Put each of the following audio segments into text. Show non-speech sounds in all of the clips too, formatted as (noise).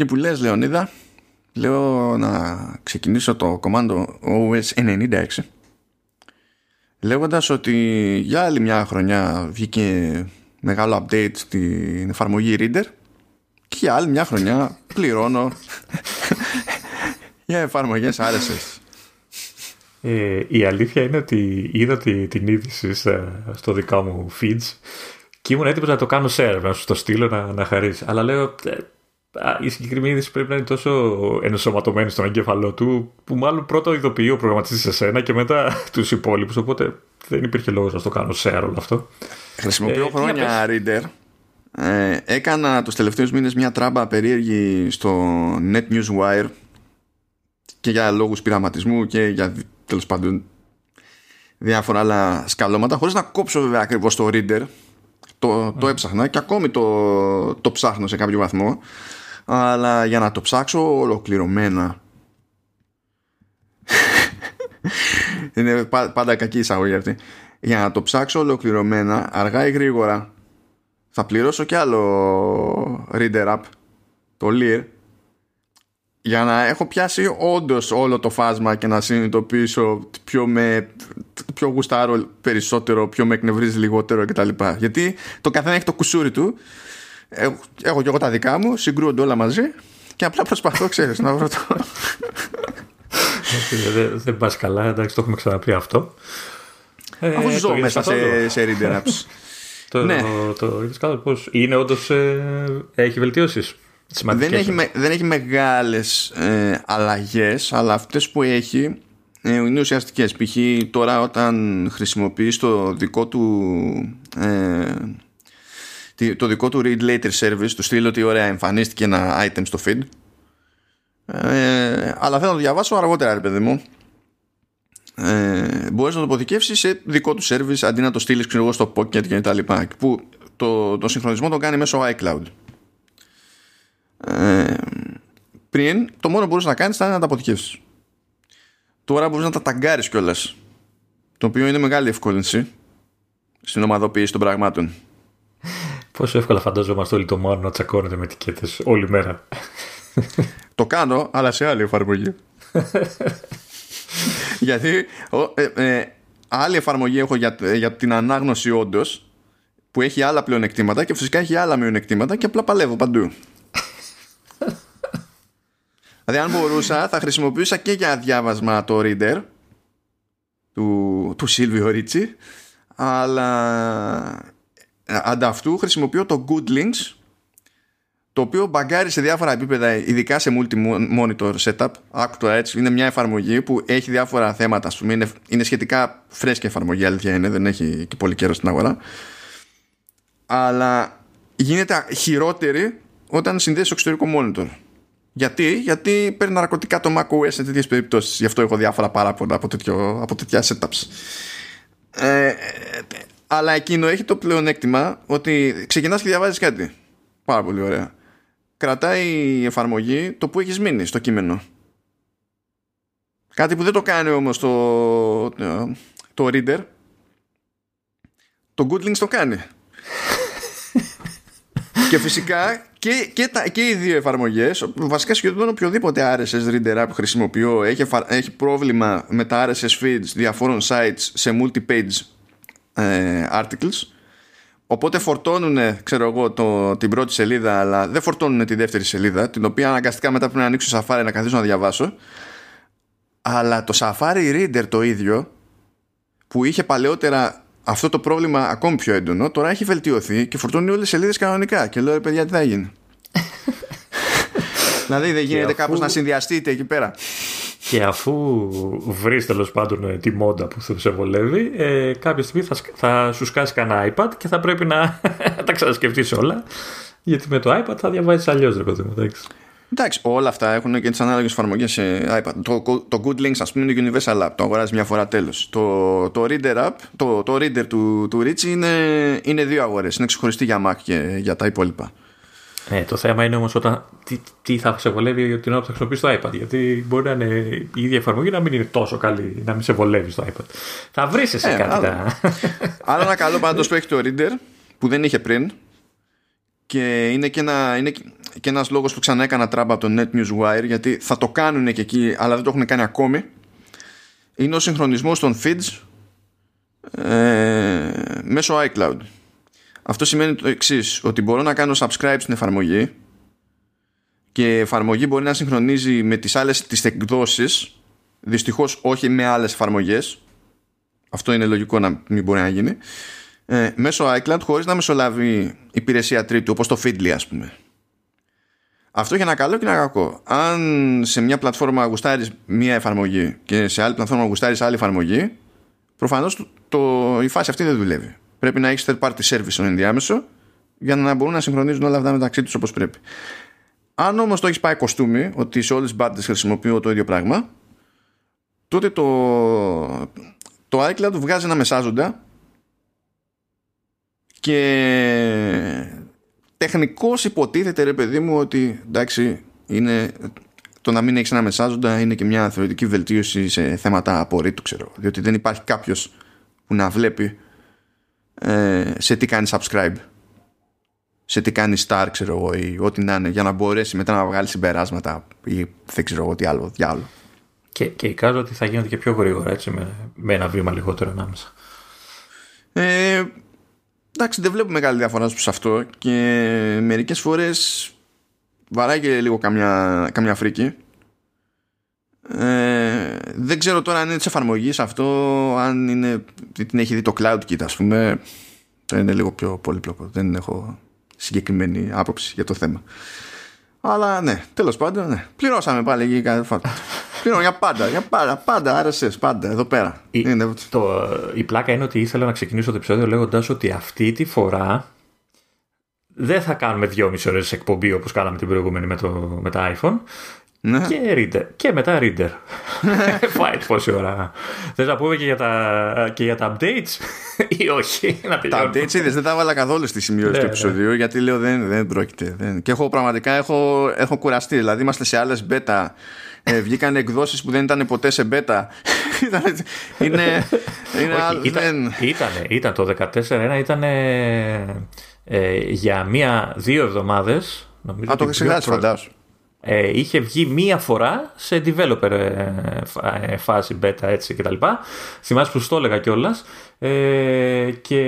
Και που λες Λεωνίδα, λέω να ξεκινήσω το command OS 96 λέγοντας ότι για άλλη μια χρονιά βγήκε μεγάλο update στην εφαρμογή Reader και για άλλη μια χρονιά πληρώνω για εφαρμογές RSS. Ε, η αλήθεια είναι ότι είδα τη, την είδηση στο δικά μου feeds και ήμουν έτοιμος να το κάνω share, να σου το στείλω να, να χαρίσει. Αλλά λέω, ε, η συγκεκριμένη είδηση πρέπει να είναι τόσο ενσωματωμένη στον εγκέφαλό του, που μάλλον πρώτα ειδοποιεί ο προγραμματιστής σε σένα και μετά (laughs) τους υπόλοιπους. Οπότε δεν υπήρχε λόγος να το κάνω share όλο αυτό. Χρησιμοποιώ ε, χρόνια Reader. Ε, έκανα τους τελευταίους μήνες μια τράμπα περίεργη στο Net News Wire και για λόγους πειραματισμού και για τέλος πάντων διάφορα άλλα σκαλώματα χωρίς να κόψω βέβαια ακριβώς το Reader το, το έψαχνα και ακόμη το, το ψάχνω σε κάποιο βαθμό αλλά για να το ψάξω ολοκληρωμένα (laughs) είναι πάντα κακή εισαγωγή αυτή για να το ψάξω ολοκληρωμένα αργά ή γρήγορα θα πληρώσω και άλλο reader app το Lear για να έχω πιάσει όντως όλο το φάσμα και να συνειδητοποιήσω ποιο με πιο γουστάρω περισσότερο, ποιο με εκνευρίζει λιγότερο κτλ. Γιατί το καθένα έχει το κουσούρι του. Έχω, και εγώ τα δικά μου, συγκρούονται όλα μαζί και απλά προσπαθώ, ξέρεις, να βρω το. δεν δεν πας καλά, εντάξει, το έχουμε ξαναπεί αυτό. Αφού ε, ζω μέσα σε, σε reader apps. (laughs) το, ναι. το, το πώς είναι όντως ε, έχει βελτιώσεις; Δεν έχει, με, δεν έχει μεγάλες ε, αλλαγές αλλά αυτές που έχει ε, είναι ουσιαστικές π.χ. τώρα όταν χρησιμοποιείς το δικό του ε, το δικό του read later service του στείλω ότι ωραία εμφανίστηκε ένα item στο feed. Ε, αλλά θέλω να το διαβάσω αργότερα ρε παιδί μου. Ε, μπορείς να το αποθηκεύσεις σε δικό του service αντί να το στείλεις ξέρω εγώ στο pocket και τα λοιπά. Που το, το συγχρονισμό το κάνει μέσω iCloud. Ε, πριν το μόνο που μπορείς να κάνεις ήταν να τα αποθηκεύσεις. Τώρα μπορείς να τα ταγκάρεις κιόλας. το οποίο είναι μεγάλη ευκόλυνση στην ομαδοποίηση των πραγμάτων Πόσο εύκολα φανταζόμαστε όλοι το μόνο να τσακώνεται με ετικέτες όλη μέρα (laughs) Το κάνω αλλά σε άλλη εφαρμογή (laughs) Γιατί ε, ε, άλλη εφαρμογή έχω για, για την ανάγνωση όντως που έχει άλλα πλεονεκτήματα και φυσικά έχει άλλα μειονεκτήματα και απλά παλεύω παντού. (laughs) δηλαδή αν μπορούσα θα χρησιμοποιούσα και για διάβασμα το reader του, του Σίλβιο Ρίτσι αλλά ανταυτού χρησιμοποιώ το Good Links το οποίο μπαγκάρει σε διάφορα επίπεδα, ειδικά σε multi-monitor setup. Άκου το έτσι, είναι μια εφαρμογή που έχει διάφορα θέματα. Ας πούμε, είναι, είναι σχετικά φρέσκια εφαρμογή, αλήθεια είναι, δεν έχει και πολύ καιρό στην αγορά. Αλλά γίνεται χειρότερη όταν συνδέσει το εξωτερικό monitor. Γιατί, γιατί παίρνει ναρκωτικά το macOS σε τέτοιες περιπτώσεις. Γι' αυτό έχω διάφορα παράπονα από, τέτοιο, από τέτοια setups. Ε, αλλά εκείνο έχει το πλεονέκτημα ότι ξεκινάς και διαβάζεις κάτι. Πάρα πολύ ωραία κρατάει η εφαρμογή το που έχεις μείνει στο κείμενο. Κάτι που δεν το κάνει όμως το, το reader. Το Goodlinks το κάνει. και φυσικά και, και, τα, και οι δύο εφαρμογές βασικά σχεδόν οποιοδήποτε RSS reader που χρησιμοποιώ έχει, έχει πρόβλημα με τα RSS feeds διαφόρων sites σε multi-page ε, articles Οπότε φορτώνουν, ξέρω εγώ, το, την πρώτη σελίδα, αλλά δεν φορτώνουν τη δεύτερη σελίδα, την οποία αναγκαστικά μετά πρέπει να ανοίξω Safari να καθίσω να διαβάσω. Αλλά το Safari Reader το ίδιο, που είχε παλαιότερα αυτό το πρόβλημα ακόμη πιο έντονο, τώρα έχει βελτιωθεί και φορτώνει όλες τις σελίδες κανονικά. Και λέω, ρε παιδιά, τι θα γίνει. Δηλαδή δεν γίνεται αφού... κάπως να συνδυαστείτε εκεί πέρα και αφού βρεις τέλος πάντων ε, τη μόντα που θα σε βολεύει, ε, κάποια στιγμή θα, θα σου σκάσει κανένα iPad και θα πρέπει να (laughs) τα ξανασκεφτείς όλα. Γιατί με το iPad θα διαβάζει αλλιώς, ρε παιδί μου. Εντάξει. Εντάξει, όλα αυτά έχουν και τις ανάλογες εφαρμογές σε iPad. Το, το Good Links, ας πούμε, είναι Universal App. Το αγοράζεις μια φορά τέλος. Το, το Reader App, το, το Reader του, του Rich είναι, είναι δύο αγορές. Είναι ξεχωριστή για Mac και για τα υπόλοιπα. Ναι, το θέμα είναι όμως όταν τι, τι θα σε βολεύει την ώρα που θα χρησιμοποιήσει το iPad. Γιατί μπορεί να είναι η ίδια εφαρμογή να μην είναι τόσο καλή, να μην σε βολεύει το iPad. Θα βρεις εσύ ε, κάτι. Άλλο, (laughs) άλλο ένα καλό πάντως που έχει το Reader που δεν είχε πριν και είναι και, ένα, είναι και ένας λόγος που ξανά έκανα τράμπα από το Net News Wire γιατί θα το κάνουν και εκεί αλλά δεν το έχουν κάνει ακόμη είναι ο συγχρονισμός των feeds ε, μέσω iCloud αυτό σημαίνει το εξής ότι μπορώ να κάνω subscribe στην εφαρμογή και η εφαρμογή μπορεί να συγχρονίζει με τις άλλες τις εκδόσεις δυστυχώς όχι με άλλες εφαρμογές. Αυτό είναι λογικό να μην μπορεί να γίνει. Ε, μέσω iCloud χωρίς να μεσολαβεί υπηρεσία τρίτου όπως το Feedly ας πούμε. Αυτό για ένα καλό και ένα κακό. Αν σε μια πλατφόρμα γουστάρεις μια εφαρμογή και σε άλλη πλατφόρμα γουστάρεις άλλη εφαρμογή προφανώς το, η φάση αυτή δεν δουλεύει πρέπει να έχεις third party service στον ενδιάμεσο για να μπορούν να συγχρονίζουν όλα αυτά μεταξύ τους όπως πρέπει. Αν όμως το έχεις πάει κοστούμι ότι σε όλες τις μπάντες χρησιμοποιώ το ίδιο πράγμα τότε το, το iCloud βγάζει ένα μεσάζοντα και τεχνικώς υποτίθεται ρε παιδί μου ότι εντάξει είναι το να μην έχεις ένα μεσάζοντα είναι και μια θεωρητική βελτίωση σε θέματα απορρίτου ξέρω. Διότι δεν υπάρχει κάποιος που να βλέπει ε, σε τι κάνει subscribe σε τι κάνει star ξέρω εγώ ή ό,τι να είναι για να μπορέσει μετά να βγάλει συμπεράσματα ή δεν ξέρω εγώ τι άλλο διάλογο. Και, και εικάζω ότι θα γίνονται και πιο γρήγορα έτσι με, με ένα βήμα λιγότερο ανάμεσα. Ε, εντάξει δεν βλέπω μεγάλη διαφορά σε αυτό και μερικές φορές βαράει και λίγο καμιά, καμιά φρίκη ε, δεν ξέρω τώρα αν είναι της εφαρμογής αυτό, αν είναι, την έχει δει το CloudKit, ας πούμε. Είναι λίγο πιο πολύπλοκο. Δεν έχω συγκεκριμένη άποψη για το θέμα. Αλλά ναι, τέλος πάντων, ναι. Πληρώσαμε πάλι εκεί κάθε φορά. (laughs) Πληρώνω για πάντα, για πάντα, πάντα, RSS, πάντα, εδώ πέρα. Η, είναι... το, η πλάκα είναι ότι ήθελα να ξεκινήσω το επεισόδιο λέγοντας ότι αυτή τη φορά δεν θα κάνουμε δυόμιση ώρες εκπομπή όπως κάναμε την προηγούμενη με, το, με τα iPhone. Ναι. Και reader. Και μετά reader. (laughs) Φάει πόση ώρα. Θες να πούμε και για τα, και για τα updates (laughs) ή όχι. Να τα updates είδες, δεν τα έβαλα καθόλου στη σημειώση του ναι, ναι. επεισοδίου γιατί λέω δεν, δεν πρόκειται. Δεν. Και έχω πραγματικά έχω, έχω κουραστεί. Δηλαδή είμαστε σε άλλες beta. Ε, βγήκαν εκδόσεις που δεν ήταν ποτέ σε beta. (laughs) είναι. είναι όχι, ήταν, ήταν, ήταν, το 14 ήταν ε, για μία-δύο εβδομάδες. Α, το έχεις φαντάσου ε, είχε βγει μία φορά σε developer ε, ε φάση, beta έτσι κτλ. Θυμάσαι που σου το έλεγα κιόλας. Ε, και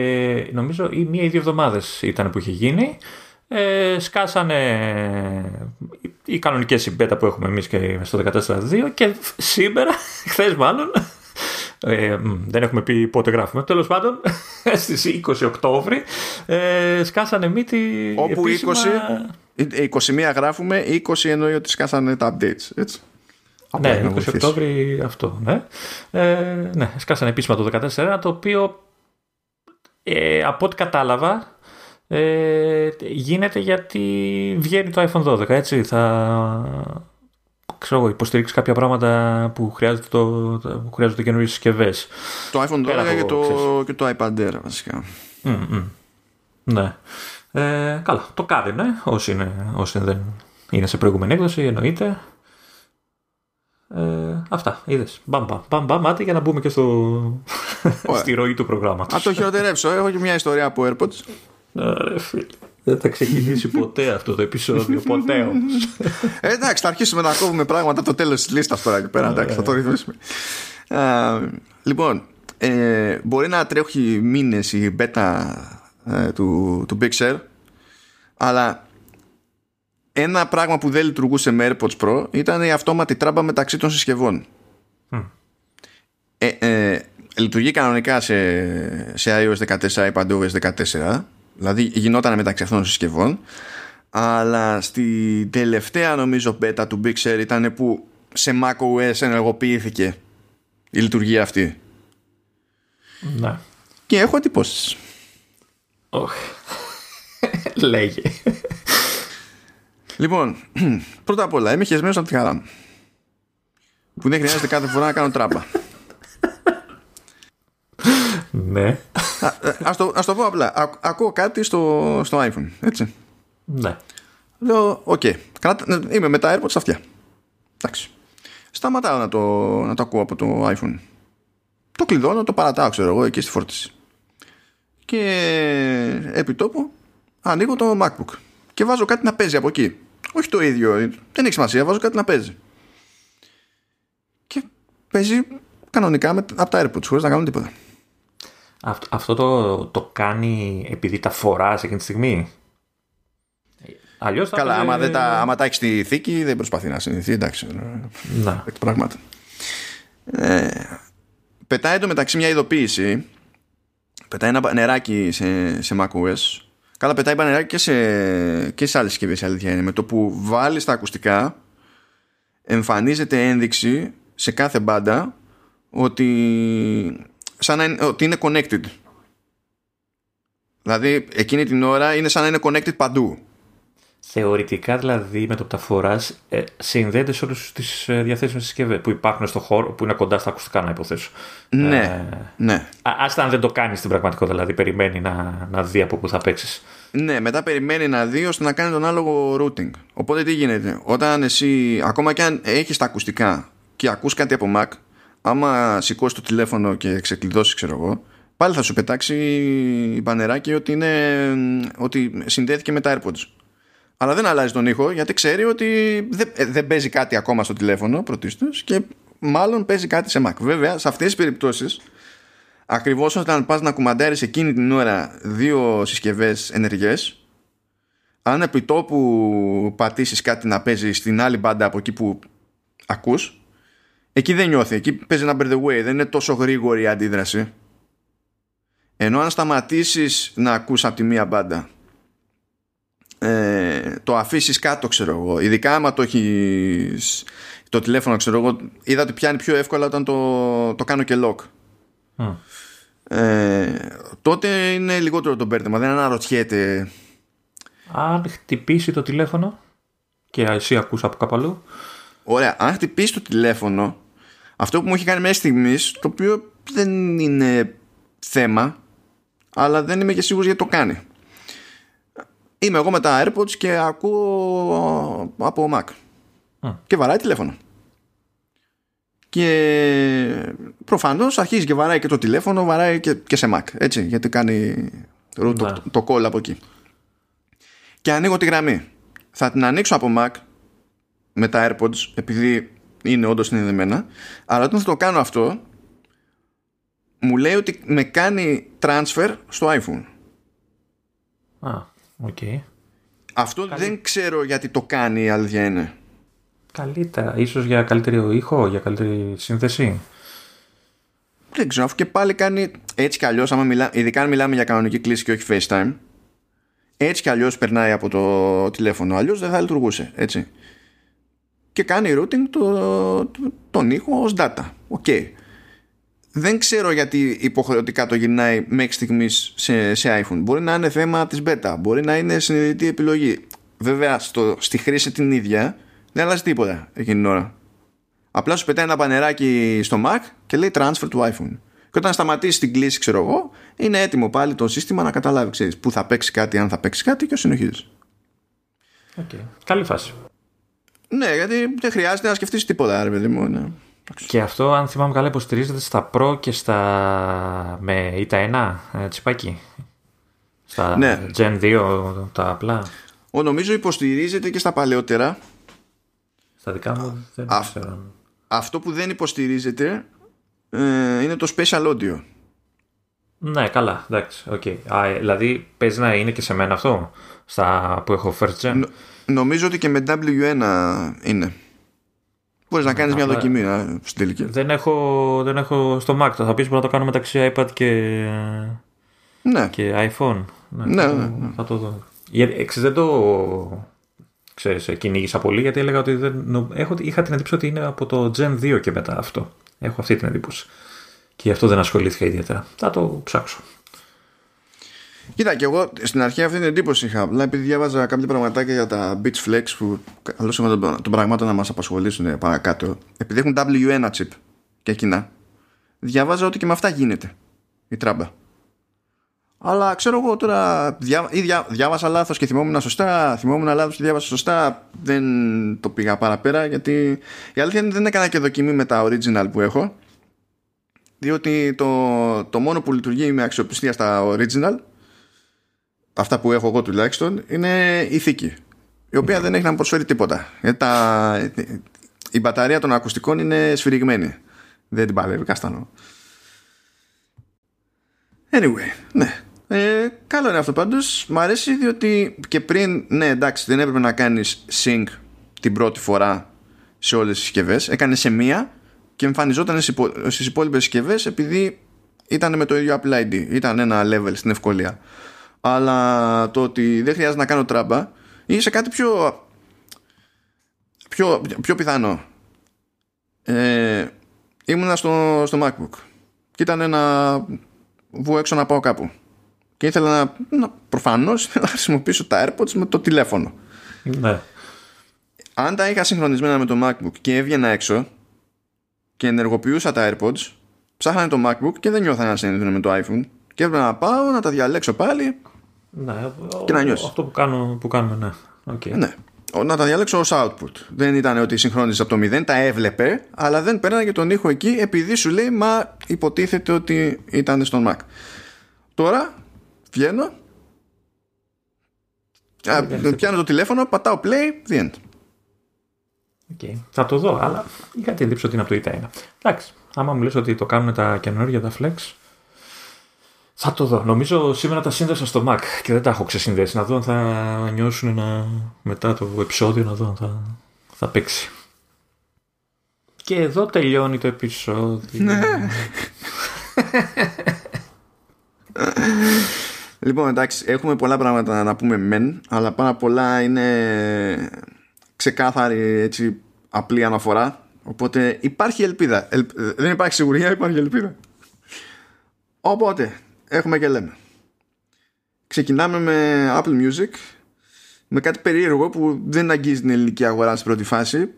νομίζω ή μία ή δύο εβδομάδες ήταν που είχε γίνει. Ε, σκάσανε οι κανονικές beta που έχουμε εμείς και στο 14.2 και σήμερα, (laughs) χθες μάλλον, ε, δεν έχουμε πει πότε γράφουμε. Τέλος πάντων, (laughs) στις 20 Οκτώβρη ε, σκάσανε μύτη. Όπου επίσημα... 20, 21 γράφουμε, 20 εννοεί ότι σκάσανε τα updates. Έτσι. Ναι, 20 Οκτώβρη αυτό. Ναι. Ε, ναι, σκάσανε επίσημα το 14, το οποίο ε, από ό,τι κατάλαβα ε, γίνεται γιατί βγαίνει το iPhone 12, έτσι. Θα ξέρω, υποστηρίξεις κάποια πράγματα που, χρειάζεται το, που χρειάζονται καινούριε συσκευές. Το iPhone 12 και, το, και το iPad Air βασικά. Mm, Ναι. Ε, καλά. Το κάνει, ναι. Όσοι, είναι, όσοι δεν είναι σε προηγούμενη έκδοση, εννοείται. Ε, αυτά, είδες. Μπαμ, μπαμ, μπαμ, μάτι για να μπούμε και στο... (laughs) στη ροή του προγράμματος. Α το χειροτερέψω. Έχω και μια ιστορία από AirPods. Ωραία, φίλε. Δεν θα ξεκινήσει ποτέ αυτό το επεισόδιο, ποτέ όμως. Ε, εντάξει, θα αρχίσουμε να κόβουμε πράγματα από το τέλος της λίστας τώρα εκεί πέρα. Εντάξει, θα το ρυθμίσουμε. λοιπόν, ε, μπορεί να τρέχει μήνες η beta ε, του, του Big Sur, αλλά ένα πράγμα που δεν λειτουργούσε με AirPods Pro ήταν η αυτόματη τράμπα μεταξύ των συσκευών. Ε, λειτουργεί κανονικά σε, σε iOS 14 ή iPadOS 14 Δηλαδή γινόταν μεταξύ αυτών των συσκευών αλλά στη τελευταία νομίζω beta του Big Sur ήταν που σε macOS ενεργοποιήθηκε η λειτουργία αυτή. Ναι. Και έχω εντυπώσεις. Όχι. Λέγε. Λοιπόν, (clears throat) πρώτα απ' όλα είμαι χεσμένος από τη χαρά μου. Που δεν χρειάζεται κάθε φορά να κάνω τράμπα. Ναι. Α το, ας το πω απλά. Α, ακούω κάτι στο, στο iPhone. Έτσι. Ναι. Λέω, OK. Okay. Είμαι με τα AirPods στα αυτιά. Εντάξει. Σταματάω να το, να το ακούω από το iPhone. Το κλειδώνω, το παρατάω, ξέρω εγώ, εκεί στη φόρτιση. Και επί τόπου ανοίγω το MacBook. και βάζω κάτι να παίζει από εκεί. Όχι το ίδιο, δεν έχει σημασία, βάζω κάτι να παίζει. Και παίζει κανονικά με, από τα AirPods χωρίς να κάνω τίποτα. Αυτό, αυτό το, το κάνει επειδή τα φοράς εκείνη τη στιγμή; Αλλιώς θα Καλά, άμα, δεν τα, άμα τα έχεις στη θήκη δεν προσπαθεί να συνηθίσει. Εντάξει. Να. Εκ πραγμάτων. Ε, πετάει εντωμεταξύ μια ειδοποίηση. Πετάει ένα νεράκι σε, σε macOS. Καλά, πετάει πανεράκι και σε, και σε άλλες συσκευές. Αλήθεια είναι. Με το που βάλει τα ακουστικά, εμφανίζεται ένδειξη σε κάθε μπάντα ότι, σαν να είναι, ότι είναι connected. Δηλαδή, εκείνη την ώρα είναι σαν να είναι connected παντού. Θεωρητικά δηλαδή με το που τα φοράς ε, συνδέεται σε όλες τις ε, διαθέσιμες συσκευές που υπάρχουν στο χώρο, που είναι κοντά στα ακουστικά, να υποθέσω. Ναι. Ε, ναι. Άστα αν δεν το κάνεις στην πραγματικότητα, δηλαδή περιμένει να, να δει από πού θα παίξεις. Ναι, μετά περιμένει να δει ώστε να κάνει τον άλογο routing. Οπότε τι γίνεται, όταν εσύ, ακόμα και αν έχεις τα ακουστικά και ακούς κάτι από Mac, άμα σηκώσει το τηλέφωνο και ξεκλειδώσει, ξέρω εγώ, πάλι θα σου πετάξει η μπανεράκι ότι, είναι, ότι συνδέθηκε με τα AirPods αλλά δεν αλλάζει τον ήχο γιατί ξέρει ότι δεν, ε, δεν παίζει κάτι ακόμα στο τηλέφωνο πρωτίστως και μάλλον παίζει κάτι σε Mac. Βέβαια, σε αυτές τις περιπτώσεις ακριβώς όταν πας να κουμαντάρεις εκείνη την ώρα δύο συσκευές ενεργές αν επί τόπου πατήσεις κάτι να παίζει στην άλλη μπάντα από εκεί που ακούς εκεί δεν νιώθει, εκεί παίζει ένα the way δεν είναι τόσο γρήγορη η αντίδραση. Ενώ αν σταματήσεις να ακούς από τη μία μπάντα ε, το αφήσεις κάτω ξέρω εγώ. Ειδικά άμα το έχεις το τηλέφωνο ξέρω εγώ είδα ότι πιάνει πιο εύκολα όταν το, το κάνω και lock. Ε, τότε είναι λιγότερο το μπέρδεμα δεν αναρωτιέται. Αν χτυπήσει το τηλέφωνο και εσύ ακούς από κάπου αλλού ωραία αν χτυπήσει το τηλέφωνο αυτό που μου έχει κάνει μέσα στιγμής το οποίο δεν είναι θέμα αλλά δεν είμαι και σίγουρος γιατί το κάνει Είμαι εγώ με τα AirPods και ακούω από Mac. Και βαράει τηλέφωνο. Και προφανώς αρχίζει και βαράει και το τηλέφωνο, βαράει και, και σε Mac. Έτσι, γιατί κάνει το, το, το call από εκεί. Και ανοίγω τη γραμμή. Θα την ανοίξω από Mac με τα AirPods, επειδή είναι όντως συνδεδεμένα. Αλλά όταν θα το κάνω αυτό, μου λέει ότι με κάνει transfer στο iPhone. Α. Okay. Αυτό δεν ξέρω γιατί το κάνει η αλήθεια είναι. Καλύτερα, ίσως για καλύτερο ήχο, για καλύτερη σύνθεση. Δεν ξέρω, αφού και πάλι κάνει έτσι κι αλλιώς, άμα μιλά, ειδικά αν μιλάμε για κανονική κλίση και όχι FaceTime, έτσι κι αλλιώς περνάει από το τηλέφωνο, αλλιώς δεν θα λειτουργούσε, έτσι. Και κάνει routing το, το, τον ήχο ως data. OK. Okay δεν ξέρω γιατί υποχρεωτικά το γυρνάει μέχρι στιγμής σε, σε iPhone. Μπορεί να είναι θέμα της beta, μπορεί να είναι συνειδητή επιλογή. Βέβαια, στο, στη χρήση την ίδια δεν αλλάζει τίποτα εκείνη την ώρα. Απλά σου πετάει ένα πανεράκι στο Mac και λέει transfer του iPhone. Και όταν σταματήσει την κλίση, ξέρω εγώ, είναι έτοιμο πάλι το σύστημα να καταλάβει, ξέρεις, πού θα παίξει κάτι, αν θα παίξει κάτι και ο συνεχίζει. Okay. Καλή φάση. Ναι, γιατί δεν χρειάζεται να σκεφτείς τίποτα, ρε παιδί μου. Ναι. Και αυτό, αν θυμάμαι καλά, υποστηρίζεται στα Pro και στα. με ΙΤΑ 1 ε, τσιπάκι. Στα ναι. Gen 2 τα απλά. Ο νομίζω υποστηρίζεται και στα παλαιότερα. Στα δικά μου δεν ξέρω. Αυτό που δεν υποστηρίζεται ε, είναι το Special Audio. Ναι, καλά, εντάξει, okay. Α, δηλαδή παίζει να είναι και σε μένα αυτό, στα που έχω first gen. νομίζω ότι και με W1 είναι. Μπορείς να κάνεις μια δοκιμή στην τελική. Δεν έχω, δεν έχω στο Mac. Θα πεις μπορεί να το κάνω μεταξύ iPad και, ναι. και iPhone. Ναι, ναι, ναι, ναι. Θα το δω. Γιατί δεν το ξέρεις, κυνήγησα πολύ γιατί έλεγα ότι δεν, έχω, είχα την εντύπωση ότι είναι από το Gen 2 και μετά αυτό. Έχω αυτή την εντύπωση. Και γι' αυτό δεν ασχολήθηκα ιδιαίτερα. Θα το ψάξω. Κοίτα, και εγώ στην αρχή αυτή την εντύπωση είχα. Απλά επειδή διάβαζα κάποια πραγματάκια για τα Beach Flex που καλό είναι των, των πραγμάτων να μας απασχολήσουν παρακάτω. Επειδή έχουν W1 chip και εκείνα, διάβαζα ότι και με αυτά γίνεται η τράμπα. Αλλά ξέρω εγώ τώρα διά, ή διά, διάβασα λάθος και θυμόμουν σωστά, θυμόμουν λάθος και διάβασα σωστά, δεν το πήγα παραπέρα γιατί η αλήθεια είναι δεν έκανα και δοκιμή με τα original που έχω διότι το, το μόνο που λειτουργεί με αξιοπιστία στα original αυτά που έχω εγώ τουλάχιστον είναι η θήκη η οποία δεν έχει να μου προσφέρει τίποτα. Γιατί τα, η μπαταρία των ακουστικών είναι σφυριγμένη. Δεν την παλεύει καστανό. Anyway ναι. Ε, καλό είναι αυτό πάντως. Μ' αρέσει διότι και πριν ναι εντάξει δεν έπρεπε να κάνεις sync την πρώτη φορά σε όλες τις συσκευές. έκανες σε μία και εμφανιζόταν στις υπόλοιπες συσκευές επειδή ήταν με το ίδιο Apple ID ήταν ένα level στην ευκολία. Αλλά το ότι δεν χρειάζεται να κάνω τράμπα ή σε κάτι πιο πιο, πιο πιθανό. Ε, ήμουνα στο, στο MacBook και ήταν ένα βγω έξω να πάω κάπου. Και ήθελα να, να προφανώς (laughs) να χρησιμοποιήσω τα AirPods με το τηλέφωνο. Ναι. αν τα είχα συγχρονισμένα με το MacBook και έβγαινα έξω και ενεργοποιούσα τα AirPods ψάχνανε το MacBook και δεν νιώθανε να συνδυούν με το iPhone και έπρεπε να πάω να τα διαλέξω πάλι ναι, και να νιώσει. Αυτό που, κάνω, που κάνουμε, ναι. Okay. Ναι. Να τα διαλέξω ως output. Δεν ήταν ότι συγχρόνιζες από το 0, τα έβλεπε, αλλά δεν πέρανε τον ήχο εκεί επειδή σου λέει μα υποτίθεται ότι ήταν στον Mac. Τώρα βγαίνω, α, πιάνω το τηλέφωνο, πατάω play, the end. Okay. Θα το δω, αλλά είχα την λήψη ότι είναι από το e Εντάξει, άμα μου λες ότι το κάνουν τα καινούργια τα Flex, θα το δω. Νομίζω σήμερα τα σύνδεσα στο Mac και δεν τα έχω ξεσυνδέσει. Να δω αν θα νιώσουν ένα... μετά το επεισόδιο, να δω αν θα, θα παίξει. Και εδώ τελειώνει το επεισόδιο. Ναι. λοιπόν, εντάξει, έχουμε πολλά πράγματα να πούμε μεν, αλλά πάρα πολλά είναι ξεκάθαρη έτσι απλή αναφορά. Οπότε υπάρχει ελπίδα. Δεν υπάρχει σιγουριά, υπάρχει ελπίδα. Οπότε, έχουμε και λέμε. Ξεκινάμε με Apple Music με κάτι περίεργο που δεν αγγίζει την ελληνική αγορά στην πρώτη φάση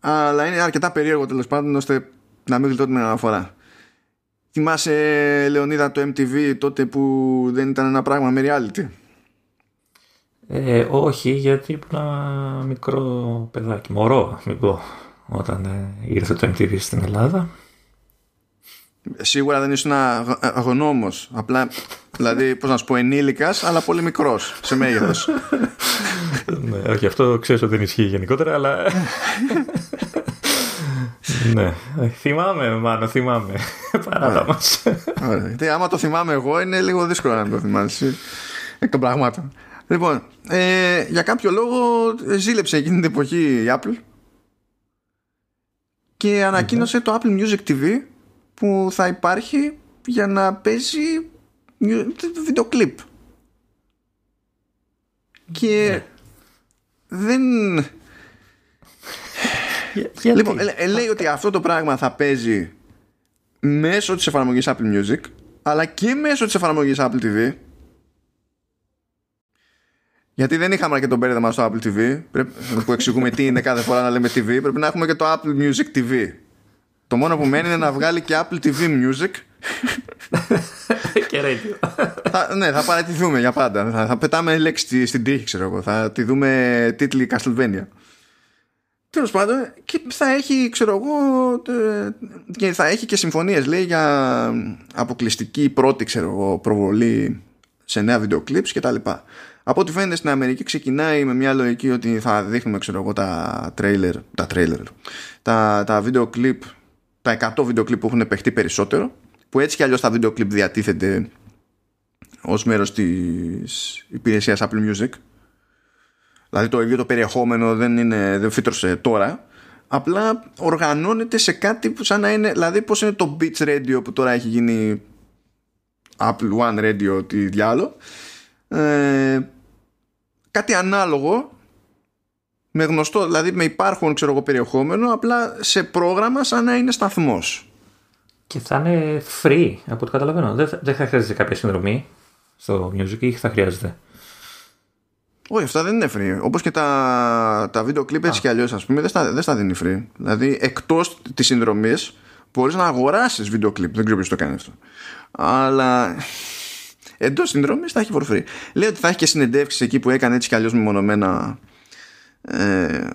αλλά είναι αρκετά περίεργο τέλος πάντων ώστε να μην γλιτώ την αναφορά. Θυμάσαι Λεωνίδα το MTV τότε που δεν ήταν ένα πράγμα με reality; Ε, όχι γιατί ήμουν ένα μικρό παιδάκι, μωρό μην πω, όταν ε, ήρθε το MTV στην Ελλάδα. Σίγουρα δεν ήσουν αγωνόμος. Απλά, δηλαδή, πώς να σου πω, ενήλικας, αλλά πολύ μικρός σε μέγεθος. (laughs) ναι, όχι, αυτό ξέρω ότι δεν ισχύει γενικότερα, αλλά. (laughs) ναι, θυμάμαι, μάλλον θυμάμαι. Παράτα μας. Γιατί άμα το θυμάμαι εγώ, είναι λίγο δύσκολο να το θυμάσαι. Εκ των πραγμάτων. Λοιπόν, ε, για κάποιο λόγο ζήλεψε εκείνη την εποχή η Apple και ανακοίνωσε το Apple Music TV που θα υπάρχει για να παίζει βίντεο κλιπ. Και ναι. δεν... Λοιπόν, λέει ότι αυτό το πράγμα θα παίζει μέσω της εφαρμογής Apple Music αλλά και μέσω της εφαρμογής Apple TV γιατί δεν είχαμε και τον πέρδεμα στο Apple TV που εξηγούμε τι είναι κάθε φορά να λέμε TV πρέπει να έχουμε και το Apple Music TV το μόνο που μένει είναι να βγάλει και Apple TV Music. και radio. θα, ναι, θα παρατηθούμε για πάντα. Θα, θα πετάμε λέξη στην τύχη, ξέρω εγώ. Θα τη δούμε τίτλοι Castlevania. Τέλος πάντων, και θα έχει, ξέρω εγώ, και θα έχει και συμφωνίες, λέει, για αποκλειστική πρώτη, ξέρω εγώ, προβολή σε νέα βίντεο clips κτλ. Από ό,τι φαίνεται στην Αμερική ξεκινάει με μια λογική ότι θα δείχνουμε, ξέρω εγώ, τα trailer, τα trailer, τα, τα βίντεο clip τα 100 βίντεο κλιπ που έχουν παιχτεί περισσότερο που έτσι κι αλλιώς τα βίντεο κλιπ διατίθενται ως μέρος της υπηρεσίας Apple Music. Δηλαδή το ίδιο το περιεχόμενο δεν, είναι, δεν φύτρωσε τώρα απλά οργανώνεται σε κάτι που σαν να είναι δηλαδή πως είναι το Beats Radio που τώρα έχει γίνει Apple One Radio τι διάλο. Ε, κάτι ανάλογο με γνωστό, δηλαδή με υπάρχον ξέρω εγώ περιεχόμενο απλά σε πρόγραμμα σαν να είναι σταθμός. Και θα είναι free από ό,τι καταλαβαίνω. Δεν θα, δεν θα χρειάζεται κάποια συνδρομή στο Music ή θα χρειάζεται; Όχι, αυτά δεν είναι free. Όπως και τα, τα βίντεο κλιπ έτσι κι αλλιώς ας πούμε δεν στα, δεν στα δίνει free. Δηλαδή εκτός της συνδρομής μπορείς να αγοράσεις βίντεο κλιπ. Δεν ξέρω ποιος το κάνει αυτό. Αλλά εντός συνδρομής θα έχει for free. Λέει ότι θα έχει και συνεντεύξεις εκεί που έκανε έτσι κι αλλιώς μεμονωμένα ε,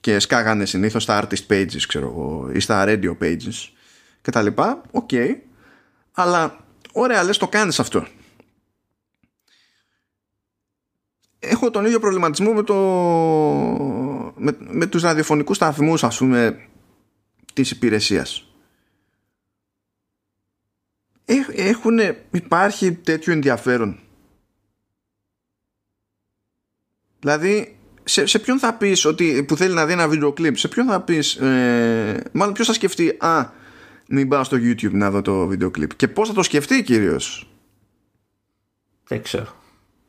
και σκάγανε συνήθως στα artist pages ξέρω εγώ ή στα radio pages και τα λοιπά OK okay. αλλά ωραία λες το κάνεις αυτό έχω τον ίδιο προβληματισμό με, το, με, με τους ραδιοφωνικούς σταθμούς ας πούμε της υπηρεσίας έχουν, υπάρχει τέτοιο ενδιαφέρον; Δηλαδή σε, σε ποιον θα πεις ότι, που θέλει να δει ένα βίντεο κλιπ σε ποιον θα πεις ε, μάλλον ποιος θα σκεφτεί α μην πάω στο YouTube να δω το βίντεο κλιπ και πώς θα το σκεφτεί κυρίως; Δεν ξέρω.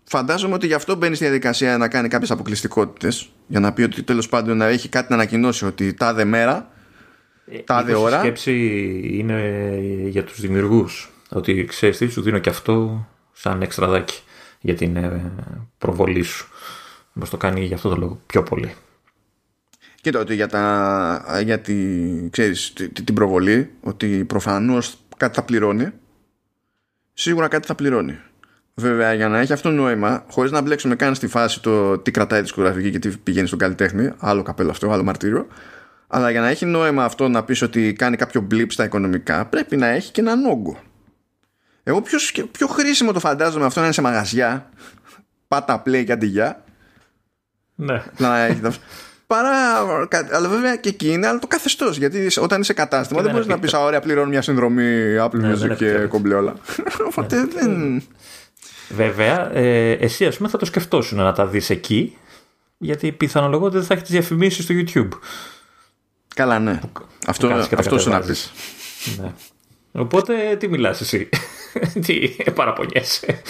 Φαντάζομαι ότι γι' αυτό μπαίνει στη διαδικασία να κάνει κάποιες αποκλειστικότητες για να πει ότι τέλος πάντων να έχει κάτι να ανακοινώσει ότι τάδε μέρα ε, τάδε ώρα η σκέψη είναι για τους δημιουργούς ότι ξέρεις τι σου δίνω και αυτό σαν εξτραδάκι για την ε, προβολή σου Μας το κάνει για αυτό το λόγο πιο πολύ Κοίτα ότι για, τα, για τη, ξέρεις, την προβολή ότι προφανώς κάτι θα πληρώνει σίγουρα κάτι θα πληρώνει Βέβαια, για να έχει αυτό νόημα, χωρίς να μπλέξουμε καν στη φάση το τι κρατάει τη δισκογραφική και τι πηγαίνει στον καλλιτέχνη, άλλο καπέλο αυτό, άλλο μαρτύριο. Αλλά για να έχει νόημα αυτό να πεις ότι κάνει κάποιο μπλιπ στα οικονομικά, πρέπει να έχει και έναν όγκο. Εγώ πιο, πιο χρήσιμο το φαντάζομαι αυτό να είναι σε μαγαζιά. Πάτα play και αντιγιά. Ναι. Να έχει Παρά, αλλά βέβαια και εκεί είναι άλλο το καθεστώς. Γιατί όταν είσαι κατάστημα δεν μπορείς να πεις Ωραία, πληρώνω μια συνδρομή Apple ναι, Music και κομπλέ Οπότε ναι. δεν. Βέβαια, ε, εσύ ας πούμε θα το σκεφτόσουν να τα δεις εκεί, γιατί πιθανολογώ ότι δεν θα έχεις τι διαφημίσεις στο YouTube. Καλά, ναι. αυτό αυτό σου να πεις. Ναι. Οπότε τι μιλάς εσύ, (laughs) τι παραπονιέσαι;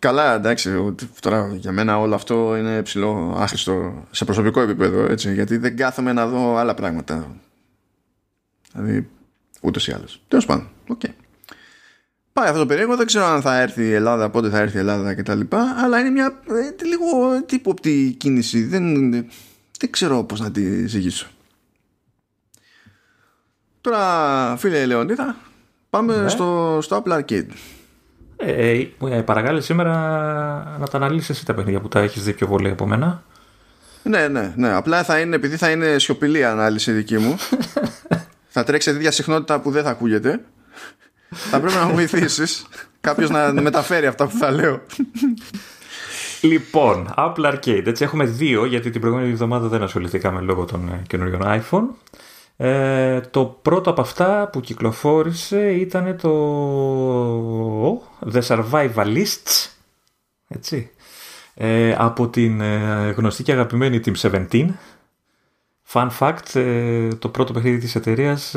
Καλά, εντάξει. Τώρα για μένα όλο αυτό είναι ψιλοάχρηστο σε προσωπικό επίπεδο, έτσι, γιατί δεν κάθομαι να δω άλλα πράγματα. Δηλαδή, ούτως ή άλλως. Τέλος πάντων, OK. Okay. Πάει αυτό το περίεργο, δεν ξέρω αν θα έρθει η Ελλάδα, πότε θα έρθει η Ελλάδα κτλ. Αλλά είναι μια ε, λίγο ύποπτη κίνηση. Δεν, δεν ξέρω πώς να τη ζυγίσω. Τώρα, φίλε Λεωνίδα, πάμε ναι. στο, στο Apple Arcade. Ε, ε, ε παρακάλε σήμερα να τα αναλύσεις εσύ τα παιχνίδια που τα έχεις δει πιο πολύ από μένα. Ναι, ναι, ναι. Απλά θα είναι, επειδή θα είναι σιωπηλή ανάλυση δική μου, (laughs) θα τρέξεις τέτοια συχνότητα που δεν θα ακούγεται. θα πρέπει να μου βοηθήσεις (laughs) κάποιος να μεταφέρει αυτά που θα λέω. Λοιπόν, Apple Arcade. Έτσι έχουμε δύο, γιατί την προηγούμενη εβδομάδα δεν ασχοληθήκαμε λόγω των ε, καινούριων iPhone. Ε, το πρώτο από αυτά που κυκλοφόρησε ήταν το The Survivalists έτσι, ε, από την ε, γνωστή και αγαπημένη Team 17 Fun fact, ε, το πρώτο παιχνίδι της εταιρείας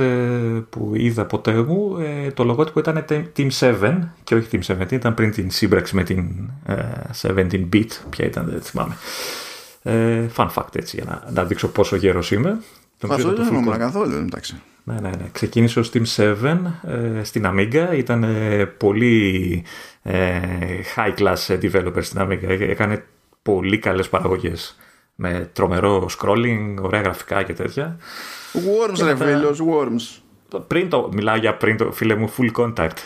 που είδα ποτέ μου, το λογότυπο ήταν Team 7 και όχι Team 17, ήταν πριν την σύμπραξη με την 17-bit, ποια ήταν δεν θυμάμαι. Fun fact έτσι, για να, να δείξω πόσο γέρος είμαι. Αυτό δεν θυμάμαι καθόλου, εντάξει. Ναι, ναι, ναι. Ξεκίνησε ως Team 7 ε, στην Amiga. Ήταν ε, πολύ ε, high class developer στην Amiga. Έκανε πολύ καλές παραγωγές. Με τρομερό scrolling, ωραία γραφικά και τέτοια. Worms και ρε μετά... φίλος, Worms. Πριν το, μιλάω για πριν το φίλε μου full contact.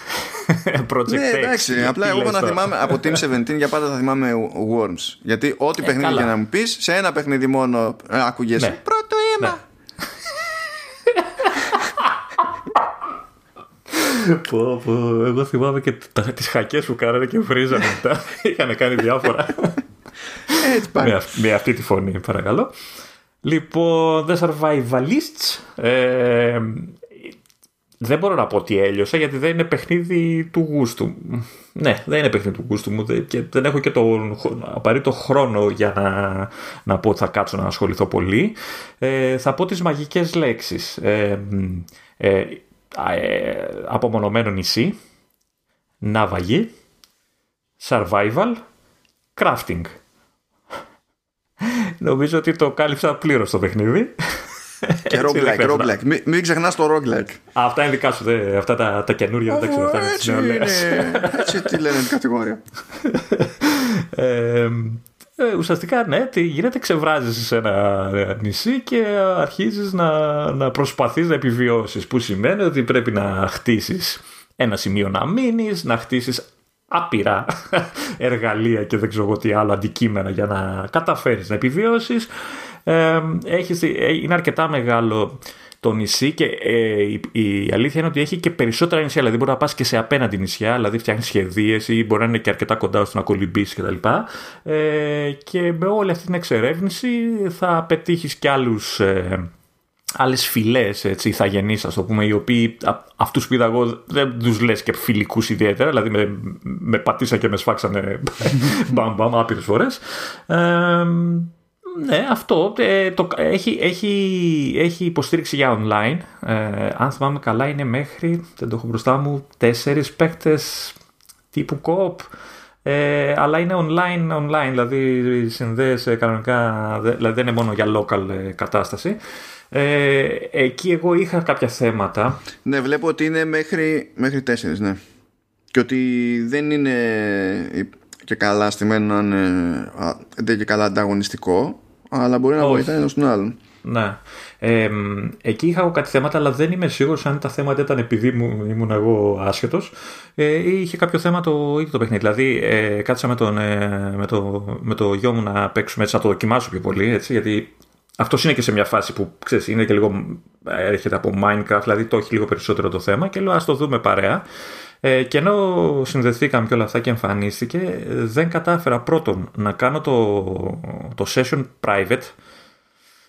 (laughs) Project ναι, εντάξει. Απλά εγώ να θυμάμαι από Team (laughs) 17 για πάντα θα θυμάμαι Worms. Γιατί ό,τι ε, παιχνίδι για να μου πεις, σε ένα παιχνίδι μόνο άκουγες. Ναι. Πρώτο αίμα. Πω, πω. Εγώ θυμάμαι και τις χακές που κάνανε και βρίζανε μετά. (laughs) Είχαν κάνει διάφορα. Έτσι πάει. Με, με, αυτή τη φωνή, παρακαλώ. Λοιπόν, The Survivalists. Ε, δεν μπορώ να πω ότι έλειωσα γιατί δεν είναι παιχνίδι του γούστου Ναι, δεν είναι παιχνίδι του γούστου μου και δεν έχω και τον απαραίτητο χρόνο για να, να πω ότι θα κάτσω να ασχοληθώ πολύ. Ε, θα πω τις μαγικές λέξεις. Ε, ε, ε, απομονωμένο νησί, ναυαγή, survival, crafting. Νομίζω ότι το κάλυψα πλήρως το παιχνίδι. Και roguelike, roguelike. Μην, μην ξεχνάς το roguelike. Αυτά είναι δικά σου, δε, αυτά τα, τα καινούργια δεν ξέρω. Αυτά έτσι, είναι, έτσι τι λένε την κατηγορία. (laughs) ε, ε, ουσιαστικά ναι, τι γίνεται, ξεβράζεις σε ένα νησί και αρχίζεις να, να προσπαθείς να επιβιώσεις που σημαίνει ότι πρέπει να χτίσεις ένα σημείο να μείνεις, να χτίσεις άπειρα (laughs) εργαλεία και δεν ξέρω τι άλλο αντικείμενα για να καταφέρεις να επιβιώσεις. Ε, έχεις, ε, είναι αρκετά μεγάλο το νησί και ε, η, η, αλήθεια είναι ότι έχει και περισσότερα νησιά. Δηλαδή μπορεί να πας και σε απέναντι νησιά, δηλαδή φτιάχνεις σχεδίες ή μπορεί να είναι και αρκετά κοντά ώστε να κολυμπήσεις κτλ. Ε, και με όλη αυτή την εξερεύνηση θα πετύχεις κι άλλους. Ε, άλλες φυλές έτσι, ηθαγενείς ας το πούμε οι οποίοι αυτούς που είδα εγώ δεν τους λες και φιλικούς ιδιαίτερα δηλαδή με, με πατήσα και με σφάξανε (laughs) μπαμ μπαμ άπειρες φορές ε, ναι, αυτό ε, το, έχει, έχει, έχει υποστήριξη για online. Ε, αν θυμάμαι καλά είναι μέχρι, δεν το έχω μπροστά μου, τέσσερις παίκτες τύπου co ε, αλλά είναι online, online, δηλαδή συνδέεσαι κανονικά, δηλαδή δεν είναι μόνο για local ε, κατάσταση. Ε, εκεί εγώ είχα κάποια θέματα. Ναι, βλέπω ότι είναι μέχρι, μέχρι τέσσερις, ναι. Και ότι δεν είναι και καλά στημένο να είναι δεν και καλά ανταγωνιστικό αλλά μπορεί να βοηθάει ένας τον άλλον. Ναι. Ε, εκεί είχα κάτι θέματα, αλλά δεν είμαι σίγουρος αν τα θέματα ήταν επειδή μου, ήμουν εγώ άσχετος ε, ή είχε κάποιο θέμα το ίδιο το παιχνίδι. Δηλαδή, ε, κάτσα με, τον, ε, με, το, με το γιο μου να παίξουμε έτσι, να το δοκιμάσω πιο πολύ, έτσι, γιατί αυτός είναι και σε μια φάση που ξέρεις, είναι και λίγο. έρχεται από Minecraft, δηλαδή το έχει λίγο περισσότερο το θέμα και λέω ας το δούμε παρέα. Ε, και ενώ συνδεθήκαμε και όλα αυτά και εμφανίστηκε, δεν κατάφερα πρώτον να κάνω το, το session private,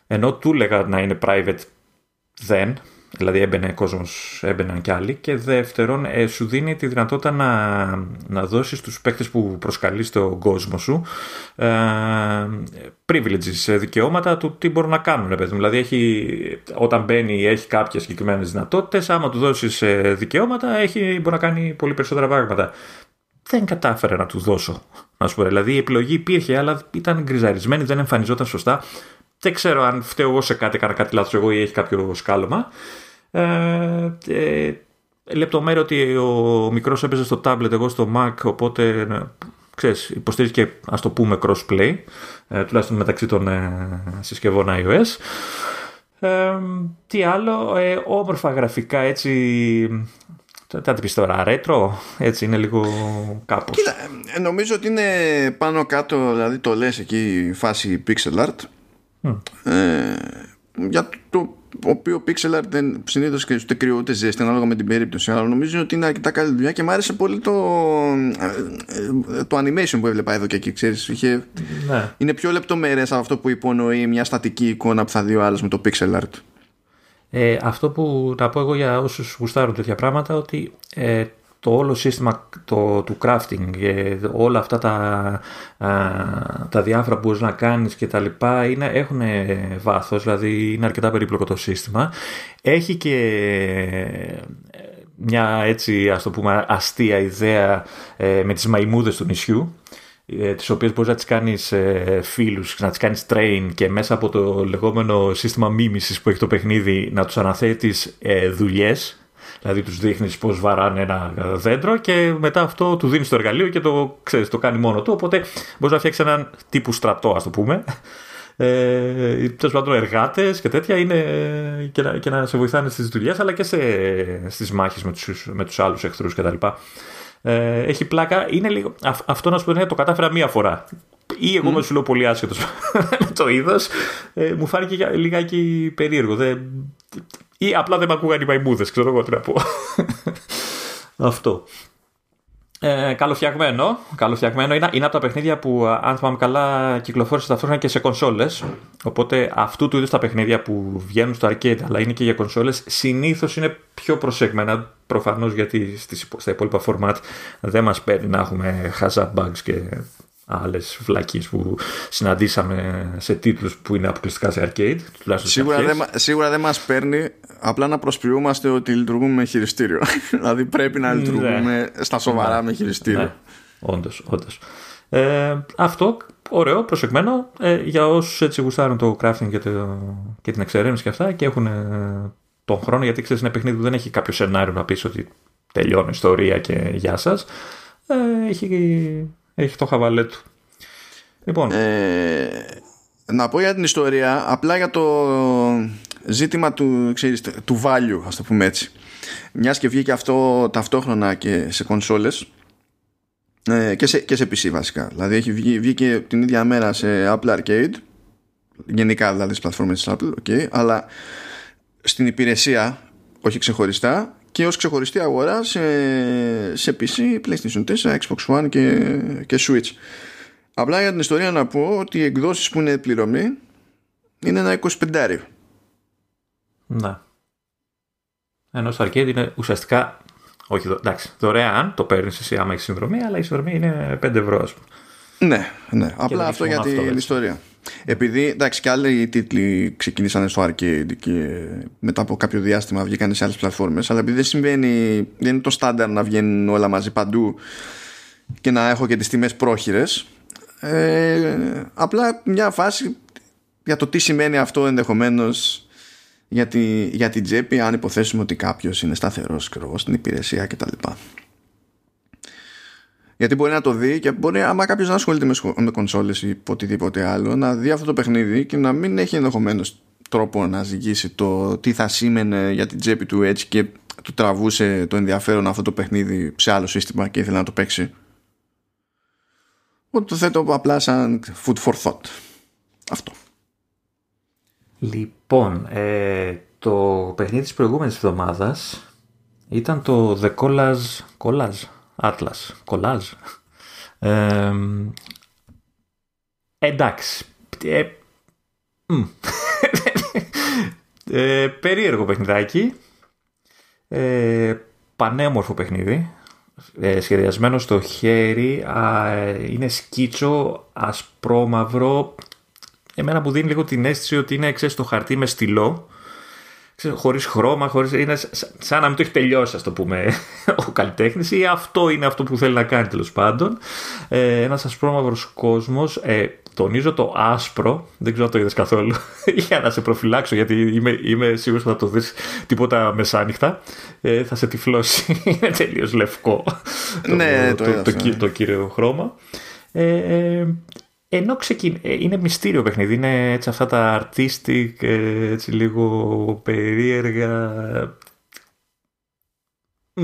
ενώ του έλεγα να είναι private δεν, δηλαδή έμπαινε κόσμος, έμπαιναν κι άλλοι. Και δεύτερον, ε, σου δίνει τη δυνατότητα να, να δώσεις στου παίκτες που προσκαλείς στον κόσμο σου ε, privileges, δικαιώματα του τι μπορούν να κάνουν. Παιδί. Δηλαδή, έχει, όταν μπαίνει, έχει κάποιες συγκεκριμένες δυνατότητες. Άμα του δώσεις ε, δικαιώματα, έχει, μπορεί να κάνει πολύ περισσότερα πράγματα. Δεν κατάφερε να του δώσω. Να σου πω. Δηλαδή, η επιλογή υπήρχε, αλλά ήταν γκριζαρισμένη, δεν εμφανιζόταν σωστά. Δεν ξέρω αν φταίω εγώ σε κάτι, έκανα κάτι λάθος εγώ ή έχει κάποιο σκάλωμα. Ε, ε, λεπτομέρεια ότι ο μικρός έπαιζε στο tablet, εγώ στο Mac, οπότε ε, ξέρεις, υποστηρίζει και ας το πούμε crossplay, ε, τουλάχιστον μεταξύ των ε, συσκευών iOS. Ε, τι άλλο, ε, όμορφα γραφικά έτσι θα την πεις τώρα, ρέτρο, έτσι είναι λίγο κάπως. Κοίτα, ε, νομίζω ότι είναι πάνω κάτω, δηλαδή το λες εκεί φάση pixel art ε, για το οποίος pixel art δεν συνήθως και ούτε κρύο ούτε ζέστη ανάλογα με την περίπτωση. Αλλά νομίζω ότι είναι αρκετά καλή δουλειά και μου άρεσε πολύ το, ε, το animation που έβλεπα εδώ και εκεί ξέρεις. Είχε, ναι. είναι πιο λεπτομέρειες από αυτό που υπονοεί μια στατική εικόνα που θα δει ο άλλος με το pixel art. Ε, αυτό που να πω εγώ για όσους γουστάρουν τέτοια πράγματα ότι ε, το όλο σύστημα το, του crafting, όλα αυτά τα, τα διάφορα που μπορείς να κάνεις και τα λοιπά είναι, έχουν βάθος, δηλαδή είναι αρκετά περίπλοκο το σύστημα. Έχει και ε, μια έτσι ας το πούμε αστεία ιδέα ε, με τις μαϊμούδες του νησιού ε, τις οποίες μπορείς να τις κάνεις φίλους, να τις κάνεις train και μέσα από το λεγόμενο σύστημα μίμησης που έχει το παιχνίδι να τους αναθέτεις δουλειές Δηλαδή τους δείχνεις πώς βαράνε ένα δέντρο και μετά αυτό του δίνεις το εργαλείο και το, ξέρεις, το κάνει μόνο του. Οπότε μπορείς να φτιάξεις έναν τύπου στρατό, ας το πούμε. Ε, Τέλος πάντων, εργάτες και τέτοια είναι και να, και να σε βοηθάνε στις δουλειές αλλά και στις μάχες με τους με τους άλλους εχθρούς κτλ. Ε, έχει πλάκα. Είναι λίγο, αυτό να σου πω το κατάφερα μία φορά. Ή εγώ mm. με σου λέω πολύ άσχετος (laughs) με το είδος. Ε, μου φάνηκε λιγάκι περίεργο. Δεν, ή απλά δεν με ακούγαν οι μαϊμούδες, ξέρω εγώ τι να πω. Αυτό. Ε, καλοφτιαγμένο. καλοφτιαγμένο. Είναι, είναι από τα παιχνίδια που, αν θυμάμαι καλά, κυκλοφόρησε ταυτόχρονα και σε κονσόλες. Οπότε αυτού του είδους τα παιχνίδια που βγαίνουν στο arcade αλλά είναι και για κονσόλες, συνήθως είναι πιο προσεγμένα. Προφανώς γιατί στις, στα υπόλοιπα format δεν μας παίρνει να έχουμε hazard bugs και άλλες βλακίε που συναντήσαμε σε τίτλους που είναι αποκλειστικά σε arcade. Σίγουρα δεν, σίγουρα δεν μας παίρνει απλά να προσποιούμαστε ότι λειτουργούμε με χειριστήριο. (laughs) δηλαδή πρέπει να λειτουργούμε ναι. στα σοβαρά ναι. με χειριστήριο. Ναι. Όντως, όντως. Ε, αυτό ωραίο, προσεγμένο ε, για όσους έτσι γουστάρουν το crafting και, το, και την εξερεύνηση και αυτά και έχουν ε, τον χρόνο γιατί ξέρεις είναι παιχνίδι που δεν έχει κάποιο σενάριο να πεις ότι τελειώνει η ιστορία και γεια σας. Ε, έχει, έχει το χαβαλέ του. Λοιπόν. Ε, να πω για την ιστορία, απλά για το ζήτημα του, ξέρεις, του value, ας το πούμε έτσι. Μιας και βγήκε αυτό ταυτόχρονα και σε κονσόλες ε, και, σε, και σε PC βασικά. Δηλαδή έχει βγει, βγήκε την ίδια μέρα σε Apple Arcade, γενικά δηλαδή στις πλατφόρμες της Apple, okay, αλλά στην υπηρεσία, όχι ξεχωριστά, και ως ξεχωριστή αγορά σε, σε PC, PlayStation 4, Xbox One και, και Switch. Απλά για την ιστορία να πω ότι οι εκδόσεις που είναι πληρωμή είναι ένα 25 Να. Ενώ στο arcade είναι ουσιαστικά όχι, εντάξει, δωρεάν το παίρνεις εσύ άμα έχεις συνδρομή, αλλά η συνδρομή είναι 5 ευρώ, ας πούμε. Ναι, ναι. Απλά αυτό για την ιστορία. Επειδή εντάξει και άλλοι τίτλοι ξεκινήσαν στο arcade και μετά από κάποιο διάστημα βγήκαν σε άλλες πλατφόρμες αλλά επειδή δεν συμβαίνει, δεν είναι το στάνταρ να βγαίνουν όλα μαζί παντού και να έχω και τις τιμές πρόχειρες ε, απλά μια φάση για το τι σημαίνει αυτό ενδεχομένως για, τη, για την τσέπη αν υποθέσουμε ότι κάποιος είναι σταθερός στην υπηρεσία κτλ. Γιατί μπορεί να το δει και μπορεί, άμα κάποιος να ασχολείται με, με κονσόλες ή οτιδήποτε άλλο, να δει αυτό το παιχνίδι και να μην έχει ενδεχομένως τρόπο να ζυγίσει το τι θα σήμαινε για την τσέπη του έτσι και του τραβούσε το ενδιαφέρον αυτό το παιχνίδι σε άλλο σύστημα και ήθελε να το παίξει. Οπότε το θέτω απλά σαν food for thought. Αυτό. Λοιπόν, ε, το παιχνίδι της προηγούμενης εβδομάδας ήταν το The Collage, Collage Atlas, Collage. Ε, εντάξει. Ε, ε, περίεργο παιχνιδάκι. Ε, πανέμορφο παιχνίδι. Ε, σχεδιασμένο στο χέρι. Α, είναι σκίτσο, ασπρόμαυρο εμένα μου δίνει λίγο την αίσθηση ότι είναι ξέρεις, το χαρτί με στυλό χωρίς χρώμα, χωρίς... είναι σαν να μην το έχει τελειώσει ας το πούμε (laughs) ο καλλιτέχνης ή αυτό είναι αυτό που θέλει να κάνει τέλος πάντων. Ε, ένας ασπρόμαυρος κόσμος ε, τονίζω το άσπρο δεν ξέρω αν το είδες καθόλου (laughs) για να σε προφυλάξω γιατί είμαι, είμαι σίγουρος ότι θα το δεις τίποτα μεσάνυχτα. Ε, θα σε τυφλώσει (laughs) είναι τελείως λευκό ναι, το, το, το, το, το, κύριο χρώμα. Ε, ε ενώ ξεκιν... Ε, είναι μυστήριο παιχνίδι, είναι έτσι αυτά τα artistic, ε, έτσι λίγο περίεργα,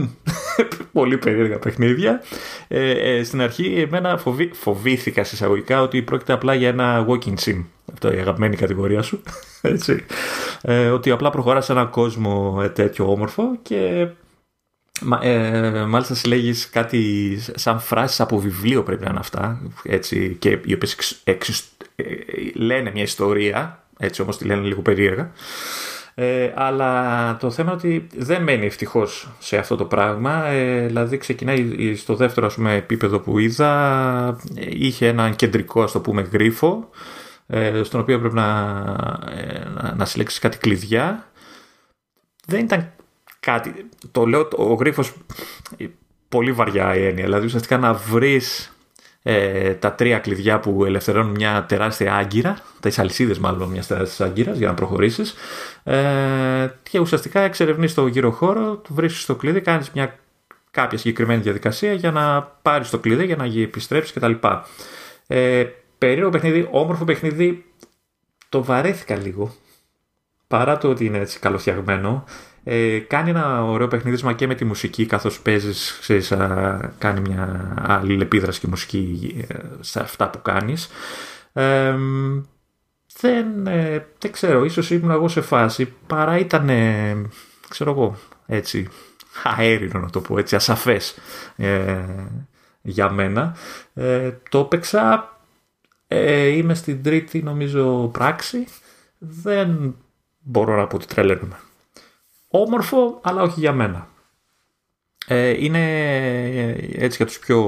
(laughs) πολύ περίεργα παιχνίδια. Ε, ε, στην αρχή εμένα φοβή... φοβήθηκα συσσαγωγικά ότι πρόκειται απλά για ένα walking sim. Αυτό η αγαπημένη κατηγορία σου. (laughs) Έτσι. Ε, ότι απλά προχωράς σε ένα κόσμο τέτοιο όμορφο και ε, μάλιστα συλλέγεις κάτι σαν φράσεις από βιβλίο πρέπει να είναι αυτά έτσι, και οι οποίες ε, λένε μια ιστορία έτσι όμως τη λένε λίγο περίεργα ε, αλλά το θέμα είναι ότι δεν μένει ευτυχώς σε αυτό το πράγμα. Ε, δηλαδή, ξεκινάει στο δεύτερο ας πούμε, επίπεδο που είδα. Είχε έναν κεντρικό, ας το πούμε, γρίφο, ε, στον οποίο πρέπει να, ε, να, να συλλέξεις κάτι κλειδιά. Δεν ήταν κάτι. Το λέω ο γρίφος πολύ βαριά η έννοια. Δηλαδή ουσιαστικά να βρεις ε, τα τρία κλειδιά που ελευθερώνουν μια τεράστια άγκυρα, τα αλυσίδε μάλλον μιας τεράστιας άγκυρας για να προχωρήσεις. Ε, και ουσιαστικά εξερευνείς το γύρο χώρο, βρίσκεις το κλειδί, κάνεις μια κάποια συγκεκριμένη διαδικασία για να πάρεις το κλειδί, για να επιστρέψεις κτλ. Ε, περίεργο παιχνίδι, όμορφο παιχνίδι. Το βαρέθηκα λίγο. Παρά το ότι είναι έτσι καλοφτιαγμένο. Ε, κάνει ένα ωραίο παιχνίδισμα και με τη μουσική καθώς παίζεις, ξέρεις, κάνει μια αλληλεπίδραση και μουσική ε, σε αυτά που κάνεις. Ε, δεν, ε, δεν ξέρω, ίσως ήμουν εγώ σε φάση παρά ήταν, ξέρω εγώ, έτσι, αέρινο να το πω, έτσι, ασαφές για μένα. το έπαιξα, είμαι στην τρίτη νομίζω πράξη, δεν μπορώ να πω ότι τρελαίνουμε όμορφο, αλλά όχι για μένα. Ε, είναι έτσι για τους πιο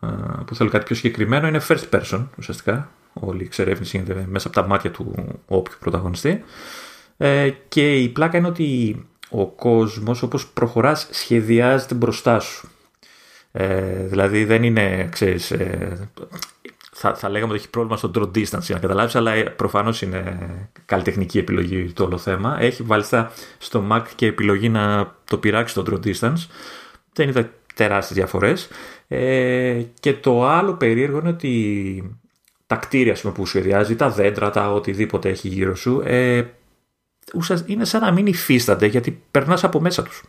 ε, που θέλω κάτι πιο συγκεκριμένο είναι first person ουσιαστικά. Όλη η εξερεύνηση γίνεται μέσα από τα μάτια του όποιου πρωταγωνιστή. Ε, και η πλάκα είναι ότι ο κόσμος όπως προχωράς σχεδιάζεται μπροστά σου. Ε, δηλαδή δεν είναι ξέρεις, ε, θα, θα λέγαμε ότι έχει πρόβλημα στο draw distance για να καταλάβεις, αλλά ε, προφανώς είναι καλλιτεχνική επιλογή το όλο θέμα. Έχει βάλιστα στο Mac και επιλογή να το πειράξει το draw distance. Δεν είδα τεράστιες διαφορές. Ε, και το άλλο περίεργο είναι ότι τα κτίρια που σχεδιάζει, τα δέντρα, τα οτιδήποτε έχει γύρω σου, ε, είναι σαν να μην υφίστανται γιατί περνάς από μέσα τους.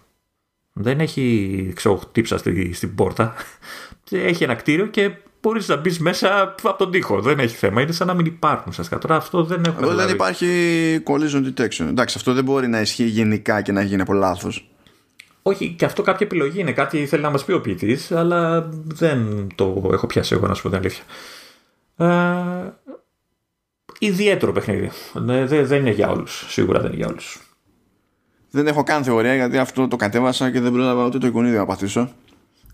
Δεν έχει ξέρω, τύψα στην πόρτα. (laughs) Έχει ένα κτίριο και μπορείς να μπεις μέσα από τον τοίχο. Δεν έχει θέμα. Είναι σαν να μην υπάρχουν σα. Τώρα αυτό δεν έχω Εδώ δεν υπάρχει collision detection. Εντάξει, αυτό δεν μπορεί να ισχύει γενικά και να γίνει από λάθος. Όχι, και αυτό κάποια επιλογή είναι. Κάτι θέλει να μας πει ο ποιητής, αλλά δεν το έχω πιάσει εγώ να σου πω την αλήθεια. Ε, ιδιαίτερο παιχνίδι. Δεν, δεν είναι για όλους. Σίγουρα δεν είναι για όλους. Δεν έχω καν θεωρία γιατί αυτό το κατέβασα και δεν πρόλαβα ούτε το εικονίδιο να πατήσω.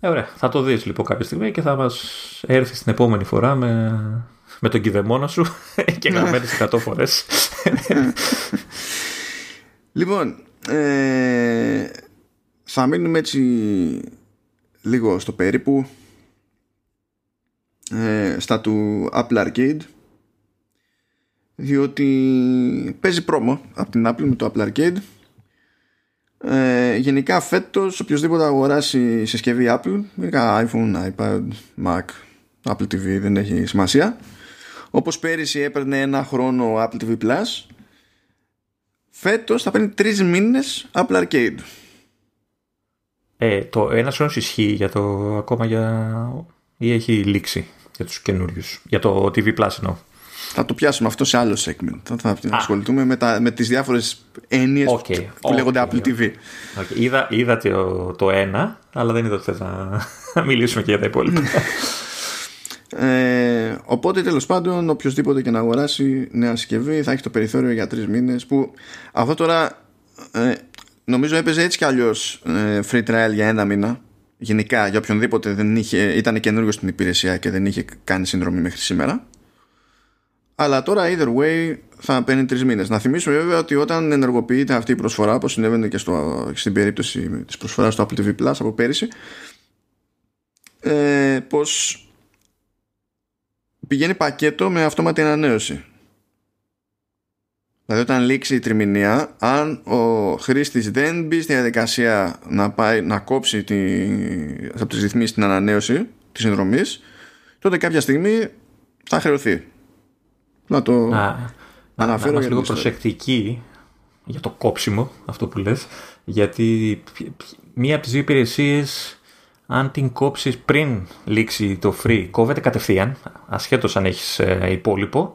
Ε, ωραία. Θα το δεις λοιπόν κάποια στιγμή και θα μας έρθεις την επόμενη φορά με, με τον κυδεμόνα σου (laughs) και γραμμένες 100 φορές. λοιπόν, ε, θα μείνουμε έτσι λίγο στο περίπου ε, στα του Apple Arcade διότι παίζει πρόμο από την Apple με το Apple Arcade ε, γενικά φέτος οποιοδήποτε αγοράσει συσκευή Apple γενικά iPhone, iPad, Mac Apple TV δεν έχει σημασία όπως πέρυσι έπαιρνε ένα χρόνο Apple TV Plus φέτος θα παίρνει τρεις μήνες Apple Arcade ε, το ένας χρόνος ισχύει για το ακόμα για ή έχει λήξει για τους καινούριους; για το TV Plus εννοώ θα το πιάσουμε αυτό σε άλλο segment. Θα, θα ασχοληθούμε με, τα, με τις διάφορες έννοιες okay, που okay, λέγονται Apple TV. Okay. Είδα, είδα το, το ένα, αλλά δεν είδα ότι θες να (laughs) μιλήσουμε και για τα υπόλοιπα. Ε, οπότε τέλος πάντων οποιοδήποτε και να αγοράσει νέα συσκευή θα έχει το περιθώριο για τρεις μήνες που αυτό τώρα ε, νομίζω έπαιζε έτσι κι αλλιώς ε, free trial για ένα μήνα γενικά για οποιονδήποτε δεν είχε, ήταν καινούριο στην υπηρεσία και δεν είχε κάνει συνδρομή μέχρι σήμερα αλλά τώρα either way θα παίρνει τρεις μήνες. Να θυμίσουμε βέβαια ότι όταν ενεργοποιείται αυτή η προσφορά, όπως συνέβαινε και στο, στην περίπτωση της προσφοράς του Apple TV Plus από πέρυσι, ε, πως πηγαίνει πακέτο με αυτόματη ανανέωση. Δηλαδή όταν λήξει η τριμηνία, αν ο χρήστης δεν μπει στη διαδικασία να, πάει, να κόψει τη, από τις ρυθμίσεις την ανανέωση της συνδρομής, τότε κάποια στιγμή θα χρεωθεί να το να, αναφέρω. Να είμαστε λίγο προσεκτικοί για το κόψιμο, αυτό που λες, γιατί μία από τις δύο υπηρεσίες, αν την κόψεις πριν λήξει το free, κόβεται κατευθείαν, ασχέτως αν έχεις ε, υπόλοιπο,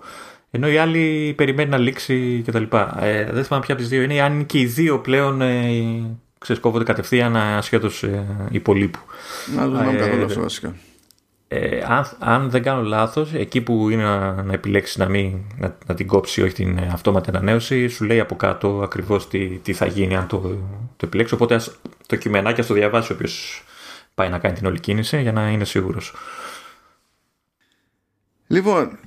ενώ η άλλη περιμένει να λήξει κτλ. Ε, δεν θυμάμαι ποια από τις δύο είναι, αν και οι δύο πλέον ε, ξεσκόβονται κατευθείαν ασχέτως ε, υπολείπου. Να το δούμε καθόλου αυτό βασικά ε, αν, αν, δεν κάνω λάθος, εκεί που είναι να, να επιλέξεις να, μην, να, να, την κόψεις όχι την αυτόματη ανανέωση, σου λέει από κάτω ακριβώς τι, τι θα γίνει αν το, το επιλέξεις. Οπότε ας, το κειμενάκι ας το διαβάσει όποιος πάει να κάνει την όλη κίνηση για να είναι σίγουρος. Λοιπόν,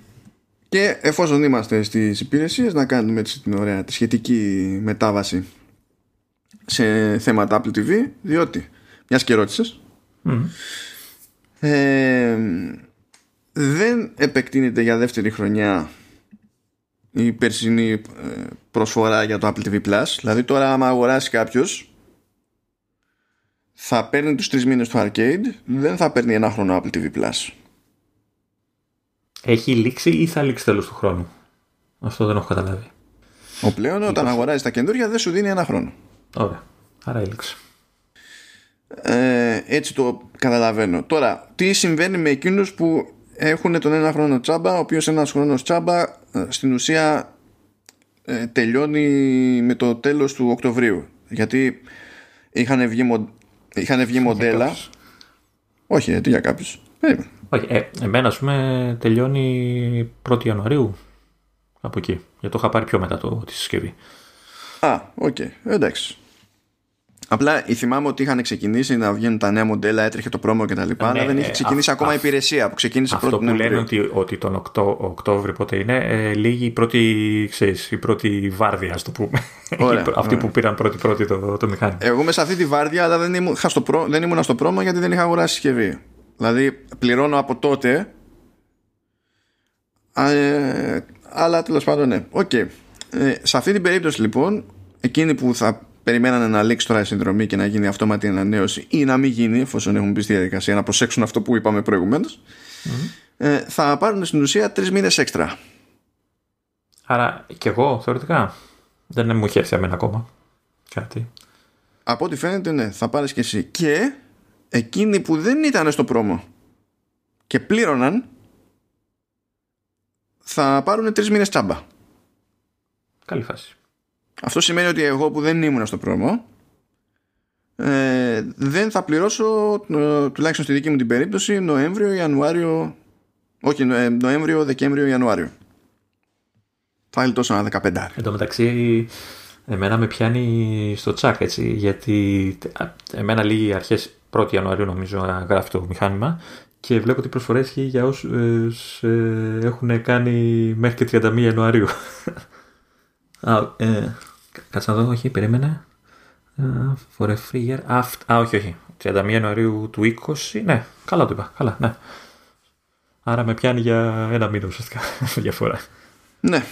και εφόσον είμαστε στις υπηρεσίες να κάνουμε έτσι την ωραία τη σχετική μετάβαση σε θέματα Apple TV διότι μιας και ρώτησες ε, δεν επεκτείνεται για δεύτερη χρονιά η περσινή ε, προσφορά για το Apple TV Plus. Δηλαδή τώρα άμα αγοράσει κάποιος θα παίρνει τους τρεις μήνες του Arcade δεν θα παίρνει ένα χρόνο Apple TV Plus. Έχει λήξει ή θα λήξει τέλος του χρόνου; Αυτό δεν έχω καταλάβει. Ο πλέον όταν αγοράζει τα καινούργια δεν σου δίνει ένα χρόνο. Ωραία. Άρα έληξε. Ε, έτσι το καταλαβαίνω. Τώρα, τι συμβαίνει με εκείνους που έχουν τον ένα χρόνο τσάμπα, ο οποίος ένας χρόνος τσάμπα ε, στην ουσία ε, τελειώνει με το τέλος του Οκτωβρίου. Γιατί είχαν βγει, μο... είχαν βγει μοντέλα. Όχι, ε, τι για κάποιους. Όχι, ε, εμένα ας πούμε τελειώνει 1η Ιανουαρίου από εκεί. Γιατί το είχα πάρει πιο μετά το, τη συσκευή. Α, OK, okay. εντάξει. Απλά θυμάμαι ότι είχαν ξεκινήσει να βγαίνουν τα νέα μοντέλα, έτρεχε το promo κτλ. Ναι, αλλά δεν είχε ξεκινήσει α, ακόμα η υπηρεσία που ξεκίνησε αυτό πρώτη που λένε ότι, ότι τον Οκτώβριο πότε είναι, ε, λίγη η πρώτη, ξέρεις, η πρώτη βάρδια, ας το πούμε. Ωραία, (laughs) Αυτοί που πήραν πρώτη-πρώτη το, το μηχάνημα. Εγώ είμαι σε αυτή τη βάρδια, αλλά δεν, ήμουν, στο προ, δεν ήμουν στο πρόμο γιατί δεν είχα αγοράσει συσκευή. Δηλαδή πληρώνω από τότε. Ε, αλλά τέλος πάντων ναι. Okay. Ε, σε αυτή την περίπτωση λοιπόν, εκείνη που θα περιμένανε να λήξει τώρα η συνδρομή και να γίνει αυτόματη ανανέωση ή να μην γίνει εφόσον έχουν μπει στη διαδικασία να προσέξουν αυτό που είπαμε ε, θα πάρουν στην ουσία τρεις μήνες έξτρα. Άρα και εγώ θεωρητικά δεν μου έχει έρθει αμένα ακόμα κάτι. Από ό,τι φαίνεται ναι θα πάρεις και εσύ και εκείνοι που δεν ήταν στο πρόμο και πλήρωναν θα πάρουν τρεις μήνες τσάμπα. Καλή φάση. Αυτό σημαίνει ότι εγώ που δεν ήμουν στο πρόμο ε, δεν θα πληρώσω ε, τουλάχιστον στη δική μου την περίπτωση Νοέμβριο, Ιανουάριο όχι ε, Νοέμβριο, Δεκέμβριο, Ιανουάριο θα τόσο ένα 15 Εν τω μεταξύ εμένα με πιάνει στο τσάκ έτσι γιατί εμένα λίγοι αρχές 1η Ιανουαρίου νομίζω γράφει το μηχάνημα και βλέπω ότι προσφορέ έχει για όσους ε, έχουν κάνει μέχρι και 31 Ιανουαρίου. Α, ε, κάτσε να δω, όχι, περίμενε. For a free year. Α, όχι, όχι. 31 Ιανουαρίου του 20. Ναι, καλά το είπα. Καλά, ναι. Άρα με πιάνει για ένα μήνα ουσιαστικά (laughs) διαφορά. Ναι.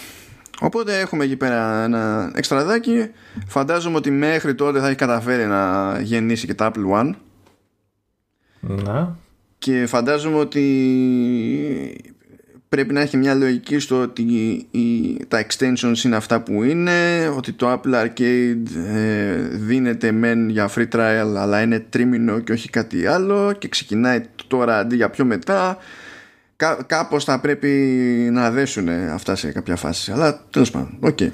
Οπότε έχουμε εκεί πέρα ένα εξτραδάκι. Φαντάζομαι ότι μέχρι τότε θα έχει καταφέρει να γεννήσει και τα Apple One. Να. Και φαντάζομαι ότι πρέπει να έχει μια λογική στο ότι η, τα extensions είναι αυτά που είναι ότι το Apple Arcade ε, δίνεται μεν για free trial αλλά είναι τρίμηνο και όχι κάτι άλλο και ξεκινάει τώρα αντί για πιο μετά. Κά, κάπως θα πρέπει να δέσουν αυτά σε κάποια φάση αλλά τέλος πάντων, OK. Okay.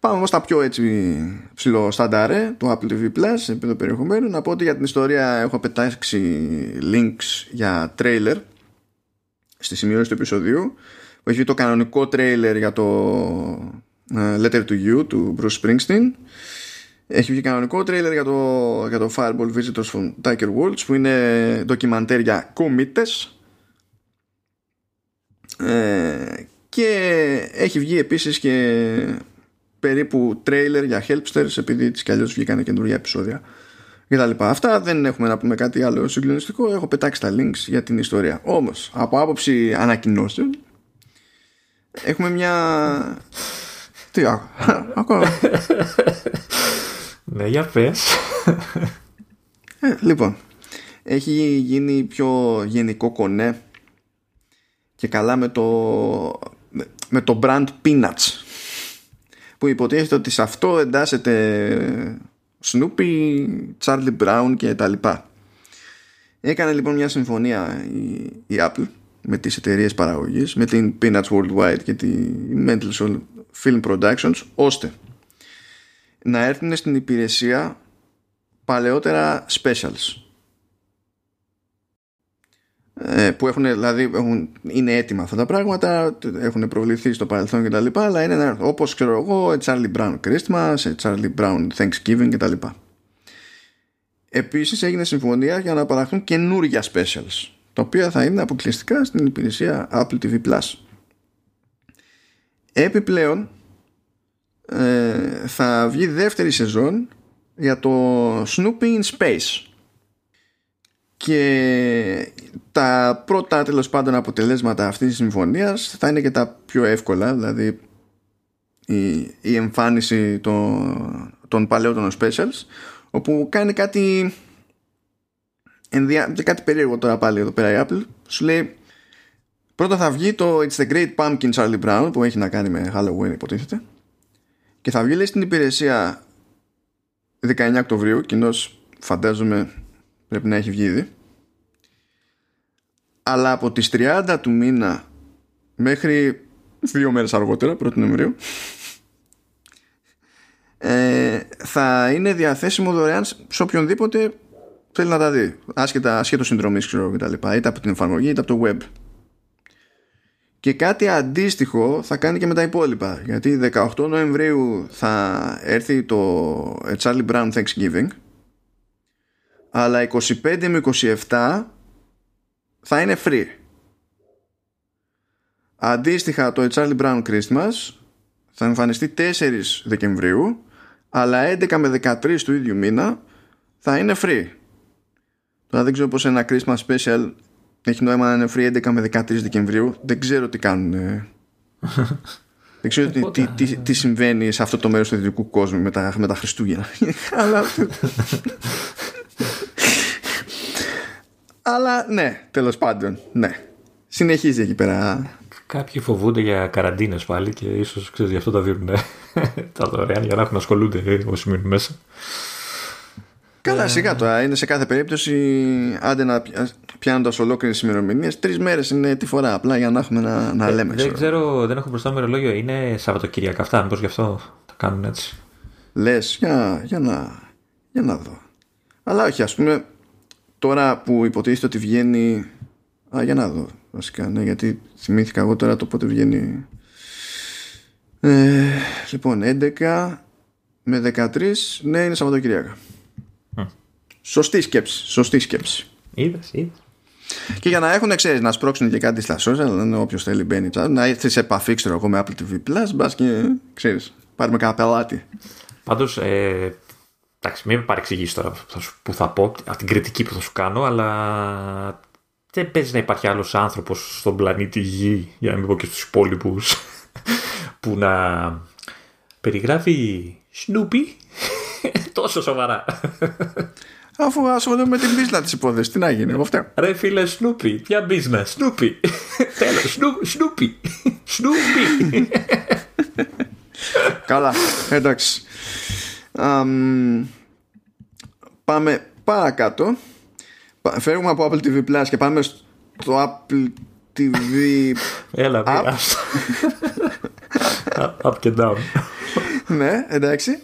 Πάμε όμως στα πιο έτσι ψιλοστάνταρ ρε το Apple TV Plus επίπεδο περιεχομένου. Να πω ότι για την ιστορία έχω πετάξει links για trailer στη σημείωση του επεισοδίου που έχει το κανονικό τρέιλερ για το ε, Letter to You του Bruce Springsteen. Έχει βγει κανονικό τρέιλερ για το, για το Fireball Visitors from Tiger Woods που είναι ντοκιμαντέρ για κομίτες. Ε, και έχει βγει επίσης και περίπου τρέιλερ για Helpsters επειδή τις κι αλλιώς βγήκαν καινούργια επεισόδια και τα λοιπά. Αυτά δεν έχουμε να πούμε κάτι άλλο συγκλονιστικό. Έχω πετάξει τα links για την ιστορία. Όμως, από άποψη ανακοινώσεων, έχουμε μια... Τι ακόμα. Ναι, για πες. Ε, λοιπόν, έχει γίνει πιο γενικό κονέ και καλά με το, με το brand Peanuts που υποτίθεται ότι σε αυτό εντάσσεται Snoopy, Charlie Brown και τα λοιπά. Έκανε λοιπόν μια συμφωνία η, η Apple με τις εταιρείες παραγωγής, με την Peanuts Worldwide και τη Mendelssohn Film Productions, ώστε να έρθουν στην υπηρεσία παλαιότερα specials ε, που έχουν, δηλαδή, έχουν, είναι έτοιμα αυτά τα πράγματα, έχουν προβληθεί στο παρελθόν και τα λοιπά, αλλά είναι όπως ξέρω εγώ, Charlie Brown Christmas, Charlie Brown Thanksgiving και τα λοιπά. Επίσης έγινε συμφωνία για να παραχθούν καινούργια specials, τα οποία θα είναι αποκλειστικά στην υπηρεσία Apple TV+. Plus. Επιπλέον, ε, θα βγει δεύτερη σεζόν για το Snoopy in Space και τα πρώτα τέλος πάντων αποτελέσματα αυτής της συμφωνίας θα είναι και τα πιο εύκολα δηλαδή η, η εμφάνιση των, των παλαιότερων specials όπου κάνει κάτι ενδια... κάτι περίεργο τώρα πάλι εδώ πέρα η Apple. Σου λέει πρώτα θα βγει το It's the Great Pumpkin Charlie Brown που έχει να κάνει με Halloween υποτίθεται. Και θα βγει λέει στην υπηρεσία 19 Οκτωβρίου κοινώς φαντάζομαι πρέπει να έχει βγει ήδη. Αλλά από τις 30 του μήνα μέχρι δύο μέρες αργότερα 1η Νοεμβρίου ε, θα είναι διαθέσιμο δωρεάν σε οποιονδήποτε θέλει να τα δει. Άσχετα, ασχέτω συνδρομής ξέρω και τα λοιπά είτε από την εφαρμογή είτε από το web. Και κάτι αντίστοιχο θα κάνει και με τα υπόλοιπα γιατί 18 Νοεμβρίου θα έρθει το Charlie Brown Thanksgiving αλλά 25 με 27 θα είναι free. Αντίστοιχα το Charlie Brown Christmas θα εμφανιστεί 4 Δεκεμβρίου αλλά 11 με 13 του ίδιου μήνα θα είναι free. Τώρα δεν ξέρω πως ένα Christmas special έχει νόημα να είναι free 11 με 13 Δεκεμβρίου. Δεν ξέρω τι κάνουν. (laughs) δεν ξέρω τι, τι, τι, τι, συμβαίνει σε αυτό το μέρος του δυτικού κόσμου με τα, με τα Χριστούγεννα. αλλά (laughs) αλλά ναι, τέλος πάντων, ναι. Συνεχίζει εκεί πέρα. Κάποιοι φοβούνται για καραντίνες πάλι και ίσως ξέρεις, γι' αυτό τα δίνουν (laughs) τα δωρεάν για να έχουν ασχολούνται όσοι μείνουν μέσα. Καλά, ε... σιγά τώρα. Είναι σε κάθε περίπτωση, άντε να πιάνοντας ολόκληρες ημερομηνίες, τρεις μέρες είναι τη φορά. Απλά για να έχουμε να, να ε, λέμε. Δεν ξέρω, δεν έχω μπροστά μου μερολόγιο. Είναι Σαββατοκύριακα αυτά. Μήπως γι' αυτό τα κάνουν έτσι. Λες, για, για, να, για να δω. Αλλά όχι, ας πούμε, τώρα που υποτίθεται ότι βγαίνει. Α, για να δω βασικά, ναι, γιατί θυμήθηκα εγώ τώρα το πότε βγαίνει. Ε, λοιπόν, 11 με 13, ναι, είναι Σαββατοκυριακά. Mm. Σωστή σκέψη. Σωστή σκέψη. Είδες, είδες. Και για να έχουν, ξέρεις, να σπρώξουν και κάτι στα social, όποιος θέλει μπαίνει, να έρθεις σε επαφή, ξέρω εγώ, με Apple TV Plus, μπας και ξέρεις, πάρουμε κανένα πελάτη. Πάντως, ε, εντάξει, μην με παρεξηγήσεις τώρα που θα, που θα πω, από την κριτική που θα σου κάνω, αλλά δεν παίζει να υπάρχει άλλος άνθρωπος στον πλανήτη Γη, για να μην πω και στους υπόλοιπους, (laughs) που να περιγράφει Snoopy (laughs) τόσο σοβαρά. Αφού ασχολούμαι με την business της υπόθεσης, τι να γίνει από αυτά. Ρε φίλε, Snoopy, ποια business, Snoopy. (laughs) Τέλος, Snoopy. Snoopy. Καλά, εντάξει. Πάμε παρακάτω. Φεύγουμε από Apple TV Plus και πάμε στο Apple TV (laughs) Έλα, Up. Up και down. (laughs) ναι, εντάξει.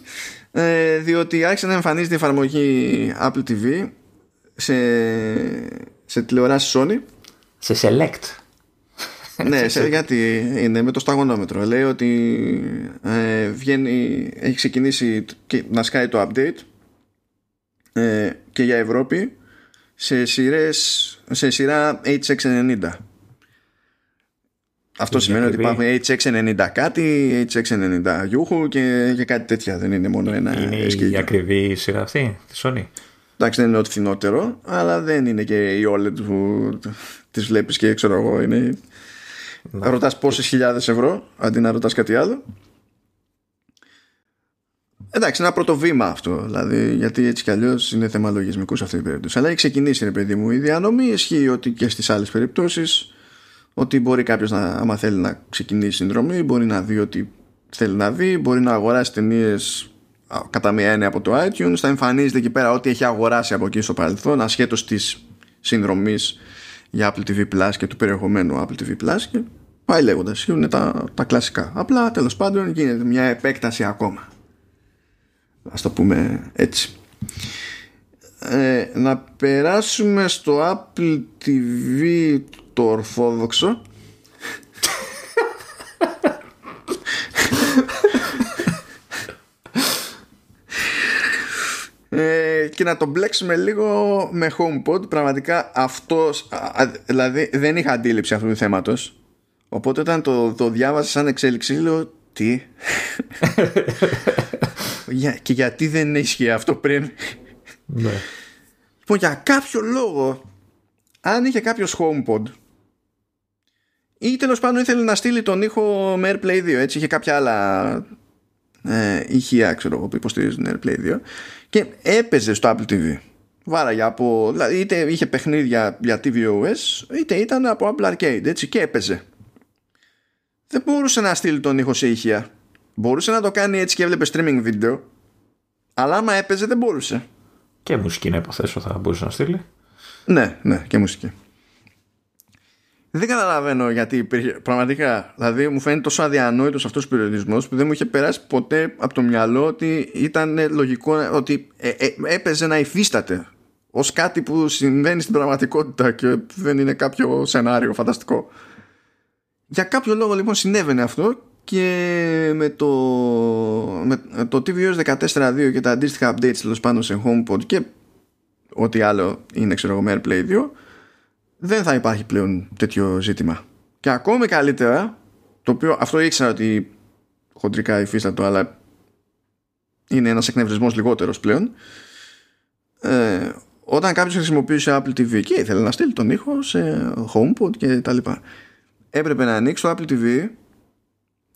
Ε, διότι άρχισε να εμφανίζεται η εφαρμογή Apple TV σε, σε τηλεοράσει Sony. Σε Select. Ναι, σε, γιατί είναι με το σταγονόμετρο. Λέει ότι ε, βγαίνει, έχει ξεκινήσει και, να σκάει το update ε, και για Ευρώπη σε, σειρές, σε σειρά HX90. Αυτό σημαίνει ότι υπάρχουν HX90 κάτι, HX90 γιούχου και, και κάτι τέτοια. Δεν είναι μόνο ένα Είναι η ακριβή σειρά αυτή τη Sony. Εντάξει, δεν είναι ό,τι φθηνότερο, αλλά δεν είναι και η OLED που τις βλέπεις και ξέρω εγώ. Είναι... Να. Ρωτάς πόσες χιλιάδες ευρώ αντί να ρωτάς κάτι άλλο. Εντάξει, ένα πρώτο βήμα αυτό. Δηλαδή, γιατί έτσι κι αλλιώς είναι θέμα λογισμικού σε αυτή την περίπτωση. Αλλά έχει ξεκινήσει, ρε παιδί μου, η διανομή. Ισχύει ότι και στις άλλες περιπτώσεις ότι μπορεί κάποιος να, άμα θέλει να ξεκινήσει συνδρομή, μπορεί να δει ότι θέλει να δει, μπορεί να αγοράσει ταινίες κατά μία έννοια από το iTunes, θα εμφανίζεται εκεί πέρα ό,τι έχει αγοράσει από εκεί στο παρελθόν, ασχέτως της συνδρομής για Apple TV Plus και του περιεχομένου Apple TV Plus και πάει λέγοντας. Είναι τα, τα κλασικά. Απλά τέλος πάντων γίνεται μια επέκταση ακόμα. Α το πούμε έτσι. Ε, να περάσουμε στο Apple TV το ορθόδοξο ε, και να το μπλέξουμε λίγο με HomePod πραγματικά αυτός δηλαδή δεν είχα αντίληψη αυτού του θέματος οπότε όταν το, το διάβασα σαν εξέλιξη λέω τι; (laughs) Και γιατί δεν ίσχυε αυτό πριν; Ναι. λοιπόν για κάποιο λόγο αν είχε κάποιος HomePod ή τέλος πάντων ήθελε να στείλει τον ήχο με AirPlay 2 έτσι είχε κάποια άλλα ε, ηχεία ξέρω εγώ που υποστηρίζουν AirPlay 2 και έπαιζε στο Apple TV βάραγε από δηλαδή είτε είχε παιχνίδια για tvOS είτε ήταν από Apple Arcade έτσι και έπαιζε. Δεν μπορούσε να στείλει τον ήχο σε ηχεία. Μπορούσε να το κάνει έτσι και έβλεπε streaming βίντεο αλλά άμα έπαιζε δεν μπορούσε. Και μουσική να υποθέσω θα μπορούσε να στείλει. Ναι, ναι, και μουσική. Δεν καταλαβαίνω γιατί υπήρχε. Πραγματικά, δηλαδή μου φαίνεται τόσο αδιανόητος αυτός ο περιορισμός που δεν μου είχε περάσει ποτέ από το μυαλό ότι ήταν λογικό ότι ε, ε, έπαιζε να υφίσταται ως κάτι που συμβαίνει στην πραγματικότητα και δεν είναι κάποιο σενάριο φανταστικό. Για κάποιο λόγο λοιπόν συνέβαινε αυτό και με το, με το tvOS 14.2 και τα αντίστοιχα updates τέλος πάνω σε HomePod και ό,τι άλλο είναι ξέρω εγώ με AirPlay 2 δεν θα υπάρχει πλέον τέτοιο ζήτημα. Και ακόμη καλύτερα, το οποίο αυτό ήξερα ότι χοντρικά υφίστατο, αλλά είναι ένας εκνευρισμός λιγότερος πλέον, ε, όταν κάποιος χρησιμοποιούσε Apple TV και ήθελε να στείλει τον ήχο σε HomePod και τα λοιπά, έπρεπε να ανοίξει το Apple TV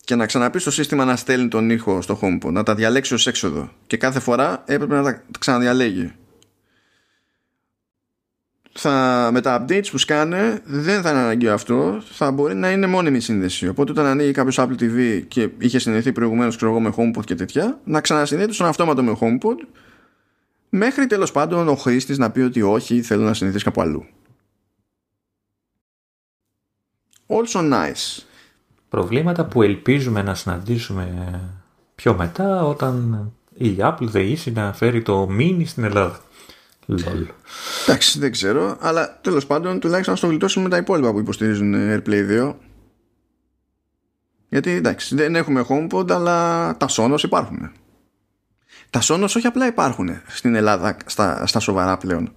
και να ξαναπεί στο σύστημα να στέλνει τον ήχο στο HomePod, να τα διαλέξει ως έξοδο και κάθε φορά έπρεπε να τα ξαναδιαλέγει θα, με τα updates που σκάνε δεν θα είναι αναγκαίο αυτό. Θα μπορεί να είναι μόνιμη σύνδεση. Οπότε όταν ανοίγει κάποιος Apple TV και είχε συνδεθεί προηγουμένως ξέρω εγώ με HomePod και τέτοια να ξανασυνδέεται στον αυτόματο με HomePod μέχρι τέλος πάντων ο χρήστης να πει ότι όχι θέλω να συνηθίσει κάπου αλλού. Also nice. Προβλήματα που ελπίζουμε να συναντήσουμε πιο μετά όταν η Apple δεήσει να φέρει το mini στην Ελλάδα. Λολ. Εντάξει, δεν ξέρω, αλλά τέλος πάντων τουλάχιστον να το γλιτώσουμε τα υπόλοιπα που υποστηρίζουν AirPlay 2. Γιατί εντάξει, δεν έχουμε HomePod, αλλά τα Sonos υπάρχουν. Τα Sonos όχι απλά υπάρχουν στην Ελλάδα στα, στα σοβαρά πλέον.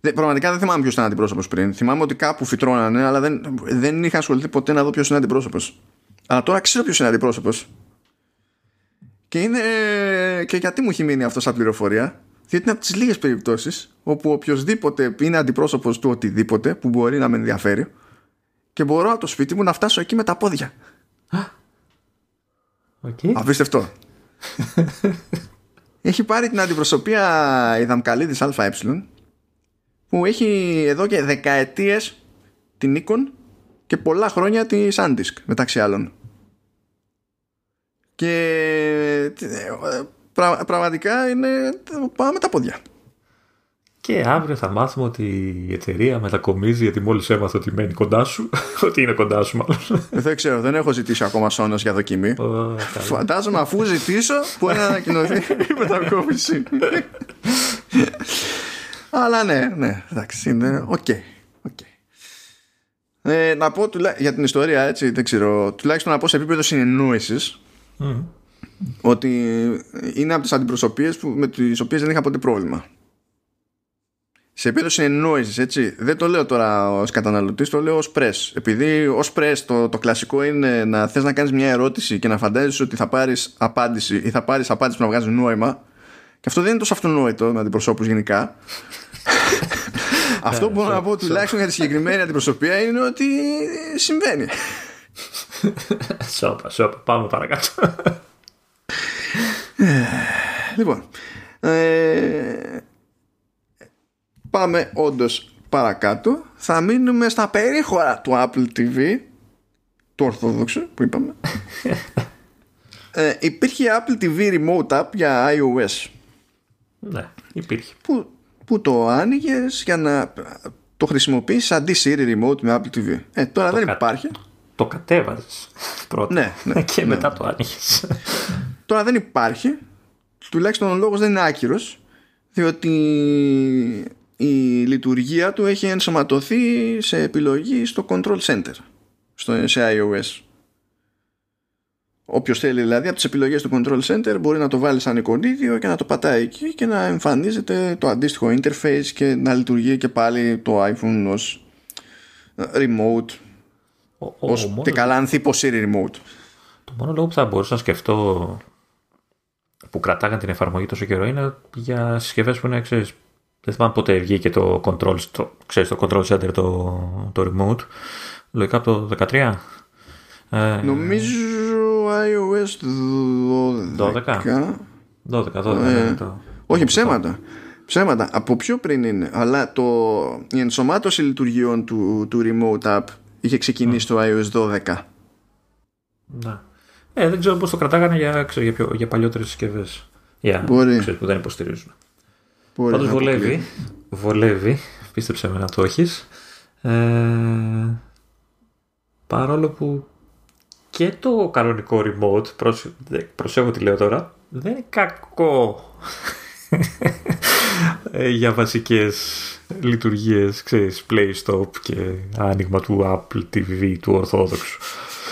Δεν, πραγματικά δεν θυμάμαι ποιος ήταν αντιπρόσωπος πριν. Θυμάμαι ότι κάπου φυτρώνανε, αλλά δεν, δεν είχα ασχοληθεί ποτέ να δω ποιος είναι αντιπρόσωπος. Αλλά τώρα ξέρω ποιος είναι αντιπρόσωπος. Και, είναι, και γιατί μου έχει μείνει αυτό σαν πληροφορία, διότι είναι από τις λίγες περιπτώσεις όπου οποιοδήποτε είναι αντιπρόσωπος του οτιδήποτε που μπορεί να με ενδιαφέρει και μπορώ από το σπίτι μου να φτάσω εκεί με τα πόδια. Okay. Απίστευτο. (laughs) έχει πάρει την αντιπροσωπεία η Δαμκαλίδης ΑΕ που έχει εδώ και δεκαετίες την Nikon και πολλά χρόνια τη SanDisk μεταξύ άλλων. Και ε, πρα, πραγματικά είναι πάμε τα πόδια. Και αύριο θα μάθουμε ότι η εταιρεία μετακομίζει γιατί μόλις έμαθα ότι μένει κοντά σου. (laughs) ότι είναι κοντά σου, μάλλον. Δεν ξέρω, δεν έχω ζητήσει ακόμα σόνος για δοκιμή. Oh, Φαντάζομαι αφού ζητήσω που να ανακοινωθεί (laughs) η μετακόμιση. Αλλά ναι, ναι, εντάξει, είναι OK. Okay, okay. Ε, να πω τουλά... για την ιστορία έτσι, δεν ξέρω, τουλάχιστον να πω σε επίπεδο συνεννόησης Mm. Ότι είναι από τις αντιπροσωπείες που, με τις οποίες δεν είχα ποτέ πρόβλημα. Σε επίπεδο συνεννόησης, έτσι, δεν το λέω τώρα ως καταναλωτής, το λέω ως press. Επειδή ως press το, το κλασικό είναι να θες να κάνεις μια ερώτηση και να φαντάζεσαι ότι θα πάρεις απάντηση ή θα πάρεις απάντηση που να βγάζει νόημα και αυτό δεν είναι τόσο αυτονόητο με αντιπροσώπους γενικά. (laughs) αυτό που μπορώ να πω τουλάχιστον για τη συγκεκριμένη αντιπροσωπεία είναι ότι συμβαίνει. (laughs) Σόπα, σόπα, πάμε παρακάτω. Λοιπόν, ε, πάμε όντως παρακάτω. Θα μείνουμε στα περίχωρα του Apple TV, του ορθόδοξου που είπαμε. (laughs) ε, υπήρχε Apple TV Remote App για iOS. ναι, υπήρχε. Που, που το άνοιγες για να το χρησιμοποιήσεις αντί Siri Remote με Apple TV. Ε, τώρα δεν κα- υπάρχει. Το κατέβαζες πρώτα. Ναι, ναι, (laughs) και ναι. μετά το άνοιγες. (laughs) Τώρα δεν υπάρχει. Τουλάχιστον ο λόγος δεν είναι άκυρος διότι η λειτουργία του έχει ενσωματωθεί σε επιλογή στο Control Center στο, σε iOS. Όποιος θέλει δηλαδή από τις επιλογές του Control Center μπορεί να το βάλει σαν εικονίδιο και να το πατάει εκεί και να εμφανίζεται το αντίστοιχο interface και να λειτουργεί και πάλι το iPhone ως remote Ο, ο, ως ο, και καλά ανθίπο Siri remote. Το μόνο λόγο που θα μπορούσα να σκεφτώ που κρατάγαν την εφαρμογή τόσο καιρό είναι για συσκευές που είναι, ξέρεις, δεν θυμάμαι πότε βγήκε το control, το, ξέρεις, το control center, το, το remote. Λογικά από το 13. Ε, Νομίζω iOS 12. 12. 12, 12 Ε, ναι, το, Όχι ψέματα. Ψέματα. Από πιο πριν είναι. Αλλά το, η ενσωμάτωση λειτουργιών του, του Remote App είχε ξεκινήσει στο iOS 12. ναι. Ε, δεν ξέρω πώς το κρατάγανε για, ξέρω, για, πιο, για παλιότερες συσκευές. Για, Μπορεί. ξέρεις, που δεν υποστηρίζουν. Μπορεί Πάντως να βολεύει. αποκλείει. Βολεύει. Πίστεψε με να το έχεις. Ε, παρόλο που και το κανονικό remote, προσ- δε- προσέχω τι λέω τώρα, δεν είναι κακό ε, (laughs) για βασικές λειτουργίες, ξέρεις, play stop και άνοιγμα του Apple TV, του ορθόδοξου.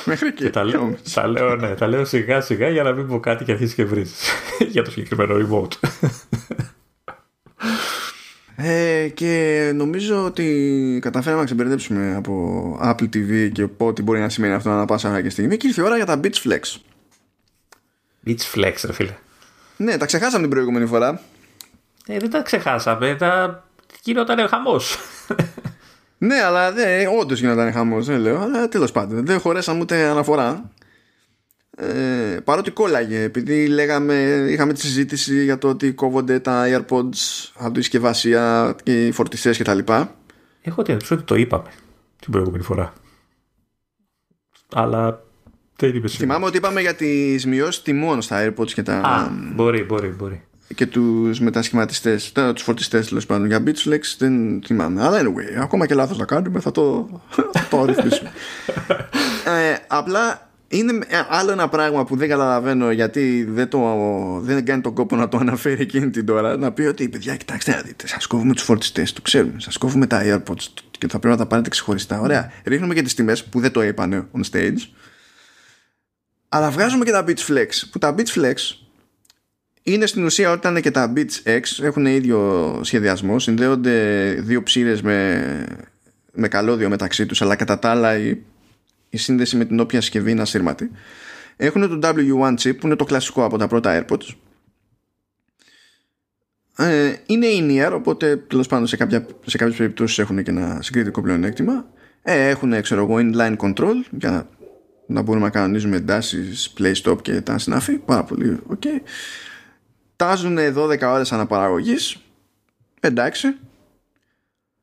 Μέχρι και. Και τα λέω, τα λέω, ναι, τα λέω σιγά σιγά για να μην πω κάτι και αρχίσει και βρίζεις (laughs) για το συγκεκριμένο remote. Ε, και νομίζω ότι καταφέραμε να ξεμπερδέψουμε από Apple TV και ό,τι μπορεί να σημαίνει αυτό ανά πάσα ώρα και στιγμή. Και ήρθε η ώρα για τα Beats Flex. Beach flex, ρε φίλε. Ναι, τα ξεχάσαμε την προηγούμενη φορά. Ε, δεν τα ξεχάσαμε. Τα γινόταν χαμός. Ναι, αλλά δεν, όντως γινόταν χαμός, δεν λέω. Αλλά τέλος πάντων, δεν χωρέσαμε ούτε αναφορά. Ε, παρότι κόλλαγε, επειδή λέγαμε, είχαμε τη συζήτηση για το ότι κόβονται τα AirPods από τη συσκευασία και οι φορτιστές κτλ. Έχω την εντύπωση ότι το είπαμε την προηγούμενη φορά. Αλλά δεν είπε σίγουρα. Θυμάμαι ότι είπαμε για τις μειώσεις τιμών στα AirPods και τα. Α, μπορεί, μπορεί, μπορεί. Και τους μετασχηματιστές, τους φορτιστές τέλος πάντων για Beachflex δεν θυμάμαι. Αλλά anyway, ακόμα και λάθος να κάνουμε θα το, θα το ρυθμίσουμε. (laughs) ε, απλά είναι άλλο ένα πράγμα που δεν καταλαβαίνω γιατί δεν, το, δεν κάνει τον κόπο να το αναφέρει εκείνη την τώρα να πει ότι παιδιά κοιτάξτε να δείτε σας κόβουμε τους φορτιστές το ξέρουμε σας κόβουμε τα airpods και θα πρέπει να τα πάρετε ξεχωριστά ωραία ρίχνουμε και τις τιμές που δεν το είπανε on stage αλλά βγάζουμε και τα Beats Flex που τα Beats Flex είναι στην ουσία όταν και τα Beats X έχουν ίδιο σχεδιασμό συνδέονται δύο ψήρες με, με καλώδιο μεταξύ τους αλλά κατά τα άλλα η, η σύνδεση με την όποια συσκευή είναι ασύρματη. Έχουν το W1 chip που είναι το κλασικό από τα πρώτα AirPods. Ε, είναι in-ear οπότε τέλος πάντων σε, κάποια, σε κάποιες περιπτώσεις έχουν και ένα συγκριτικό πλεονέκτημα. Ε, έχουν ξέρω εγώ inline control για να μπορούμε να κανονίζουμε εντάσεις, play stop και τα συνάφη. Πάρα πολύ ok τάζουν 12 ώρες αναπαραγωγής. Εντάξει.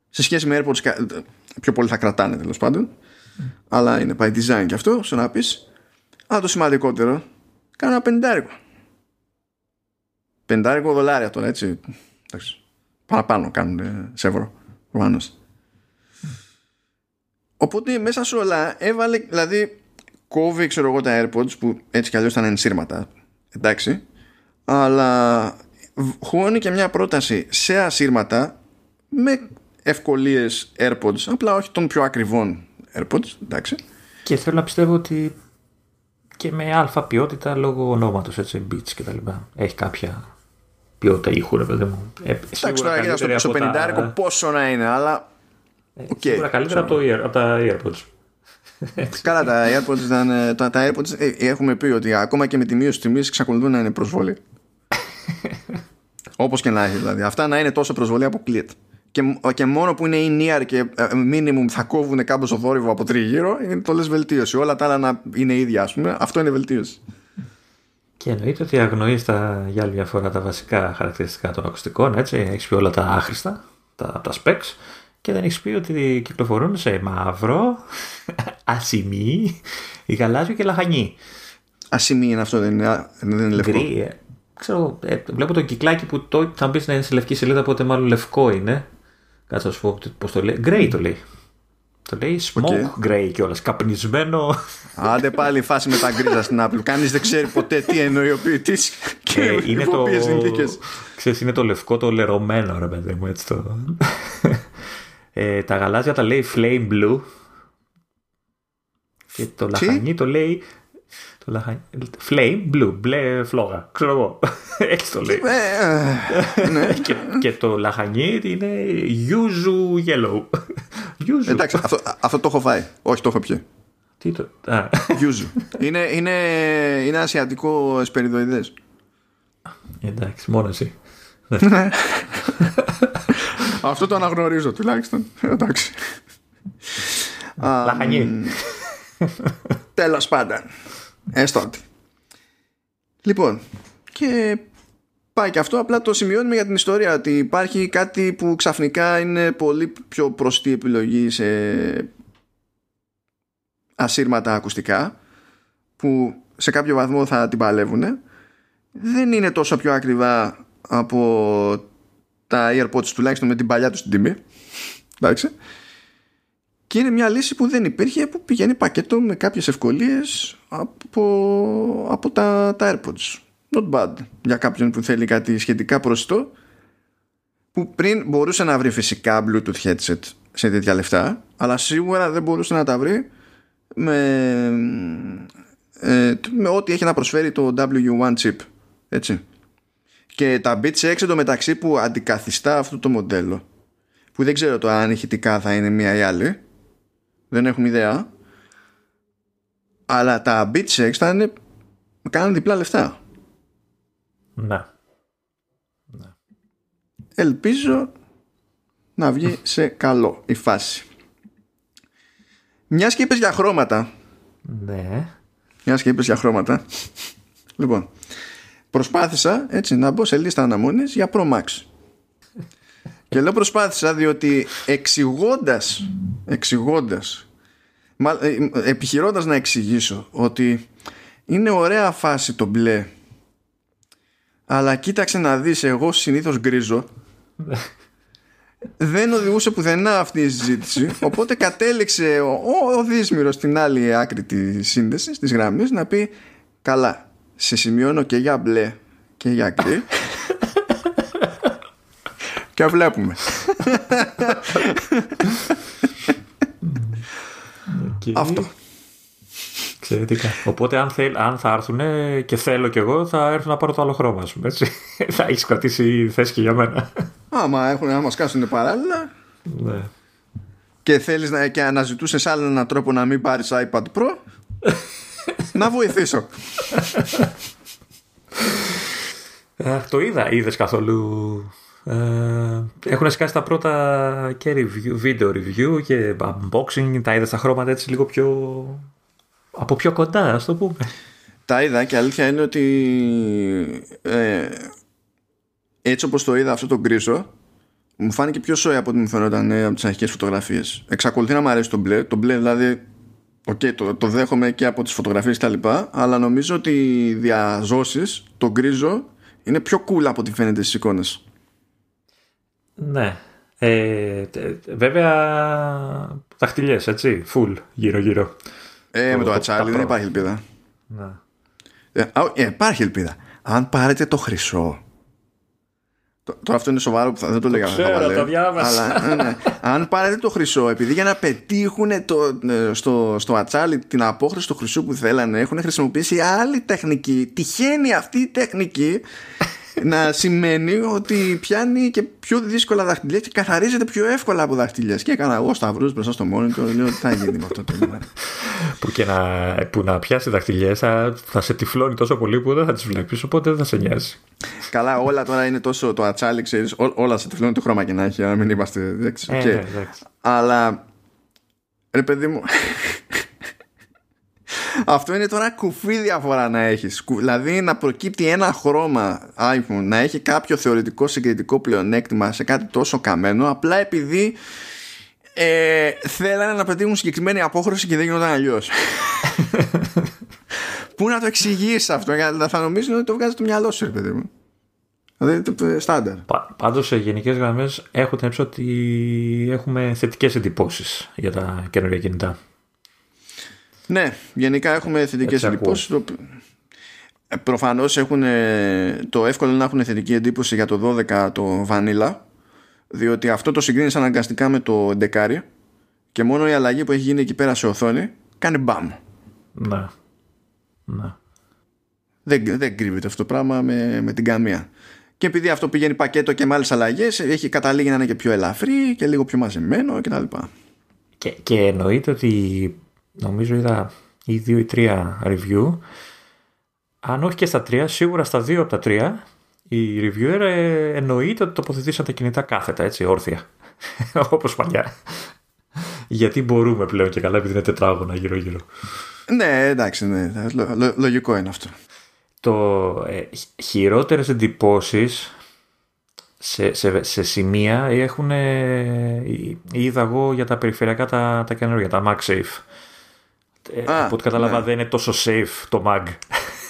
Σε σχέση με AirPods πιο πολύ θα κρατάνε τέλος πάντων. Αλλά είναι by design και αυτό στο να πεις. Αλλά το σημαντικότερο κάνω ένα πεντάρικο. Πεντάρικο δολάρια τώρα έτσι. Εντάξει. παραπάνω κάνουν σε ευρώ προφανώς. Οπότε μέσα σε όλα έβαλε δηλαδή κόβει ξέρω εγώ τα AirPods που έτσι κι αλλιώς ήταν ενσύρματα. Εντάξει αλλά χώνει και μια πρόταση σε ασύρματα με ευκολίες AirPods. Απλά όχι των πιο ακριβών AirPods εντάξει. και θέλω να πιστεύω ότι και με αλφα ποιότητα λόγω ονόματος έτσι beats και τα λοιπά. Έχει κάποια ποιότητα ήχου ρε παιδί μου. Ε, εντάξει τώρα στο, στο 50 τα... πόσο να είναι αλλά okay, σίγουρα καλύτερα από, το ear, από τα AirPods. (laughs) Καλά, τα AirPods, ήταν, τα, τα AirPods ε, έχουμε πει ότι ακόμα και με τη μείωση τιμής εξακολουθούν να είναι προσβολή. Όπως και να έχει δηλαδή. Αυτά να είναι τόσο προσβολή αποκλείεται. Και, και μόνο που είναι in-ear και ε, minimum θα κόβουν κάπως το θόρυβο από τριγύρω είναι το λες βελτίωση. Όλα τα άλλα να είναι ίδια, ας πούμε. Αυτό είναι βελτίωση. Και εννοείται ότι αγνοείς για άλλη μια φορά τα βασικά χαρακτηριστικά των ακουστικών. Έτσι, έχεις πει όλα τα άχρηστα, τα, τα specs και δεν έχεις πει ότι κυκλοφορούν σε μαύρο, (laughs) ασημή, γαλάζιο και λαχανί. Ασημή είναι αυτό, δεν είναι, δεν είναι λευκό. Γκρι, ε, ξέρω, ε, βλέπω το κυκλάκι που το, θα μπεις να είναι σε λευκή σελίδα, οπότε μάλλον λευκό είναι. Κάτσε να σου πω πώς το λέει. Γκρέι το λέει. Το λέει smoke okay. grey κιόλας. Καπνισμένο. Άντε πάλι φάση με τα γκρίζα στην Apple. Κανείς δεν ξέρει ποτέ τι εννοεί ο ποιητής και ε, είναι το... συνθήκε. Ξέρεις, είναι το λευκό το λερωμένο, ρε παιδί μου, έτσι το. ε, τα γαλάζια τα λέει flame blue. Και το λαχανί το λέει το λαχανί. Flame blue, μπλε φλόγα. Ξέρω εγώ. (laughs) Έτσι το λέει. Ε, ε, ναι. (laughs) και, και, το λαχανί είναι yuzu yellow. (laughs) yuzu. Εντάξει, αυτό, αυτό το έχω φάει. Όχι, το έχω πιει. Τι το. Yuzu. είναι, είναι, είναι ασιατικό εσπεριδοειδές. Εντάξει, μόνο εσύ. Ναι. αυτό το αναγνωρίζω τουλάχιστον. Εντάξει. Λαχανί. Τέλος πάντων. Έστω ότι. Λοιπόν, και πάει και αυτό. Απλά το σημειώνουμε για την ιστορία ότι υπάρχει κάτι που ξαφνικά είναι πολύ πιο προστή επιλογή σε ασύρματα ακουστικά που σε κάποιο βαθμό θα την παλεύουν. Δεν είναι τόσο πιο ακριβά από τα AirPods τουλάχιστον με την παλιά τους στην τιμή. Εντάξει. Και είναι μια λύση που δεν υπήρχε που πηγαίνει πακέτο με κάποιες ευκολίες από, από τα, τα AirPods. Not bad για κάποιον που θέλει κάτι σχετικά προσιτό που πριν μπορούσε να βρει φυσικά Bluetooth headset σε τέτοια λεφτά αλλά σίγουρα δεν μπορούσε να τα βρει με, ε, με ό,τι έχει να προσφέρει το W1 chip έτσι και τα Beats 6 μεταξύ που αντικαθιστά αυτό το μοντέλο που δεν ξέρω το αν ηχητικά θα είναι μία ή άλλη δεν έχουμε ιδέα. Αλλά τα Beats θα είναι κάνουν διπλά λεφτά. Ναι. ναι. Ελπίζω να βγει σε καλό η φάση. Μιας και είπες για χρώματα. Ναι. Μιας και είπες για χρώματα. Λοιπόν προσπάθησα έτσι να μπω σε λίστα αναμονής για Pro Max και λέω προσπάθησα διότι εξηγώντας, εξηγώντας ε, επιχειρώντας να εξηγήσω ότι είναι ωραία φάση το μπλε αλλά κοίταξε να δεις εγώ συνήθως γκρίζω. (laughs) Δεν οδηγούσε πουθενά αυτή η συζήτηση οπότε κατέληξε ο, ο, ο Δίσμυρος στην άλλη άκρη της σύνδεσης της γραμμής να πει καλά σε σημειώνω και για μπλε και για γκρι (laughs) και βλέπουμε αυτό Εξαιρετικά. Οπότε αν, θέλ, αν θα έρθουν και θέλω κι εγώ θα έρθουν να πάρω το άλλο χρώμα σου. Έτσι. (laughs) θα έχεις κρατήσει θέση και για μένα. Άμα, έχουν, άμα σκάσουν παράλληλα. Ναι. Και θέλεις να, και αναζητούσες άλλο έναν τρόπο να μην πάρεις iPad Pro να βοηθήσω. Αχ, το είδα. Είδες καθόλου ε, έχουν σκάσει τα πρώτα και review, video review και unboxing, τα είδα στα χρώματα έτσι λίγο πιο από πιο κοντά, ας το πούμε. Τα είδα και αλήθεια είναι ότι ε, έτσι όπως το είδα αυτό το γκρίζο μου φάνηκε πιο σόι από ό,τι μου φαίνονταν ε, από τις αρχικές φωτογραφίες. Εξακολουθεί να μου αρέσει το μπλε. Το μπλε δηλαδή okay, το, το δέχομαι και από τις φωτογραφίες και τα λοιπά, αλλά νομίζω ότι οι διαζώσεις, το γκρίζο είναι πιο cool από ό,τι φαίνεται στις εικόνες. Ναι. Ε, βέβαια δαχτυλιές έτσι, full γύρω γύρω. Ε, με το, ατσάλι δεν υπάρχει ελπίδα. Ναι. Ε, ε, υπάρχει ελπίδα. Αν πάρετε το χρυσό. Τώρα αυτό είναι σοβαρό που θα, δεν το λέγαμε. Ξέρω, το διάβασα. Αλλά, ναι, ναι. Αν πάρετε το χρυσό, επειδή για να πετύχουν το, ε, στο, στο ατσάλι την απόχρωση του χρυσού που θέλανε, έχουν χρησιμοποιήσει άλλη τεχνική. Τυχαίνει αυτή η τεχνική να σημαίνει ότι πιάνει και πιο δύσκολα δαχτυλιά και καθαρίζεται πιο εύκολα από δαχτυλιέ. Και έκανα εγώ σταυρούς μπροστά στο monitor, λέω τι θα γίνει με αυτό το πράγμα. που και να, που να πιάσει δαχτυλιέ θα, θα σε τυφλώνει τόσο πολύ που δεν θα τις βλέπεις, οπότε δεν θα σε νοιάζει. Καλά, όλα τώρα είναι τόσο το ατσάλι, ξέρεις, όλα σε τυφλώνει το χρώμα και να έχει, να μην είμαστε. Εντάξει, okay. ε, Αλλά ρε παιδί μου, αυτό είναι τώρα κουφή διαφορά να έχεις. Δηλαδή να προκύπτει ένα χρώμα iPhone να έχει κάποιο θεωρητικό συγκριτικό πλεονέκτημα σε κάτι τόσο καμένο απλά επειδή ε, θέλανε να πετύχουν συγκεκριμένη απόχρωση και δεν γινόταν αλλιώς. (laughs) Πού να το εξηγήσει αυτό, γιατί θα νομίζουν ότι το βγάζει το μυαλό σου, παιδί μου. Δηλαδή, στάνταρ. Πάντως, σε γενικές γραμμές, έχω την ότι έχουμε θετικές εντυπώσεις για τα καινούργια κινητά. Ναι, γενικά έχουμε θετικές εντυπώσεις. Ε, Προφανώς έχουν το εύκολο να έχουν θετική εντύπωση για το 12 το Vanilla, διότι αυτό το συγκρίνεις αναγκαστικά με το 11 και μόνο η αλλαγή που έχει γίνει εκεί πέρα σε οθόνη κάνει μπαμ. Ναι. ναι. Δεν, δεν κρύβεται αυτό το πράγμα με, με την καμία. Και επειδή αυτό πηγαίνει πακέτο και με άλλες αλλαγές, έχει καταλήγει να είναι και πιο ελαφρύ και λίγο πιο μαζεμένο κτλ. Και, και εννοείται ότι νομίζω είδα ή δύο ή τρία review. Αν όχι και στα τρία, σίγουρα στα δύο από τα τρία, οι reviewer ε, εννοείται ότι τοποθετήσαν τα κινητά κάθετα, έτσι, όρθια. (laughs) Όπως παλιά. Γιατί μπορούμε πλέον και καλά, επειδή είναι τετράγωνα γύρω-γύρω. Ναι, εντάξει, ναι. λογικό είναι αυτό. Το ε, χειρότερες εντυπώσεις σε, σε, σε σημεία έχουν ε, είδα εγώ για τα περιφερειακά τα, τα καινούργια, τα MagSafe. Ε, από ό,τι κατάλαβα ναι. δεν είναι τόσο safe το mag.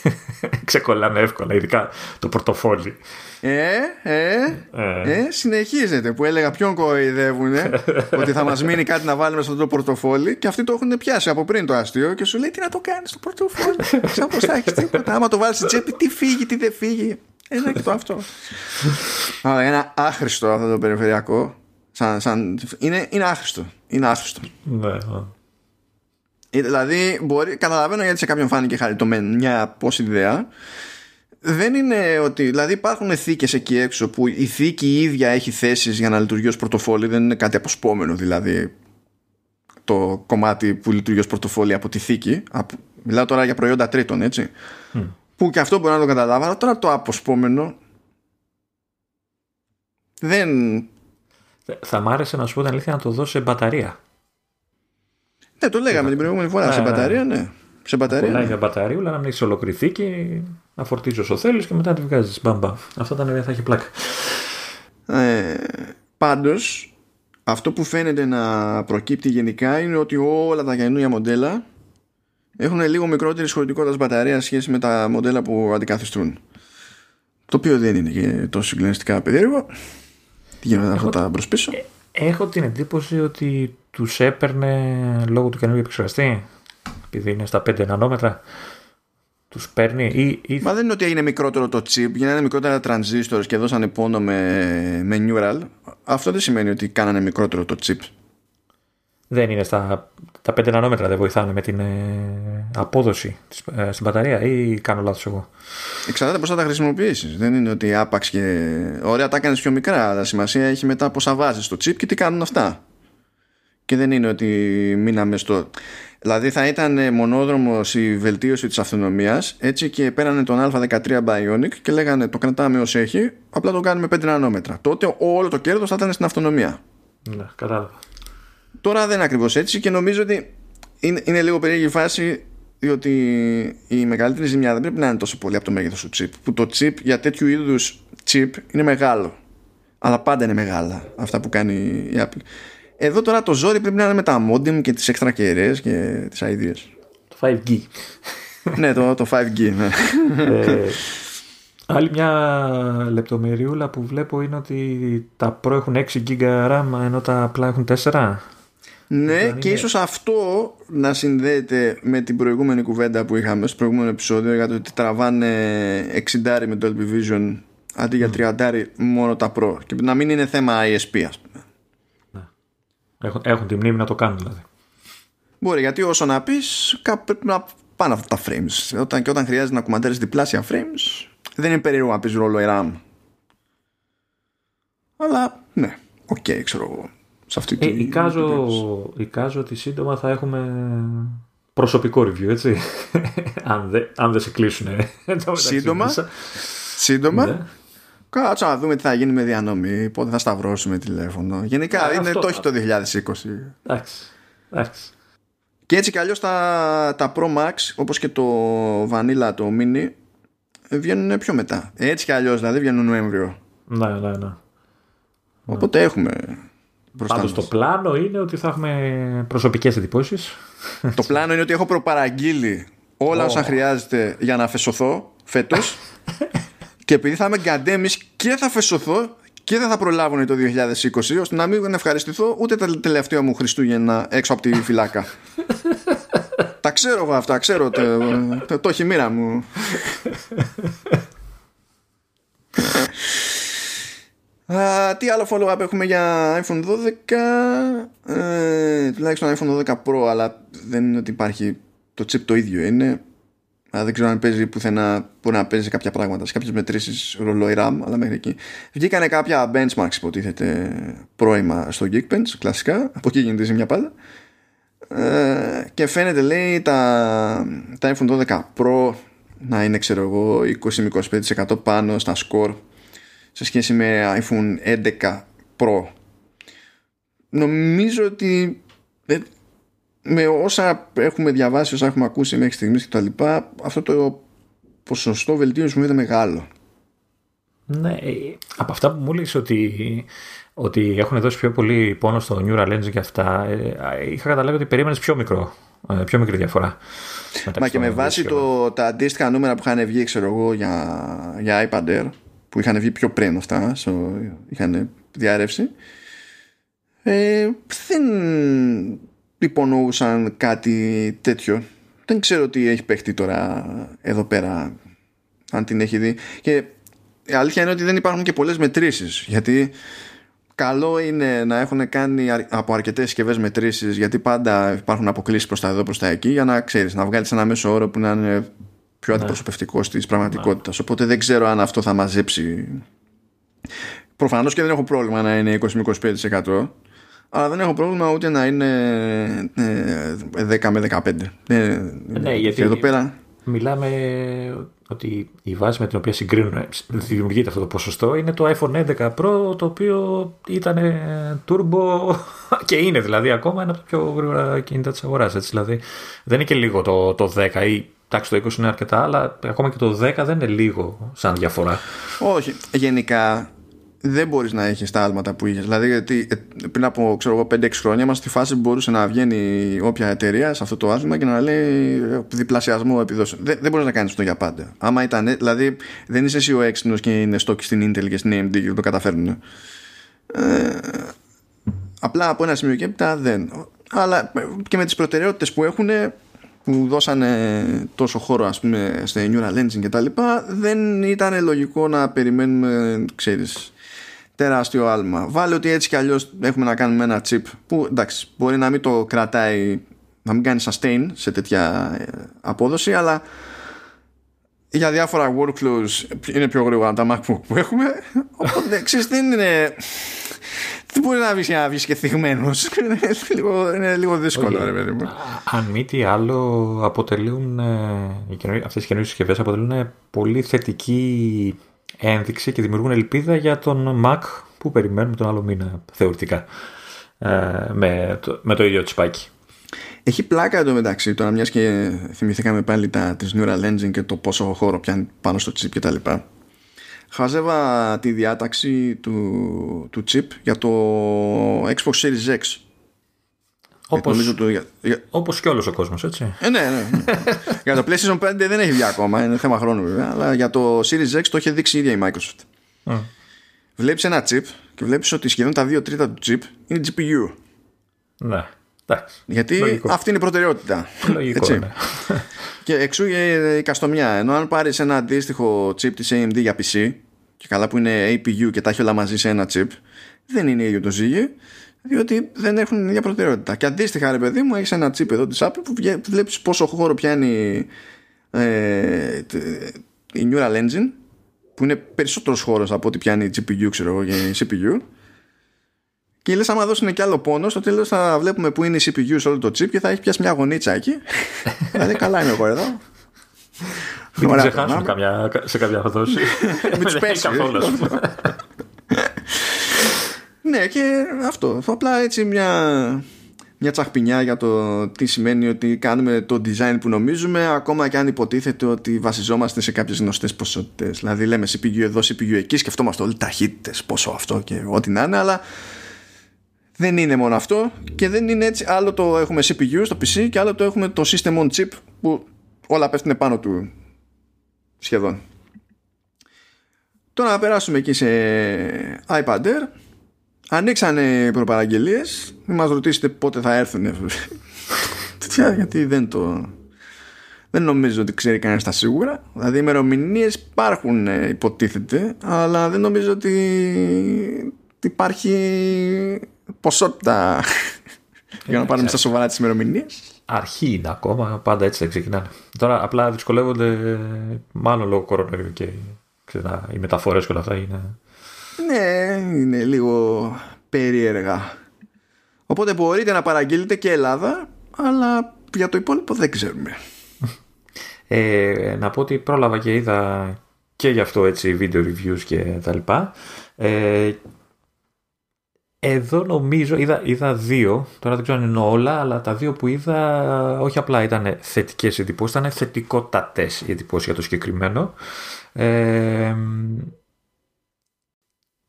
(laughs) Ξεκολλάνε εύκολα, ειδικά το πορτοφόλι. Ε, ε, ε, ε, συνεχίζεται που έλεγα ποιον κοροϊδεύουν (laughs) ότι θα μας μείνει κάτι να βάλουμε στο το πορτοφόλι και αυτοί το έχουν πιάσει από πριν το αστείο και σου λέει τι να το κάνεις στο πορτοφόλι σαν πως θα έχεις τίποτα άμα το βάλεις στην τσέπη τι φύγει, τι δεν φύγει ένα και το αυτό Άρα, ένα άχρηστο αυτό το περιφερειακό σαν, σαν, είναι, είναι άχρηστο είναι άχρηστο ναι, ε, δηλαδή, μπορεί, καταλαβαίνω γιατί σε κάποιον φάνηκε χαριτωμένη μια πώς ιδέα. Δεν είναι ότι. Δηλαδή, υπάρχουν θήκες εκεί έξω που η θήκη η ίδια έχει θέσεις για να λειτουργεί ως πορτοφόλι. Δεν είναι κάτι αποσπόμενο δηλαδή το κομμάτι που λειτουργεί ως πορτοφόλι από τη θήκη. Μιλάω τώρα για προϊόντα τρίτων, έτσι. Που και αυτό μπορεί να το καταλάβω. τώρα το αποσπόμενο δεν. Θα μ' άρεσε να σου πω την αλήθεια να το δώσω σε μπαταρία. Ναι, το λέγαμε την προηγούμενη φορά. σε ναι, ναι. μπαταρία, ναι. Σε μπαταρία. Ναι. μια μπαταρία, αλλά να έχεις ολοκληρωθεί και να φορτίζεις όσο θέλεις και μετά τη βγάζεις. Μπαμπα. Αυτό ήταν, θα έχει πλάκα. Ε, Πάντως, αυτό που φαίνεται να προκύπτει γενικά είναι ότι όλα τα καινούργια μοντέλα έχουν λίγο μικρότερη σχολητικότητα μπαταρίας σχέση με τα μοντέλα που αντικαθιστούν. το οποίο δεν είναι και τόσο συγκλονιστικά περίεργο. Τι γίνονται αυτά τα μπρος πίσω; Ε, έχω την εντύπωση ότι τους έπαιρνε λόγω του καινούργιου επεξεργαστή, επειδή είναι στα 5 νανόμετρα. Τους παίρνει ή, ή... Μα δεν είναι ότι έγινε μικρότερο το chip, γίνανε μικρότερα transistors και δώσανε πόνο με, με neural. Αυτό δεν σημαίνει ότι κάνανε μικρότερο το chip δεν είναι στα τα 5 νανόμετρα, δεν βοηθάνε με την ε, απόδοση της, ε, στην μπαταρία ή κάνω λάθος εγώ. Εξαρτάται πώς θα τα χρησιμοποιήσεις. Δεν είναι ότι άπαξ και ωραία τα κάνεις πιο μικρά, αλλά σημασία έχει μετά πόσα βάζεις στο chip και τι κάνουν αυτά. Και δεν είναι ότι μείναμε στο... Δηλαδή θα ήταν μονόδρομος η βελτίωση της αυτονομίας έτσι και πέρανε τον Α13 Bionic και λέγανε το κρατάμε ως έχει απλά το κάνουμε 5 νανόμετρα. Τότε όλο το κέρδος θα ήταν στην αυτονομία. Ναι, κατάλαβα. Τώρα δεν είναι ακριβώς έτσι και νομίζω ότι είναι, είναι λίγο περίεργη φάση διότι η μεγαλύτερη ζημιά δεν πρέπει να είναι τόσο πολύ από το μέγεθος του chip. Που το chip για τέτοιου είδους chip είναι μεγάλο. Αλλά πάντα είναι μεγάλα αυτά που κάνει η Apple. Εδώ τώρα το ζόρι πρέπει να είναι με τα modem και τις έξτρα κεραίες και τις ideas. Το 5G. ναι, το, το 5G, ναι. ε, άλλη μια λεπτομεριούλα που βλέπω είναι ότι τα Pro έχουν 6 GB RAM ενώ τα απλά έχουν 4. Ναι, και είναι... ίσως αυτό να συνδέεται με την προηγούμενη κουβέντα που είχαμε στο προηγούμενο επεισόδιο για το ότι τραβάνε 60 με Dolby Vision αντί για 30 μόνο τα Pro. Και να μην είναι θέμα ISP, ας πούμε. Ναι. Έχουν, έχουν τη μνήμη να το κάνουν δηλαδή. Μπορεί, γιατί όσο να πεις, πρέπει να πάνε αυτά τα frames. Όταν, και όταν χρειάζεται να κουμαντέρεις διπλάσια frames, δεν είναι περίεργο να πεις ρόλο RAM. Αλλά ναι, OK, okay, ξέρω εγώ σε αυτή ε, εικάζω, εικάζω ότι σύντομα θα έχουμε προσωπικό review, έτσι. (laughs) αν, δεν, αν δεν σε κλείσουν. (laughs) σύντομα. σύντομα. Ναι. Κάτσε να δούμε τι θα γίνει με διανομή, πότε θα σταυρώσουμε τηλέφωνο. Γενικά είναι αυτό, το όχι το 2020. Εντάξει. Εντάξει. Και έτσι κι αλλιώς τα, τα Pro Max όπως και το Vanilla το Mini βγαίνουν πιο μετά. Έτσι κι αλλιώς δηλαδή βγαίνουν Νοέμβριο. Ναι, ναι, ναι. Οπότε έχουμε Πάντως το πλάνο είναι ότι θα έχουμε προσωπικές εντυπώσεις. Το πλάνο είναι ότι έχω προπαραγγείλει όλα όσα χρειάζεται για να φεσωθώ φέτος. (laughs) και επειδή θα είμαι γκαντέμις και θα φεσωθώ και δεν θα προλάβουν το 2020 ώστε να μην ευχαριστηθώ ούτε τα τελευταία μου Χριστούγεννα έξω από τη φυλάκα. (laughs) τα ξέρω εγώ αυτά, ξέρω το, το, το έχει μοίρα μου. (laughs) τι άλλο follow-up έχουμε για iPhone 12 ε, τουλάχιστον iPhone 12 Pro αλλά δεν είναι ότι υπάρχει το chip το ίδιο είναι. Αλλά δεν ξέρω αν παίζει πουθενά μπορεί να παίζει κάποια πράγματα σε κάποιες μετρήσεις ρολόι RAM αλλά μέχρι εκεί. Βγήκανε κάποια benchmarks υποτίθεται πρώιμα στο Geekbench κλασικά. Από εκεί γίνεται σε μια πάντα. Ε, και φαίνεται λέει τα, τα iPhone 12 Pro να είναι ξέρω εγώ 20-25% πάνω στα score σε σχέση με iPhone 11 Pro. Νομίζω ότι ε, με όσα έχουμε διαβάσει, όσα έχουμε ακούσει μέχρι στιγμής και τα λοιπά αυτό το ποσοστό βελτίωσης μου είναι μεγάλο. Ναι, ε, από αυτά που μου έλεγε ότι, ότι έχουν δώσει πιο πολύ πόνο στο Neural Engine και αυτά, ε, είχα καταλάβει ότι περίμενες πιο μικρό, πιο μικρή διαφορά. Μα και με βάση το, τα αντίστοιχα νούμερα που είχαν βγει, ξέρω εγώ, για, για iPad Air, που είχαν βγει πιο πριν αυτά, so, είχαν διαρρεύσει, ε, δεν υπονοούσαν κάτι τέτοιο. Δεν ξέρω τι έχει παίχτη τώρα εδώ πέρα, αν την έχει δει. Και η αλήθεια είναι ότι δεν υπάρχουν και πολλές μετρήσεις, γιατί καλό είναι να έχουν κάνει από αρκετές συσκευές μετρήσεις, γιατί πάντα υπάρχουν αποκλήσεις προς τα εδώ, προς τα εκεί, για να ξέρεις, να βγάλεις ένα μέσο όρο που να είναι πιο ναι. αντιπροσωπευτικό της πραγματικότητας. Ναι. Οπότε δεν ξέρω αν αυτό θα μαζέψει. Προφανώς και δεν έχω πρόβλημα να είναι 20-25%. Αλλά δεν έχω πρόβλημα ούτε να είναι 10 ε, με 15. Ε, ναι, γιατί εδώ πέρα... μιλάμε ότι η βάση με την οποία συγκρίνουν δημιουργείται αυτό το ποσοστό είναι το iPhone 11 Pro το οποίο ήταν turbo (laughs) και είναι δηλαδή ακόμα ένα από τα πιο γρήγορα κινητά της αγοράς. δηλαδή δεν είναι και λίγο το, το 10 ή Εντάξει, το 20 είναι αρκετά, αλλά ακόμα και το 10 δεν είναι λίγο σαν διαφορά. Όχι. Γενικά, δεν μπορείς να έχεις τα άλματα που είχες. Δηλαδή, γιατί ε, πριν από 5-6 χρόνια είμαστε στη φάση που μπορούσε να βγαίνει όποια εταιρεία σε αυτό το άθλημα και να λέει ε, διπλασιασμό επιδόσεων. Δεν, δεν μπορείς να κάνεις αυτό για πάντα. Άμα ήταν, δηλαδή, δεν είσαι εσύ ο έξυπνος και είναι στόκι στην Intel και στην AMD και το καταφέρνουν. Ε, απλά από ένα σημείο και έπειτα δεν. Αλλά και με τις προτεραιότητες που έχουν που δώσανε τόσο χώρο ας πούμε στο Neural Engine και τα λοιπά δεν ήταν λογικό να περιμένουμε ξέρεις τεράστιο άλμα. Βάλε ότι έτσι κι αλλιώς έχουμε να κάνουμε ένα chip που εντάξει μπορεί να μην το κρατάει να μην κάνει sustain σε τέτοια ε, απόδοση αλλά για διάφορα workflows είναι πιο γρήγορα από τα MacBook που έχουμε. Οπότε (laughs) ξέρεις δεν είναι δεν μπορεί να βγεις να βγεις και θυγμένος; (laughs) είναι, λίγο, είναι λίγο δύσκολο, okay. ρε παιδί μου. Αν μη τι άλλο, αποτελούν. Ε, Αυτές οι καινούριε συσκευές αποτελούν πολύ θετική ένδειξη και δημιουργούν ελπίδα για τον Mac που περιμένουμε τον άλλο μήνα θεωρητικά. Ε, με, το, με το ίδιο τσπάκι. Έχει πλάκα εδώ μεταξύ τώρα, μιας και θυμηθήκαμε πάλι τα της Neural Engine και το πόσο χώρο πιάνει πάνω στο chip κτλ χάζευα τη διάταξη του, του chip για το Xbox Series X. Όπως, το, για, όπως και όλος ο κόσμος, έτσι. Ε, ναι, ναι. (laughs) για το PlayStation 5 δεν έχει βγει ακόμα, είναι θέμα χρόνου βέβαια, αλλά για το Series X το είχε δείξει η ίδια η Microsoft. Mm. Βλέπεις ένα chip και βλέπεις ότι σχεδόν τα δύο τρίτα του chip είναι GPU. Ναι. Γιατί Λογικό. αυτή είναι η προτεραιότητα. Λογικό, έτσι. Ναι. και εξού η καστομιά. Ενώ αν πάρεις ένα αντίστοιχο chip της AMD για PC, και καλά που είναι APU και τα έχει όλα μαζί σε ένα chip, δεν είναι ίδιο το ζύγι, διότι δεν έχουν ίδια προτεραιότητα. Και αντίστοιχα, ρε παιδί μου, έχεις ένα chip εδώ της Apple που βλέπεις πόσο χώρο πιάνει ε, η Neural Engine, που είναι περισσότερος χώρος από ό,τι πιάνει η GPU, ξέρω εγώ, και η CPU και λες άμα δώσουν και άλλο πόνο Στο τέλος θα βλέπουμε που είναι η CPU σε όλο το chip Και θα έχει πιάσει μια γωνίτσα εκεί. (laughs) Δηλαδή καλά είμαι εγώ εδώ Μην την ξεχάσουν καμιά, σε κάποια δόση. (laughs) Μην τους πέσει Ναι και αυτό. Απλά έτσι μια μια τσαχπινιά για το τι σημαίνει ότι κάνουμε το design που νομίζουμε ακόμα και αν υποτίθεται ότι βασιζόμαστε σε κάποιες γνωστές ποσότητες. Δηλαδή λέμε CPU εδώ, CPU εκεί σκεφτόμαστε όλοι ταχύτητες πόσο αυτό και ό,τι να είναι αλλά δεν είναι μόνο αυτό και δεν είναι έτσι. Άλλο το έχουμε CPU στο PC και άλλο το έχουμε το system on chip που όλα πέφτουν πάνω του σχεδόν. Τώρα να περάσουμε εκεί σε iPad Air. Ανοίξανε προπαραγγελίες. Μην μας ρωτήσετε πότε θα έρθουν (laughs) γιατί δεν το δεν νομίζω ότι ξέρει κανένας τα σίγουρα. Δηλαδή, οι ημερομηνίες υπάρχουν, ε, υποτίθεται, αλλά δεν νομίζω ότι υπάρχει ποσότητα (laughs) για να πάρουμε στα σοβαρά τις ημερομηνίες. Αρχή είναι ακόμα, πάντα έτσι θα ξεκινάνε. Τώρα απλά δυσκολεύονται μάλλον λόγω κορονοϊού και ξέρετε, οι μεταφορές και όλα αυτά είναι. Ναι, είναι λίγο περίεργα. Οπότε μπορείτε να παραγγείλετε και Ελλάδα, αλλά για το υπόλοιπο δεν ξέρουμε. Ε, να πω ότι πρόλαβα και είδα και γι' αυτό έτσι video reviews και τα λοιπά. Ε, εδώ νομίζω είδα, είδα δύο, τώρα δεν ξέρω αν είναι όλα, αλλά τα δύο που είδα όχι απλά ήταν θετικές εντυπώσεις, ήταν θετικότατες οι εντυπώσεις για το συγκεκριμένο. Ε,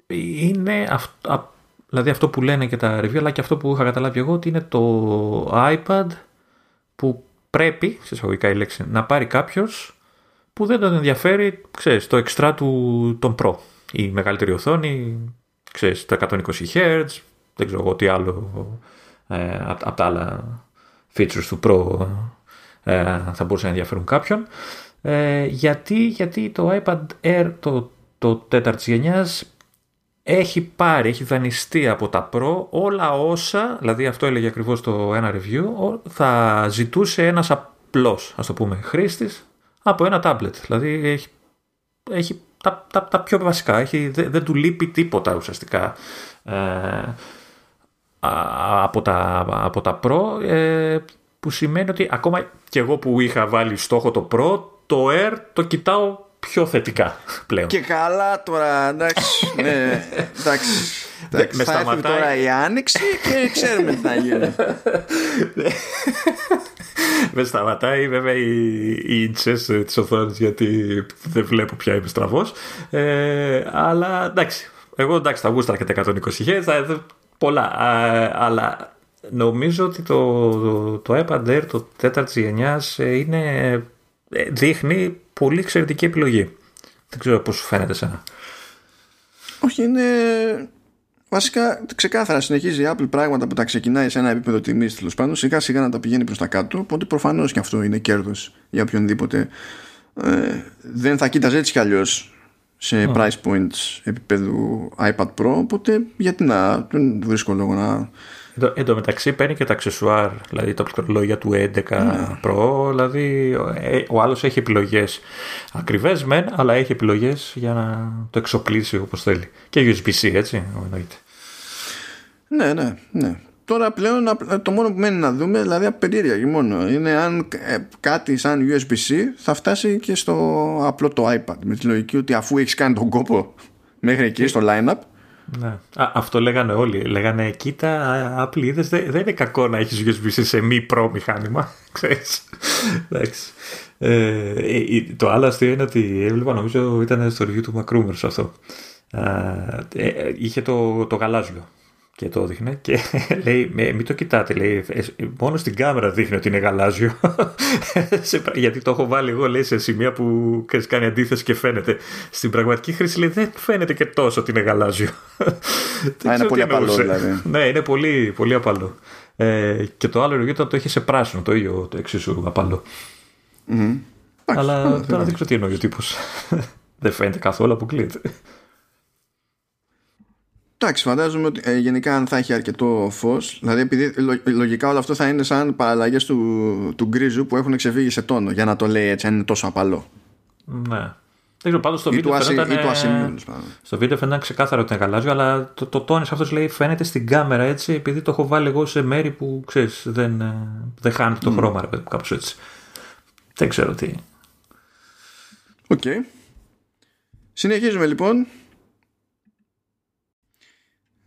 είναι αυτό, δηλαδή αυτό που λένε και τα review, αλλά και αυτό που είχα καταλάβει εγώ ότι είναι το iPad που πρέπει, σε εισαγωγικά η λέξη, να πάρει κάποιος που δεν τον ενδιαφέρει, ξέρεις, το εξτρά του τον Pro. Η μεγαλύτερη οθόνη, ξέρεις, τα 120 Hz, δεν ξέρω εγώ τι άλλο ε, από τα άλλα features του Pro ε, θα μπορούσαν να ενδιαφέρουν κάποιον. Ε, γιατί, γιατί το iPad Air το, το τέταρτης γενιάς έχει πάρει, έχει δανειστεί από τα Pro όλα όσα, δηλαδή αυτό έλεγε ακριβώς το ένα review, θα ζητούσε ένας απλός, ας το πούμε, χρήστης από ένα tablet. Δηλαδή έχει, έχει τα, τα, τα πιο βασικά. Έχει, δεν, δεν του λείπει τίποτα ουσιαστικά ε, από, τα, από τα Pro ε, που σημαίνει ότι ακόμα και εγώ που είχα βάλει στόχο το Pro το Air το κοιτάω πιο θετικά πλέον. Και καλά τώρα, εντάξει. ναι, εντάξει. εντάξει θα έρθει τώρα η άνοιξη και ξέρουμε τι θα γίνει. (laughs) Με σταματάει βέβαια οι, οι ίντσες της οθόνης γιατί δεν βλέπω πια είμαι στραβός. Ε, αλλά εντάξει, Εγώ εντάξει, θα γούσταρα και τα 120 Hz, πολλά. αλλά νομίζω ότι το, το, το iPad Air, το 4 γενιάς, είναι, ε, δείχνει πολύ εξαιρετική επιλογή. Δεν ξέρω πώς σου φαίνεται σένα. Όχι, είναι Βασικά, ξεκάθαρα συνεχίζει η Apple πράγματα που τα ξεκινάει σε ένα επίπεδο τιμής τέλος πάντων, σιγά σιγά να τα πηγαίνει προς τα κάτω. Οπότε προφανώς και αυτό είναι κέρδος για οποιονδήποτε ε, δεν θα κοίταζε έτσι κι αλλιώς σε price points επίπεδου iPad Pro. Οπότε γιατί να, δεν βρίσκω λόγο να. Εν τω μεταξύ παίρνει και τα αξεσουάρ, δηλαδή τα πληκτρολόγια του 11 ναι. Pro, δηλαδή ε, ο άλλος έχει επιλογές ακριβές μεν, αλλά έχει επιλογές για να το εξοπλίσει όπως θέλει. Και USB-C έτσι, εννοείται. Ναι, ναι, ναι. Τώρα πλέον το μόνο που μένει να δούμε, δηλαδή περίεργα μόνο, είναι αν ε, κάτι σαν USB-C θα φτάσει και στο απλό το iPad. Με τη λογική ότι αφού έχεις κάνει τον κόπο μέχρι εκεί στο line-up. Ναι. Α, αυτό λέγανε όλοι. Λέγανε, κοίτα, Apple είδες, δεν, δεν είναι κακό να έχεις USB-C σε μη προ μηχάνημα. (laughs) Ξέρεις. Εντάξει. Ε, ε, το άλλο αστείο είναι ότι έβλεπα, νομίζω ήταν στο review του Macroomers αυτό. Ε, είχε το, το γαλάζιο και το έδειχνε και (laughs) λέει μην το κοιτάτε λέει «Ε, μόνο στην κάμερα δείχνει ότι είναι γαλάζιο (laughs) γιατί το έχω βάλει εγώ λέει σε σημεία που κάνει αντίθεση και φαίνεται. Στην πραγματική χρήση λέει δεν φαίνεται και τόσο ότι είναι γαλάζιο. Α, είναι πολύ απαλό δηλαδή. Ναι είναι πολύ, πολύ απαλό. Ε, και το άλλο ρογείο το είχε σε πράσινο το ίδιο το εξίσου απαλό. Mm-hmm. αλλά τώρα δεν ξέρω τι εννοεί ο τύπος. (laughs) Δεν φαίνεται καθόλου αποκλείεται Εντάξει, φαντάζομαι ότι ε, γενικά αν θα έχει αρκετό φως, δηλαδή επειδή λογικά όλο αυτό θα είναι σαν παραλλαγές του, του γκρίζου που έχουν ξεφύγει σε τόνο, για να το λέει έτσι, αν είναι τόσο απαλό. Ναι. Δεν ξέρω, πάντως στο βίντεο φαίνεται. Στο βίντεο φαίνεται ξεκάθαρο ότι είναι γαλάζιο, αλλά το, το τονίζει αυτός λέει φαίνεται στην κάμερα έτσι, επειδή το έχω βάλει εγώ σε μέρη που ξέρεις, δεν, ε, δεν χάνει το mm. χρώμα, ρε παιδί κάπως έτσι. Δεν ξέρω τι. OK. Okay. Συνεχίζουμε λοιπόν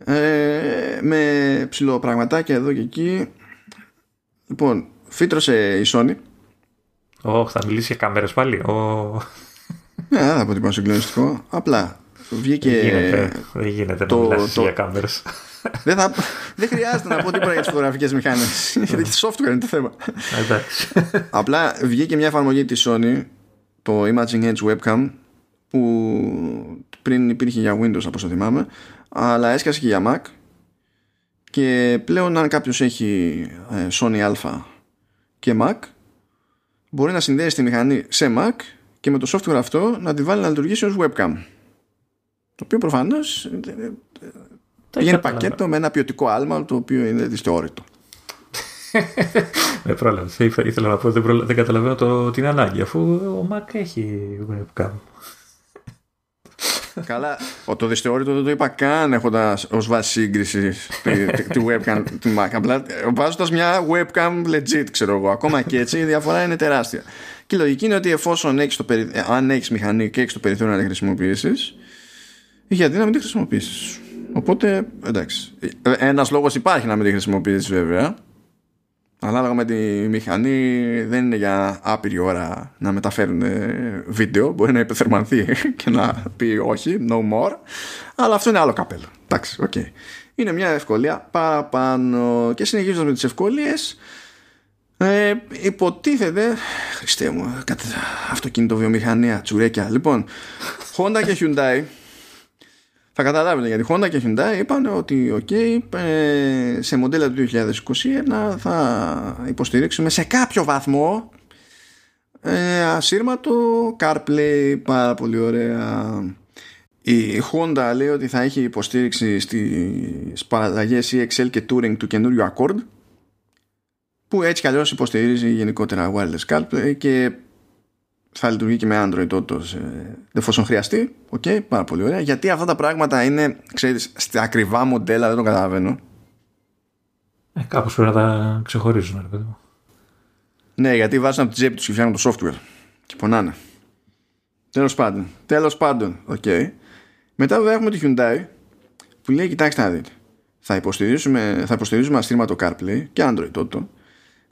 ε, με ψηλό πραγματάκια εδώ και εκεί. Λοιπόν, φύτρωσε η Sony. Oh, θα μιλήσει για κάμερες πάλι. Oh. Ναι, δεν θα πω τίποτα συγκλονιστικό. Απλά βγήκε. Δεν γίνεται, δεν γίνεται το, να μιλάς το, για κάμερες. Δεν, θα, δεν χρειάζεται να πω τίποτα για τις φωτογραφικές μηχάνε. Γιατί software είναι το θέμα. Εντάξει. Απλά βγήκε μια εφαρμογή της Sony, το Imaging Edge Webcam, που πριν υπήρχε για Windows από όσο θυμάμαι αλλά έσκασε και για Mac και πλέον αν κάποιος έχει ε, Sony Α και Mac μπορεί να συνδέσει τη μηχανή σε Mac και με το software αυτό να τη βάλει να λειτουργήσει ως webcam το οποίο προφανώς ε, ε, πηγαίνει πακέτο με ένα ποιοτικό άλμα το οποίο είναι δυστεώρητο δεν (laughs) πρόλαβε. Ήθελα να πω δεν, δεν καταλαβαίνω το, την ανάγκη αφού ο Mac έχει webcam. Καλά, το δυστεώρητο δεν το είπα καν έχοντας ως βάση σύγκριση τη, webcam του Mac. Απλά βάζοντας μια webcam legit, ξέρω εγώ. Ακόμα και έτσι η διαφορά είναι τεράστια. Και η λογική είναι ότι εφόσον έχεις το περι... αν έχεις μηχανή και έχεις το περιθώριο να τη χρησιμοποιήσεις, γιατί να μην τη χρησιμοποιήσεις. Οπότε, εντάξει. Ένας λόγος υπάρχει να μην τη χρησιμοποιήσεις, βέβαια ανάλογα με τη μηχανή δεν είναι για άπειρη ώρα να μεταφέρουν βίντεο. Μπορεί να υπεθερμανθεί (laughs) και να πει όχι, no more. Αλλά αυτό είναι άλλο καπέλο. Εντάξει, okay. είναι μια ευκολία παραπάνω. Και συνεχίζοντας με τις ευκολίες ε, υποτίθεται Χριστέ μου, κάτι αυτοκίνητο βιομηχανία, τσουρέκια. Λοιπόν, Honda και Hyundai θα καταλάβετε γιατί Honda και Hyundai είπαν ότι ok ε, σε μοντέλα του 2021 θα υποστηρίξουμε σε κάποιο βαθμό ε, ασύρματο CarPlay πάρα πολύ ωραία. Η Honda λέει ότι θα έχει υποστήριξη στις παραλλαγές EXL και Touring του καινούριου Accord που έτσι κι αλλιώς υποστηρίζει γενικότερα wireless CarPlay και θα λειτουργεί και με Android όντως ε, εφόσον χρειαστεί. OK, okay, πάρα πολύ ωραία. Γιατί αυτά τα πράγματα είναι, ξέρεις, στα ακριβά μοντέλα, δεν το καταλαβαίνω. Ε, κάπως πρέπει να τα ξεχωρίζουν, ρε παιδί μου. Ναι, γιατί βάζουν από την τσέπη τους και φτιάχνουν το software. Και πονάνε. Τέλος πάντων. Τέλος πάντων. OK. Okay. Μετά βέβαια έχουμε τη Hyundai που λέει, κοιτάξτε να δείτε. Θα υποστηρίζουμε, θα υποστηρίζουμε ασύρματο CarPlay και Android τότε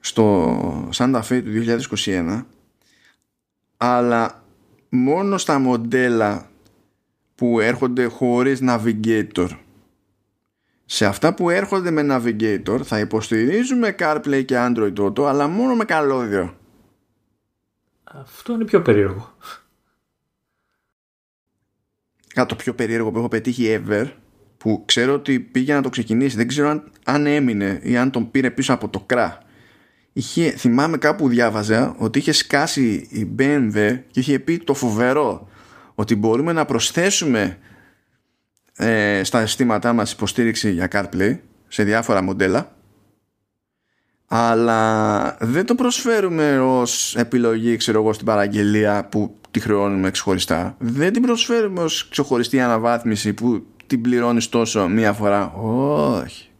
στο Santa Fe του 2021 αλλά μόνο στα μοντέλα που έρχονται χωρίς navigator. Σε αυτά που έρχονται με navigator θα υποστηρίζουμε CarPlay και Android Auto αλλά μόνο με καλώδιο. Αυτό είναι πιο περίεργο. Κάτι το πιο περίεργο που έχω πετύχει ever που ξέρω ότι πήγε να το ξεκινήσει δεν ξέρω αν, αν έμεινε ή αν τον πήρε πίσω από το κρά είχε, θυμάμαι κάπου διάβαζα ότι είχε σκάσει η BMW και είχε πει το φοβερό ότι μπορούμε να προσθέσουμε ε, στα αισθήματά μας υποστήριξη για CarPlay σε διάφορα μοντέλα αλλά δεν το προσφέρουμε ως επιλογή ξέρω εγώ στην παραγγελία που τη χρεώνουμε ξεχωριστά. Δεν την προσφέρουμε ως ξεχωριστή αναβάθμιση που την πληρώνεις τόσο μία φορά. Όχι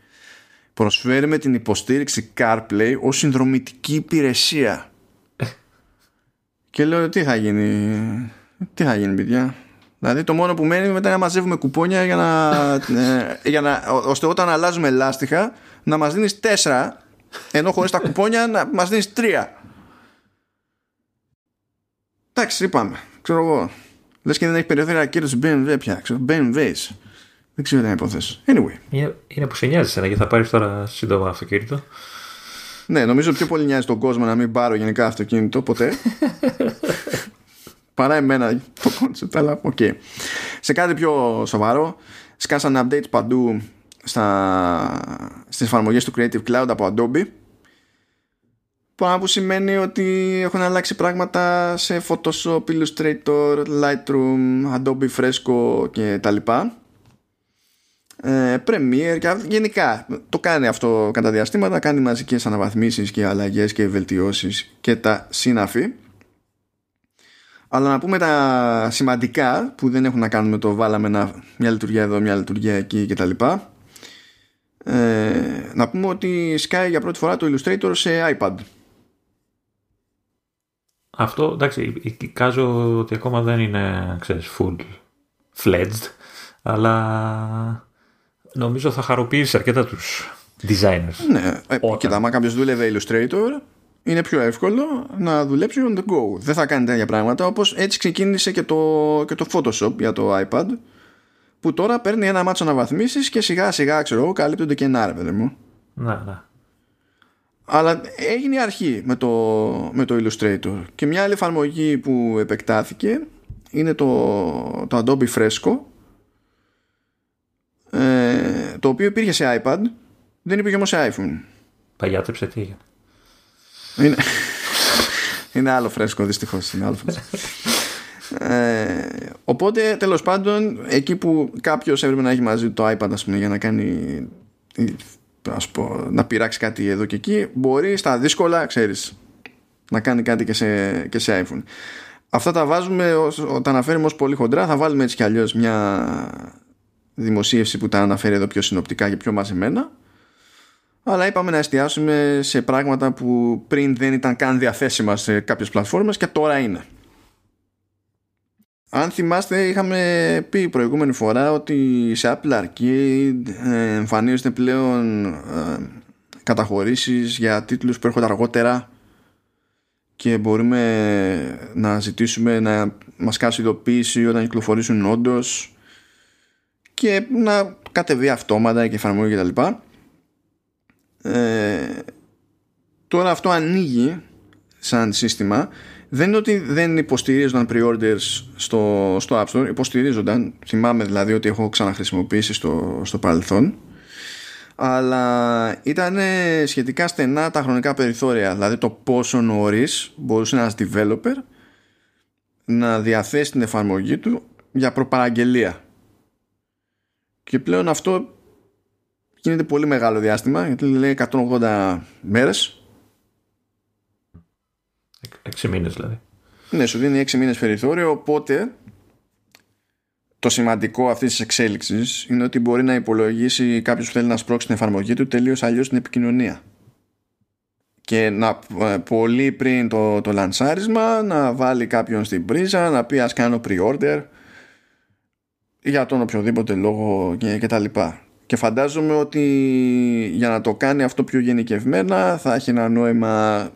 προσφέρουμε την υποστήριξη CarPlay ως συνδρομητική υπηρεσία και λέω τι θα γίνει τι θα γίνει παιδιά Δηλαδή το μόνο που μένει μετά να μαζεύουμε κουπόνια για να, ε, για να, ώστε όταν αλλάζουμε λάστιχα να μας δίνεις τέσσερα ενώ χωρίς τα κουπόνια να μας δίνεις τρία. Εντάξει, είπαμε. Ξέρω εγώ. Λες και δεν έχει περιοδία ακύρωση BMW πια. Ξέρω, BMWs. Δεν ξέρω τι είναι υπόθεση. Anyway. Είναι, είναι που σε νοιάζει εσένα γιατί θα πάρεις τώρα σύντομα αυτοκίνητο. Ναι, νομίζω πιο πολύ νοιάζει τον κόσμο να μην πάρω γενικά αυτοκίνητο ποτέ. (laughs) παρά εμένα το concept, αλλά OK. Okay. Σε κάτι πιο σοβαρό, σκάσαν updates παντού στα, στις εφαρμογές του Creative Cloud από Adobe Πράγμα που σημαίνει ότι έχουν αλλάξει πράγματα σε Photoshop, Illustrator, Lightroom, Adobe Fresco και τα λοιπά. Ε, Premiere και γενικά το κάνει αυτό κατά διαστήματα, κάνει μαζικές αναβαθμίσεις και αλλαγές και βελτιώσεις και τα συναφή. Αλλά να πούμε τα σημαντικά που δεν έχουν να κάνουν με το βάλαμε μια λειτουργία εδώ, μια λειτουργία εκεί κτλ. Ε, να πούμε ότι σκάει για πρώτη φορά το Illustrator σε iPad. Αυτό εντάξει, εικάζω ότι ακόμα δεν είναι ξέρεις, full fledged, αλλά νομίζω θα χαροποιήσει αρκετά τους designers. Ναι, ε, κοίτα, άμα κάποιος δούλευε Illustrator, είναι πιο εύκολο να δουλέψει on the go. Δεν θα κάνει τέτοια πράγματα όπως έτσι ξεκίνησε και το, και το Photoshop για το iPad που τώρα παίρνει ένα μάτσο αναβαθμίσεις και σιγά σιγά ξέρω εγώ καλύπτονται και ένα ρε μου. Ναι, ναι. Αλλά έγινε η αρχή με το, με το Illustrator και μια άλλη εφαρμογή που επεκτάθηκε είναι το, το Adobe Fresco ε, το οποίο υπήρχε σε iPad δεν υπήρχε όμως σε iPhone. Παγιάτρεψε τι είναι, είναι άλλο φρέσκο δυστυχώς. Είναι άλλο φρέσκο. Ε, οπότε τέλος πάντων εκεί που κάποιος έπρεπε να έχει μαζί το iPad ας πούμε, για να κάνει ας πω, να πειράξει κάτι εδώ και εκεί μπορεί στα δύσκολα ξέρεις να κάνει κάτι και σε, και σε iPhone αυτά τα βάζουμε όταν αναφέρουμε ως πολύ χοντρά θα βάλουμε έτσι κι αλλιώς μια δημοσίευση που τα αναφέρει εδώ πιο συνοπτικά και πιο μαζεμένα αλλά είπαμε να εστιάσουμε σε πράγματα που πριν δεν ήταν καν διαθέσιμα σε κάποιες πλατφόρμες και τώρα είναι. Αν θυμάστε είχαμε πει προηγούμενη φορά ότι σε Apple Arcade ε, εμφανίζονται πλέον ε, καταχωρήσεις για τίτλους που έρχονται αργότερα και μπορούμε να ζητήσουμε να μας κάνει ειδοποίηση όταν κυκλοφορήσουν όντως και να κατεβεί αυτόματα και εφαρμογή κτλ. Ε, τώρα αυτό ανοίγει σαν σύστημα. Δεν είναι ότι δεν υποστηρίζονταν pre-orders στο, στο App Store υποστηρίζονταν. Θυμάμαι δηλαδή ότι έχω ξαναχρησιμοποιήσει στο, στο παρελθόν. Αλλά ήταν σχετικά στενά τα χρονικά περιθώρια. Δηλαδή το πόσο νωρίς μπορούσε ένας developer να διαθέσει την εφαρμογή του για προπαραγγελία και πλέον αυτό γίνεται πολύ μεγάλο διάστημα γιατί λέει 180 μέρες. 6 μήνες δηλαδή. Ναι σου δίνει 6 μήνες περιθώριο οπότε το σημαντικό αυτής της εξέλιξης είναι ότι μπορεί να υπολογίσει κάποιος που θέλει να σπρώξει την εφαρμογή του τελείως αλλιώς την επικοινωνία. Και να ε, πολύ πριν το, το λανσάρισμα να βάλει κάποιον στην πρίζα να πει ας κάνω pre-order για τον οποιοδήποτε λόγο και, και τα λοιπά. Και φαντάζομαι ότι για να το κάνει αυτό πιο γενικευμένα θα έχει ένα νόημα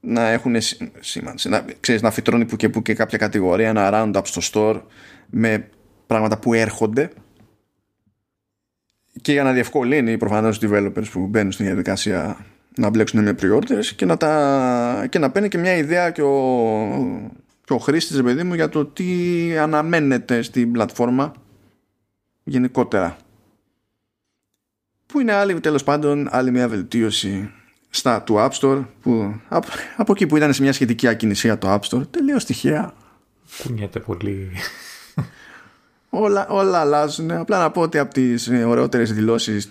να έχουν σήμανση, να, ξέρεις, να φυτρώνει που και που και κάποια κατηγορία, ένα roundup στο store με πράγματα που έρχονται. Και για να διευκολύνει προφανώς τους developers που μπαίνουν στην διαδικασία να μπλέξουν με pre-orders και να, τα... και να παίρνει και μια ιδέα και ο, και ο χρήστης παιδί μου για το τι αναμένεται στην πλατφόρμα γενικότερα. Που είναι άλλη τέλος πάντων άλλη μια βελτίωση στα του App Store που από, από εκεί που ήταν σε μια σχετική ακινησία το App Store τελείως τυχαία. Κουνιέται πολύ. Όλα, όλα αλλάζουν. Απλά να πω ότι από τις ωραιότερες δηλώσεις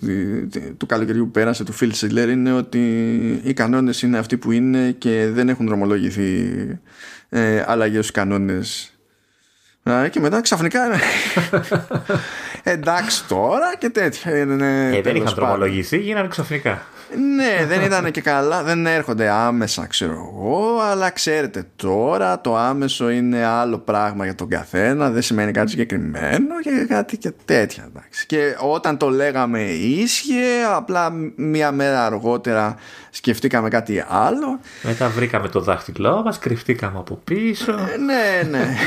του καλοκαιριού που πέρασε του Phil Schiller είναι ότι οι κανόνες είναι αυτοί που είναι και δεν έχουν δρομολογηθεί ε, αλλαγέ στου κανόνες. Και μετά ξαφνικά (laughs) (laughs) εντάξει τώρα και τέτοια. Ε, δεν είχαν δρομολογηθεί, γίνανε ξαφνικά ναι, δεν ήταν και καλά, δεν έρχονται άμεσα, ξέρω εγώ, αλλά ξέρετε τώρα το άμεσο είναι άλλο πράγμα για τον καθένα, δεν σημαίνει κάτι συγκεκριμένο και κάτι και τέτοια. Εντάξει. Και όταν το λέγαμε ίσχυε, απλά μία μέρα αργότερα σκεφτήκαμε κάτι άλλο. Μετά βρήκαμε το δάχτυλό μας, κρυφτήκαμε από πίσω. Ε, ναι, ναι.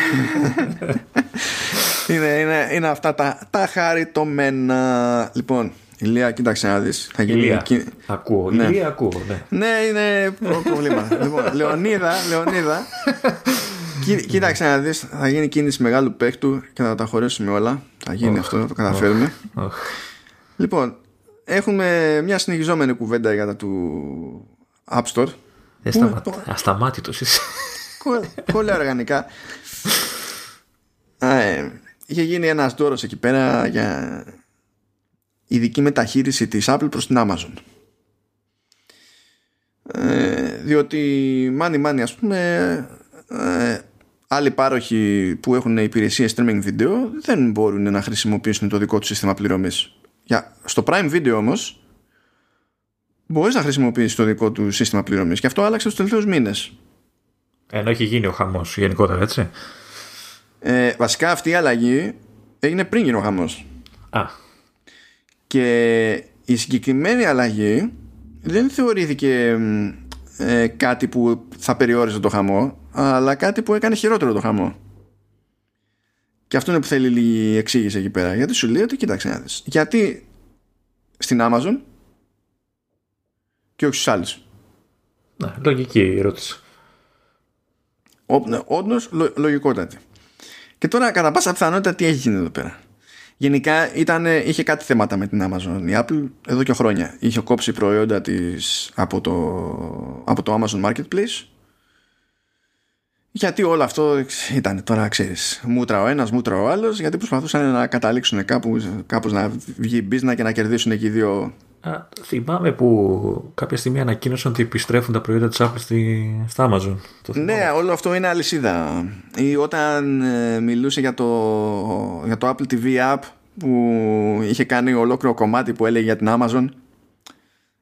(laughs) είναι, είναι, είναι αυτά τα, τα χαριτωμένα. Λοιπόν, Ηλία, κοίταξε να δεις. Θα γίνει Ηλία, ακούω. Ναι. Ηλία, ακούω. Ναι, ναι είναι προβλήμα. (laughs) λοιπόν, Λεωνίδα, Λεωνίδα. κοίταξε να δεις. Θα γίνει κίνηση μεγάλου παίχτου και θα τα χωρέσουμε όλα. Θα γίνει αυτό, θα το καταφέρουμε. Λοιπόν, έχουμε μια συνεχιζόμενη κουβέντα για τα του App Store. Ασταμάτητος είσαι. Πολύ οργανικά. (laughs) Ε, είχε γίνει ένας δώρος εκεί πέρα για ειδική μεταχείριση της Apple προς την Amazon. Ε, διότι μάνι μάνι ας πούμε ε, άλλοι πάροχοι που έχουν υπηρεσίες streaming video δεν μπορούν να χρησιμοποιήσουν το δικό τους σύστημα πληρωμής. Για, στο Prime Video όμως μπορείς να χρησιμοποιήσεις το δικό του σύστημα πληρωμής και αυτό άλλαξε τους τελευταίους μήνες. Ενώ έχει γίνει ο χαμός γενικότερα έτσι. Ε, βασικά αυτή η αλλαγή έγινε πριν γίνει ο χαμός. Α. Και η συγκεκριμένη αλλαγή δεν θεωρήθηκε ε, κάτι που θα περιόριζε το χαμό, αλλά κάτι που έκανε χειρότερο το χαμό. Και αυτό είναι που θέλει λίγη εξήγηση εκεί πέρα. Γιατί σου λέει ότι κοίταξε να δεις. Γιατί στην Amazon και όχι στους άλλους. Ναι, λογική ερώτηση. Ναι, όντως λογικότατη. Και τώρα κατά πάσα πιθανότητα τι έχει γίνει εδώ πέρα; Γενικά ήταν, είχε κάτι θέματα με την Amazon. Η Apple εδώ και χρόνια είχε κόψει προϊόντα της από το, από το Amazon Marketplace γιατί όλο αυτό ήταν τώρα ξέρεις μούτρα ο ένας μούτρα ο άλλος γιατί προσπαθούσαν να καταλήξουν κάπου, κάπως να βγει business και να κερδίσουν εκεί δύο Α, θυμάμαι που κάποια στιγμή ανακοίνωσαν ότι επιστρέφουν τα προϊόντα της Apple στη, στα Amazon. Το ναι, όλο αυτό είναι αλυσίδα. Ή όταν ε, μιλούσε για το, για το Apple TV App που είχε κάνει ολόκληρο κομμάτι που έλεγε για την Amazon.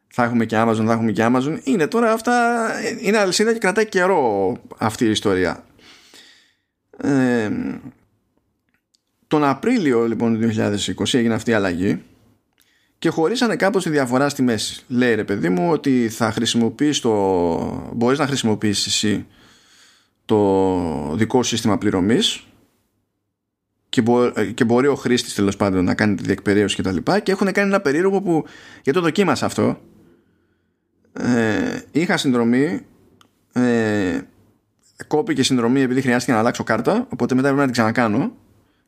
Θα έχουμε και Amazon, θα έχουμε και Amazon. Είναι τώρα αυτά, είναι αλυσίδα και κρατάει καιρό αυτή η ιστορία. Ε, τον Απρίλιο λοιπόν του 2020 έγινε αυτή η αλλαγή και χωρίσανε κάπως τη διαφορά στη μέση. Λέει ρε παιδί μου ότι θα χρησιμοποιείς το... μπορείς να χρησιμοποιήσεις εσύ το δικό σύστημα πληρωμής και, και μπορεί ο χρήστης τέλος πάντων να κάνει τη διεκπαιρέωση και τα λοιπά. Και έχουν κάνει ένα περίεργο που για το δοκίμασα αυτό. Ε, είχα συνδρομή ε, κόπηκε συνδρομή επειδή χρειάστηκε να αλλάξω κάρτα οπότε μετά έπρεπε να την ξανακάνω.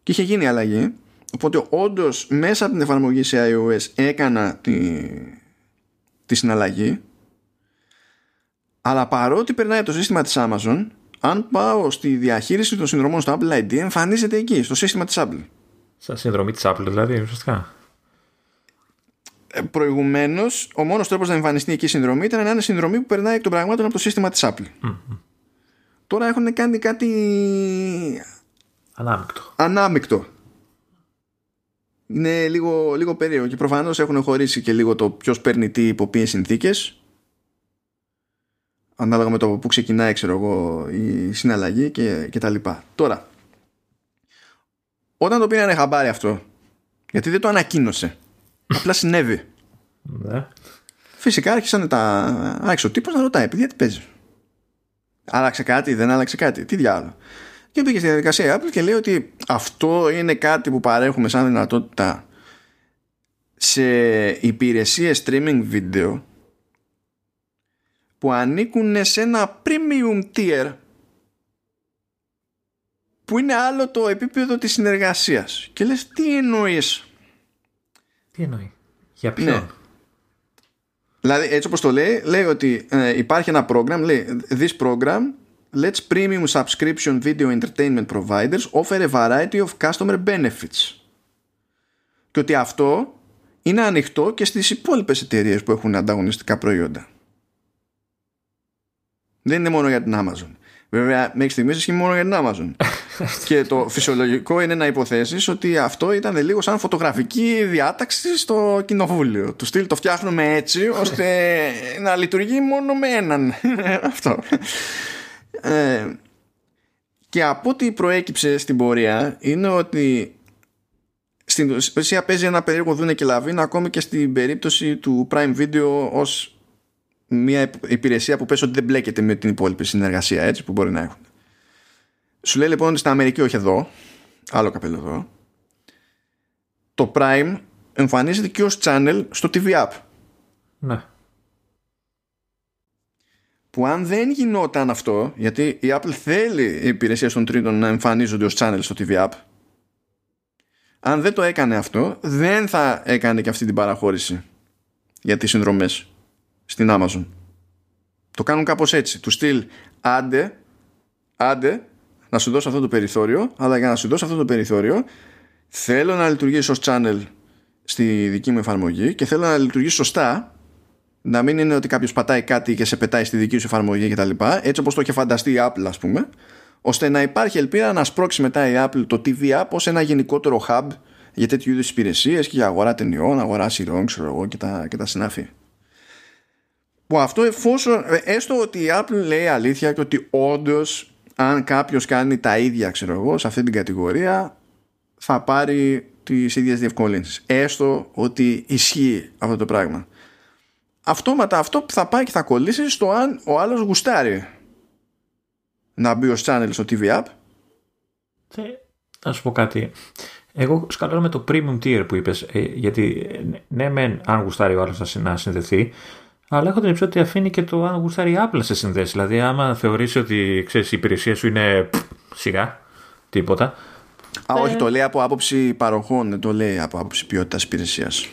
Και είχε γίνει αλλαγή Οπότε όντως μέσα από την εφαρμογή σε iOS έκανα τη, τη συναλλαγή αλλά παρότι περνάει το σύστημα της Amazon αν πάω στη διαχείριση των συνδρομών στο Apple ID εμφανίζεται εκεί στο σύστημα της Apple Σαν συνδρομή της Apple δηλαδή ουσιαστικά ε, Προηγουμένως, ο μόνος τρόπος να εμφανιστεί εκεί η συνδρομή ήταν να είναι συνδρομή που περνάει εκ των πραγμάτων από το σύστημα της Apple. Mm-hmm. Τώρα έχουν κάνει κάτι. Ανάμεικτο. Ανάμεικτο είναι λίγο, λίγο περίεργο και προφανώς έχουν χωρίσει και λίγο το ποιος παίρνει τι υπό ποιες συνθήκες ανάλογα με το που ξεκινάει ξέρω εγώ η συναλλαγή και, και τα λοιπά. Τώρα όταν το πήρανε χαμπάρι αυτό γιατί δεν το ανακοίνωσε απλά συνέβη ναι. φυσικά άρχισαν τα άρχισε ο τύπος να ρωτάει παιδιά τι παίζεις; Άλλαξε κάτι δεν άλλαξε κάτι τι διάλογο; Και πήγε στη διαδικασία Apple και λέει ότι αυτό είναι κάτι που παρέχουμε σαν δυνατότητα σε υπηρεσίες streaming video που ανήκουν σε ένα premium tier που είναι άλλο το επίπεδο της συνεργασίας. Και λες τι εννοείς; Τι εννοεί; Για ποιον; Ναι. Δηλαδή έτσι όπως το λέει, λέει ότι ε, υπάρχει ένα program, λέει This program lets premium subscription video entertainment providers offer a variety of customer benefits. Και ότι αυτό είναι ανοιχτό και στις υπόλοιπες εταιρείες που έχουν ανταγωνιστικά προϊόντα. Δεν είναι μόνο για την Amazon. Βέβαια, μέχρι στιγμής ισχύει μόνο για την Amazon. (laughs) και το φυσιολογικό είναι να υποθέσεις ότι αυτό ήταν λίγο σαν φωτογραφική διάταξη στο κοινοβούλιο. Του στυλ το φτιάχνουμε έτσι (laughs) ώστε να λειτουργεί μόνο με έναν. (laughs) αυτό. Ε, και από ό,τι προέκυψε στην πορεία είναι ότι στην ουσία παίζει ένα περίεργο δούνε και λαβίνα ακόμη και στην περίπτωση του Prime Video ως μια υπηρεσία που πες ότι δεν μπλέκεται με την υπόλοιπη συνεργασία έτσι που μπορεί να έχουν. Σου λέει λοιπόν στην Αμερική όχι εδώ, άλλο καπέλο εδώ, το Prime εμφανίζεται και ως channel στο TV App. Ναι. Που αν δεν γινόταν αυτό, γιατί η Apple θέλει οι υπηρεσίες των τρίτων να εμφανίζονται ως channel στο TV App, αν δεν το έκανε αυτό, δεν θα έκανε και αυτή την παραχώρηση για τις συνδρομές στην Amazon. Το κάνουν κάπως έτσι. Του στυλ άντε, άντε να σου δώσω αυτό το περιθώριο, αλλά για να σου δώσω αυτό το περιθώριο θέλω να λειτουργήσει ως channel στη δική μου εφαρμογή και θέλω να λειτουργήσει σωστά να μην είναι ότι κάποιος πατάει κάτι και σε πετάει στη δική σου εφαρμογή κτλ. Έτσι όπως το είχε φανταστεί η Apple ας πούμε ώστε να υπάρχει ελπίδα να σπρώξει μετά η Apple το TV App ως ένα γενικότερο hub για τέτοιου είδους υπηρεσίες και για αγορά ταινιών, αγορά σειρών ξέρω εγώ και τα, και τα συνάφη που αυτό εφόσον ε, έστω ότι η Apple λέει αλήθεια και ότι όντως αν κάποιος κάνει τα ίδια ξέρω εγώ σε αυτή την κατηγορία θα πάρει τις ίδιες διευκολύνσεις έστω ότι ισχύει αυτό το πράγμα αυτόματα αυτό που θα πάει και θα κολλήσει στο αν ο άλλος γουστάρει να μπει ως channel στο TV App θα σου πω κάτι εγώ σκαλώ με το premium tier που είπες ε, γιατί ναι μεν αν γουστάρει ο άλλος να συνδεθεί αλλά έχω την εμπιστοσύνη ότι αφήνει και το αν γουστάρει Apple σε συνδέσει. Δηλαδή, άμα θεωρήσει ότι ξέρεις, η υπηρεσία σου είναι σιγά, τίποτα. Α, όχι, ε, το λέει από άποψη παροχών, δεν το λέει από άποψη ποιότητας υπηρεσίας.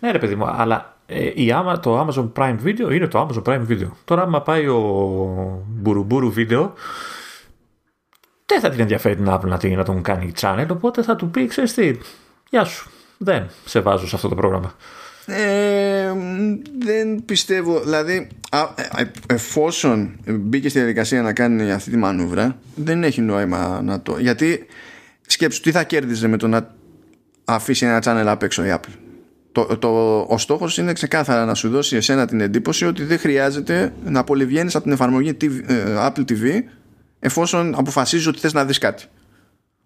Ναι, ρε παιδί μου, αλλά ε, η, το Amazon Prime Video είναι το Amazon Prime Video. Τώρα, άμα πάει ο Μπουρουμπουρου Video, δεν θα την ενδιαφέρει την Apple να, να τον κάνει channel, οπότε θα του πει, ξέρεις τι, γεια σου, δεν σε βάζω σε αυτό το πρόγραμμα. Ε, δεν πιστεύω δηλαδή ε, εφόσον μπήκε στη διαδικασία να κάνει αυτή τη μανούβρα δεν έχει νόημα να το γιατί σκέψου τι θα κέρδιζε με το να αφήσει ένα channel απ' έξω η Apple; Το, το, ο στόχος είναι ξεκάθαρα να σου δώσει εσένα την εντύπωση ότι δεν χρειάζεται να πολυβγαίνεις από την εφαρμογή TV, ε, Apple TV εφόσον αποφασίζεις ότι θες να δεις κάτι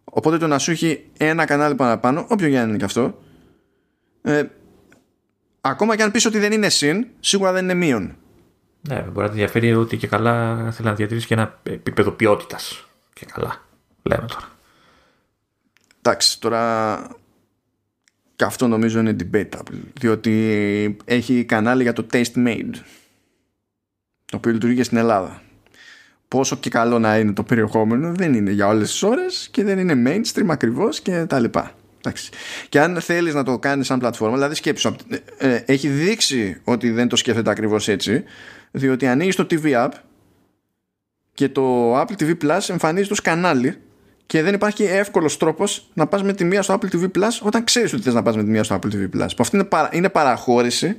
οπότε το να σου έχει ένα κανάλι παραπάνω όποιο για είναι και αυτό ε, ακόμα και αν πεις ότι δεν είναι συν, σίγουρα δεν είναι μείον. Ναι, μπορεί να τη ενδιαφέρει ότι και καλά θέλει να διατηρήσει και ένα επίπεδο ποιότητας. Και καλά, λέμε τώρα. Εντάξει, τώρα και αυτό νομίζω είναι debatable διότι έχει κανάλι για το Taste Made το οποίο λειτουργεί στην Ελλάδα πόσο και καλό να είναι το περιεχόμενο δεν είναι για όλες τις ώρες και δεν είναι mainstream ακριβώς και τα λοιπά Εντάξει. Και αν θέλεις να το κάνεις σαν πλατφόρμα, δηλαδή σκέψου, ε, ε, έχει δείξει ότι δεν το σκέφτεται ακριβώς έτσι, διότι ανοίγεις το TV App και το Apple TV Plus εμφανίζεται ως κανάλι και δεν υπάρχει εύκολος τρόπος να πας με τη μία στο Apple TV Plus όταν ξέρεις ότι θες να πας με τη μία στο Apple TV Plus. Που αυτή είναι, παρα, είναι παραχώρηση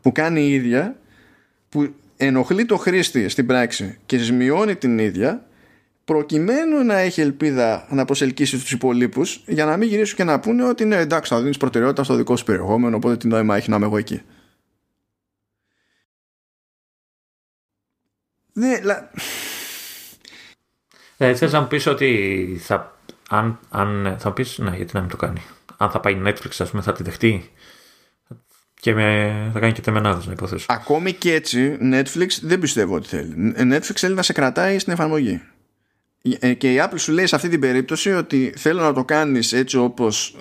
που κάνει η ίδια, που ενοχλεί το χρήστη στην πράξη και ζημιώνει την ίδια προκειμένου να έχει ελπίδα να προσελκύσει τους υπολείπους για να μην γυρίσουν και να πούνε ότι είναι εντάξει θα δίνεις προτεραιότητα στο δικό σου περιεχόμενο οπότε τι νόημα έχει να είμαι εγώ εκεί ναι, λα... ε, θες να μου πεις ότι θα, αν, αν, θα μου πεις ναι γιατί να μην το κάνει. Αν θα πάει Netflix ας πούμε θα τη δεχτεί. Και με, θα κάνει και τεμενάδες να υποθέσω. Ακόμη και έτσι Netflix δεν πιστεύω ότι θέλει. Netflix θέλει να σε κρατάει στην εφαρμογή. Ε, και η Apple σου λέει σε αυτή την περίπτωση ότι θέλω να το κάνεις έτσι όπως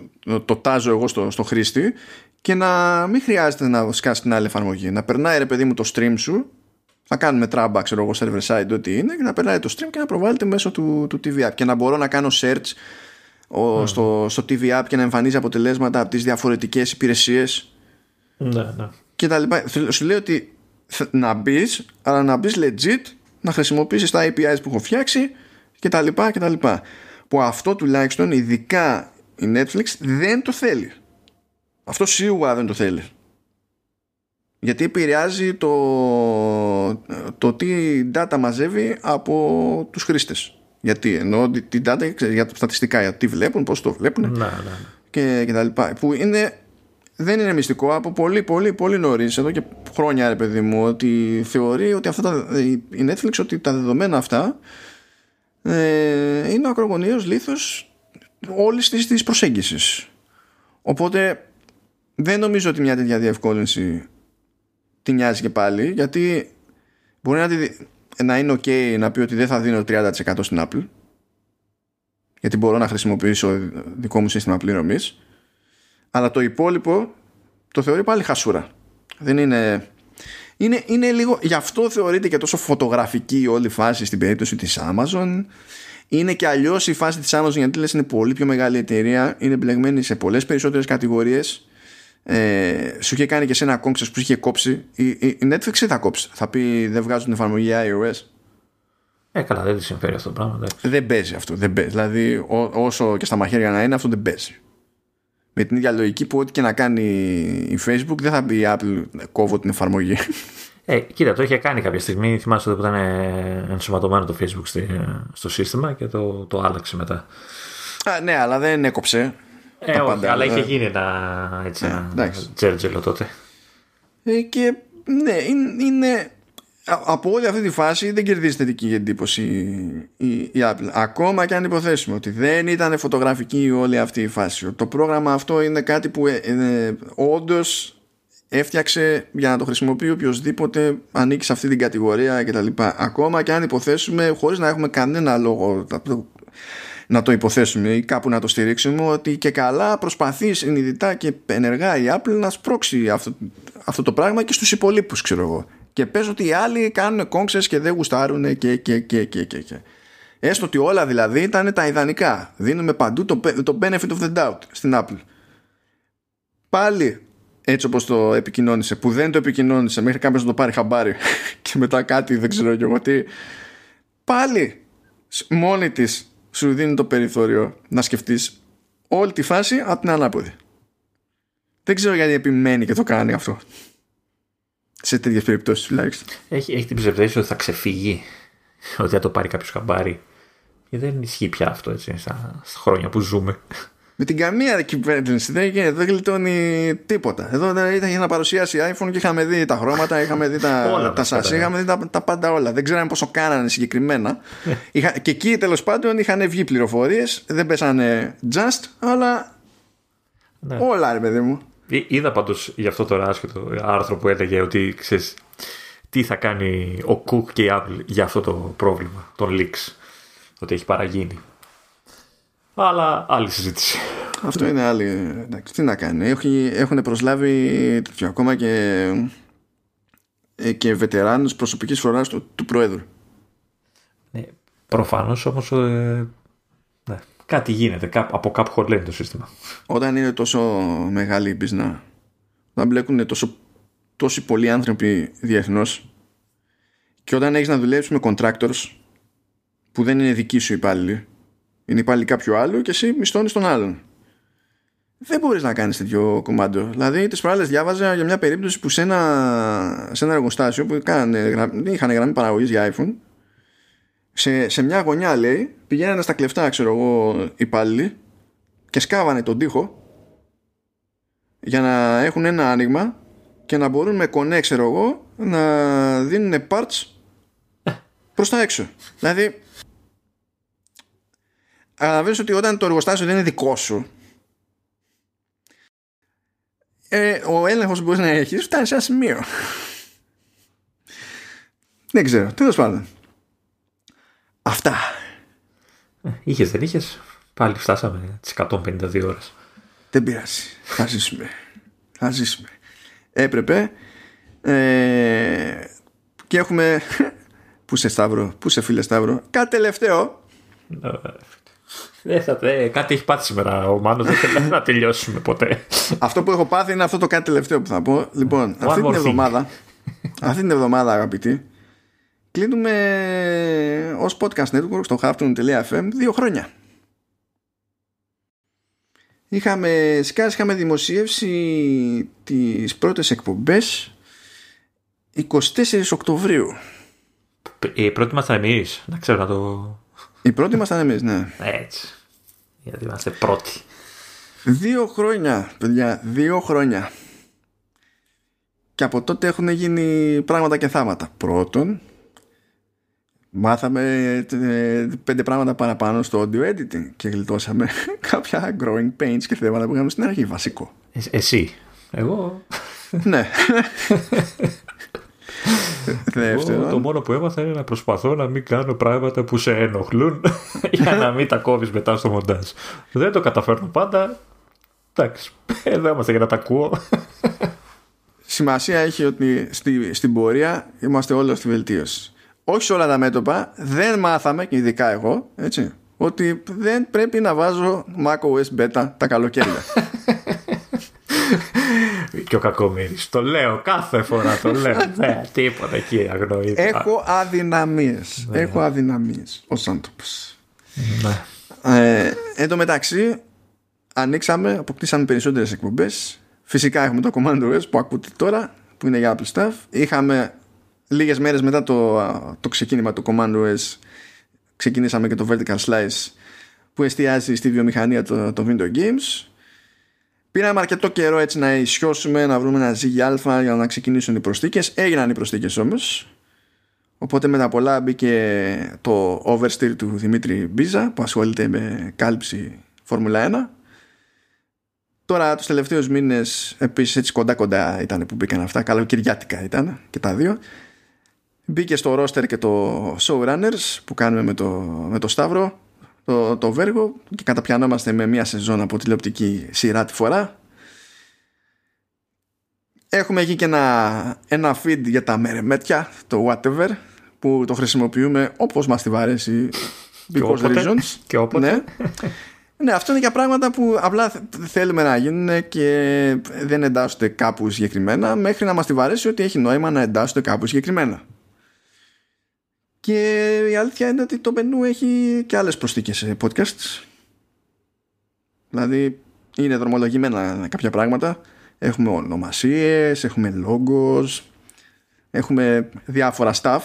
το τάζω εγώ στο, στο χρήστη και να μην χρειάζεται να σκάσει την άλλη εφαρμογή. Να περνάει ρε παιδί μου το stream σου, θα κάνουμε τράμπα, ξέρω εγώ, server side, ό,τι είναι, και να περνάει το stream και να προβάλλεται μέσω του, του TV App. Και να μπορώ να κάνω search ο, στο, στο TV App και να εμφανίζει αποτελέσματα από τις διαφορετικές υπηρεσίες. Ναι, ναι. Και τα λοιπά. Σου λέει ότι να μπεις, αλλά να μπεις legit, να χρησιμοποιήσεις τα APIs που έχω φτιάξει και τα λοιπά και τα λοιπά. Που αυτό τουλάχιστον ειδικά η Netflix δεν το θέλει. Αυτό σίγουρα δεν το θέλει. Γιατί επηρεάζει το, το τι data μαζεύει από τους χρήστες. Γιατί εννοώ την data για τα στατιστικά, για τι βλέπουν, πώς το βλέπουν ναι, ναι. Και, και τα λοιπά. Που είναι, δεν είναι μυστικό από πολύ πολύ πολύ νωρίς εδώ και χρόνια ρε παιδί μου ότι θεωρεί ότι αυτά τα, η Netflix ότι τα δεδομένα αυτά ε, είναι ο ακρογωνίος λήθος όλης της, της προσέγγισης. Οπότε δεν νομίζω ότι μια τέτοια διευκόλυνση την νοιάζει και πάλι γιατί μπορεί να, να είναι ok να πει ότι δεν θα δίνω 30% στην Apple γιατί μπορώ να χρησιμοποιήσω δικό μου σύστημα πληρωμής αλλά το υπόλοιπο το θεωρεί πάλι χασούρα. Δεν είναι είναι, είναι λίγο, γι' αυτό θεωρείται και τόσο φωτογραφική όλη η φάση στην περίπτωση της Amazon. Είναι και αλλιώς η φάση της Amazon γιατί λες είναι πολύ πιο μεγάλη εταιρεία είναι μπλεγμένη σε πολλές περισσότερες κατηγορίες ε, σου είχε κάνει και σε ένα κόμψε που είχε κόψει η, η, Netflix θα κόψει; Θα πει δεν βγάζουν την εφαρμογή iOS ε, καλά, δεν της συμφέρει αυτό το πράγμα. Εντάξει. Δεν παίζει αυτό. Δεν παίζει. Δηλαδή, ό, όσο και στα μαχαίρια να είναι, αυτό δεν παίζει. Με την ίδια λογική που ό,τι και να κάνει η Facebook, δεν θα πει η Apple κόβω την εφαρμογή. Ε, κοίτα, το είχε κάνει κάποια στιγμή. Θυμάσαι ότι ήταν ενσωματωμένο το Facebook στο σύστημα και το, το άλλαξε μετά. Α, ναι, αλλά δεν έκοψε. Ε, όχι, πάντα, αλλά είχε ε. γίνει ένα, έτσι, ε, ένα τζέρτζελο τότε. Ε, και ναι, είναι, είναι, από όλη αυτή τη φάση δεν κερδίζει θετική εντύπωση η, η, η Apple. Ακόμα και αν υποθέσουμε ότι δεν ήταν φωτογραφική όλη αυτή η φάση. Το πρόγραμμα αυτό είναι κάτι που ε, ε, όντως έφτιαξε για να το χρησιμοποιεί οποιοδήποτε ανήκει σε αυτή την κατηγορία κτλ. Ακόμα και αν υποθέσουμε χωρίς να έχουμε κανένα λόγο να το υποθέσουμε ή κάπου να το στηρίξουμε ότι και καλά προσπαθεί συνειδητά και ενεργά η Apple να σπρώξει αυτό, αυτό το πράγμα και στους υπολείπους ξέρω εγώ. Και πες ότι οι άλλοι κάνουν κόμξες και δεν γουστάρουν και και και και και, και. έστω ότι όλα δηλαδή ήταν τα ιδανικά. Δίνουμε παντού το, το benefit of the doubt στην Apple. Πάλι έτσι όπως το επικοινώνησε που δεν το επικοινώνησε μέχρι κάποιος να το πάρει χαμπάρι (laughs) και μετά κάτι δεν ξέρω και εγώ τι. Πάλι μόνη της σου δίνει το περιθώριο να σκεφτείς όλη τη φάση από την ανάποδη. Δεν ξέρω γιατί επιμένει και το κάνει αυτό. Σε τέτοιες περιπτώσεις τουλάχιστον. Έχει, έχει την ψευδέστηση ότι θα ξεφύγει. Ότι θα το πάρει κάποιος χαμπάρι. Και δεν ισχύει πια αυτό έτσι, στα χρόνια που ζούμε. Με την καμία κυβέρνηση δεν, δεν γλιτώνει τίποτα. Εδώ ήταν για να παρουσιάσει iPhone και είχαμε δει τα χρώματα, είχαμε δει τα, όλα τα σας, είχαμε δει τα, τα, πάντα όλα. Δεν ξέραμε πόσο κάνανε συγκεκριμένα. Είχα, και εκεί τέλος πάντων είχαν βγει πληροφορίες, δεν πέσανε just, αλλά ναι. όλα ρε παιδί μου. Είδα πάντως για αυτό το άσχετο άρθρο που έλεγε ότι ξέρεις τι θα κάνει ο Cook και η Apple για αυτό το πρόβλημα των leaks. Ότι έχει παραγίνει. Αλλά άλλη συζήτηση. Αυτό είναι άλλη. Εντάξει, τι να κάνει. Έχουν προσλάβει τέτοιο, ακόμα και, ε, και βετεράνους προσωπικής φοράς του, του Πρόεδρου. Ναι, προφανώς όμως ε, ναι, κάτι γίνεται. από κάπου χορλαίνει το σύστημα. Όταν είναι τόσο μεγάλη η μπίζνα, όταν μπλέκουν τόσο, τόσοι πολλοί άνθρωποι διεθνώς και όταν έχεις να δουλέψεις με contractors που δεν είναι δικοί σου υπάλληλοι είναι πάλι κάποιο άλλο και εσύ μισθώνεις τον άλλον. Δεν μπορείς να κάνεις τέτοιο κομμάτι. Δηλαδή, τις προάλλες διάβαζα για μια περίπτωση που σε ένα, σε ένα εργοστάσιο που είχαν, είχαν γραμμή παραγωγής για iPhone, σε, σε μια γωνιά λέει, πηγαίνανε στα κλεφτά, ξέρω εγώ, υπάλληλοι και σκάβανε τον τοίχο για να έχουν ένα άνοιγμα και να μπορούν με κονέ, ξέρω εγώ, να δίνουν parts προς τα έξω. Δηλαδή, καταλαβαίνεις ότι όταν το εργοστάσιο δεν είναι δικό σου ε, ο έλεγχος που μπορείς να έχεις φτάνει σε ένα σημείο δεν ξέρω, τέλος πάντων αυτά Είχες, δεν είχες; Πάλι φτάσαμε τις 152 ώρες. Δεν πειράζει. Θα ζήσουμε. Θα ζήσουμε. Έπρεπε. Ε, και έχουμε. Πού σε Σταύρο, πού σε φίλε Σταύρο; Κάτι τελευταίο. Δεν θα, ε, κάτι έχει πάθει σήμερα ο Μάνος, δεν θέλει να τελειώσουμε ποτέ. Αυτό που έχω πάθει είναι αυτό το κάτι τελευταίο που θα πω. Λοιπόν, One αυτή την more thing. εβδομάδα, αυτή την εβδομάδα αγαπητοί, κλείνουμε ως podcast network στο halftone.fm δύο χρόνια. Είχαμε, σκάς, είχαμε δημοσίευσει τις πρώτες εκπομπές 24 Οκτωβρίου. Η πρώτη μας θα εμεί, να ξέρω να το. Η πρώτη ήμασταν εμείς, ναι. Έτσι. Γιατί είμαστε πρώτοι. Δύο χρόνια, παιδιά, δύο χρόνια. Και από τότε έχουν γίνει πράγματα και θάματα. Πρώτον, μάθαμε ε, πέντε πράγματα παραπάνω στο audio editing και γλιτώσαμε (laughs) κάποια growing pains και θέματα που είχαμε στην αρχή, βασικό. Ε, εσύ. Εγώ. ναι. (laughs) (laughs) εγώ το Δεύτερον, μόνο που έμαθα είναι να προσπαθώ να μην κάνω πράγματα που σε ενοχλούν (laughs) για να μην τα κόβεις μετά στο μοντάζ. Δεν το καταφέρνω πάντα. Εντάξει, εδώ είμαστε για να τα ακούω. (laughs) σημασία έχει ότι στη, στην πορεία είμαστε όλοι στη βελτίωση. Όχι σε όλα τα μέτωπα, δεν μάθαμε, και ειδικά εγώ, έτσι, ότι δεν πρέπει να βάζω macOS Beta τα καλοκαίρια. Και ο κακομοίρης. Το λέω κάθε φορά, το λέω. (laughs) ναι, τίποτα εκεί αγνοεί. Έχω αδυναμίες. Έχω αδυναμίες ως άνθρωπος. Ναι. Ε, εν τω μεταξύ, ανοίξαμε, αποκτήσαμε περισσότερες εκπομπές. Φυσικά έχουμε το Command OS που ακούτε τώρα, που είναι για Apple Stuff. Είχαμε λίγες μέρες μετά το, το ξεκίνημα του Command OS, ξεκινήσαμε και το Vertical Slice που εστιάζει στη βιομηχανία των το video games. Πήραμε αρκετό καιρό έτσι να ισιώσουμε, να βρούμε ένα ζύγι αλφα για να ξεκινήσουν οι προσθήκες. Έγιναν οι προσθήκες όμως. Οπότε με τα πολλά μπήκε το oversteer του Δημήτρη Μπίζα που ασχολείται με κάλυψη Φόρμουλα 1. Τώρα τους τελευταίους μήνες επίσης έτσι κοντά κοντά ήταν που μπήκαν αυτά. Καλοκαιριάτικα ήταν και τα δύο. Μπήκε στο roster και το showrunners που κάνουμε με το, με το Σταύρο το, το Βέργο και καταπιανόμαστε με μία σεζόν από τηλεοπτική σειρά τη φορά. Έχουμε εκεί και ένα, ένα feed για τα μερεμέτια, το whatever, που το χρησιμοποιούμε όπως μας τη βαρέσει because όποτε. reasons. Και όποτε. Ναι. ναι, αυτό είναι για πράγματα που απλά θε- θέλουμε να γίνουν και δεν εντάσσονται κάπου συγκεκριμένα μέχρι να μας τη βαρέσει ότι έχει νόημα να εντάσσονται κάπου συγκεκριμένα. Και η αλήθεια είναι ότι το μενού έχει και άλλες προσθήκες σε podcasts. Δηλαδή είναι δρομολογημένα κάποια πράγματα. Έχουμε ονομασίες, έχουμε logos, έχουμε διάφορα stuff.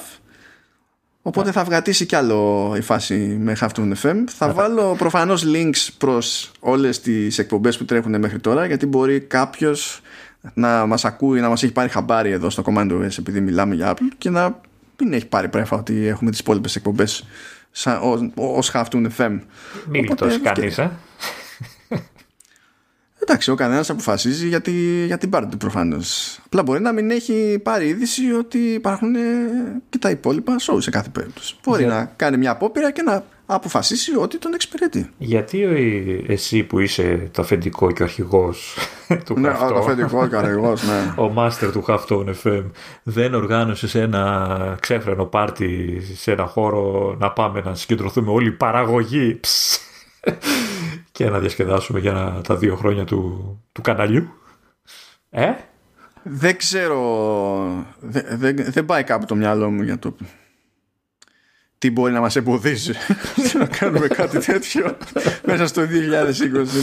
Οπότε θα βγατήσει κι άλλο η φάση με Halftone FM. Θα βάλω προφανώς links προς όλες τις εκπομπές που τρέχουν μέχρι τώρα γιατί μπορεί κάποιος να μας ακούει, να μας έχει πάρει χαμπάρι εδώ στο Command OS επειδή μιλάμε για Apple και να μην έχει πάρει πρέφα ότι έχουμε τις υπόλοιπες εκπομπές σαν, ως, ως Halftone FM. Μην γλιτώσεις Οπότε, κανείς, ε. Εντάξει, ο κανένας αποφασίζει για, τη, για την πάρτι του προφανώς. Απλά μπορεί να μην έχει πάρει είδηση ότι υπάρχουν ε, και τα υπόλοιπα show σε κάθε περίπτωση. Μπορεί Για- να κάνει μια απόπειρα και να αποφασίσει ότι τον εξυπηρετεί. Γιατί ο- εσύ που είσαι το αφεντικό και ο αρχηγός του Ναι, Halftone, το αφεντικό και ο αργός, ναι. (laughs) ο master του Halftone FM δεν οργάνωσες ένα ξέφρενο πάρτι σε ένα χώρο να πάμε να συγκεντρωθούμε όλοι οι παραγωγοί ψ, και να διασκεδάσουμε για να- τα δύο χρόνια του, του καναλιού; Ε; Δεν ξέρω. Δεν, δεν, δεν πάει κάπου το μυαλό μου για το. Τι μπορεί να μας εμποδίσει (laughs) να κάνουμε κάτι τέτοιο μέσα στο 2020.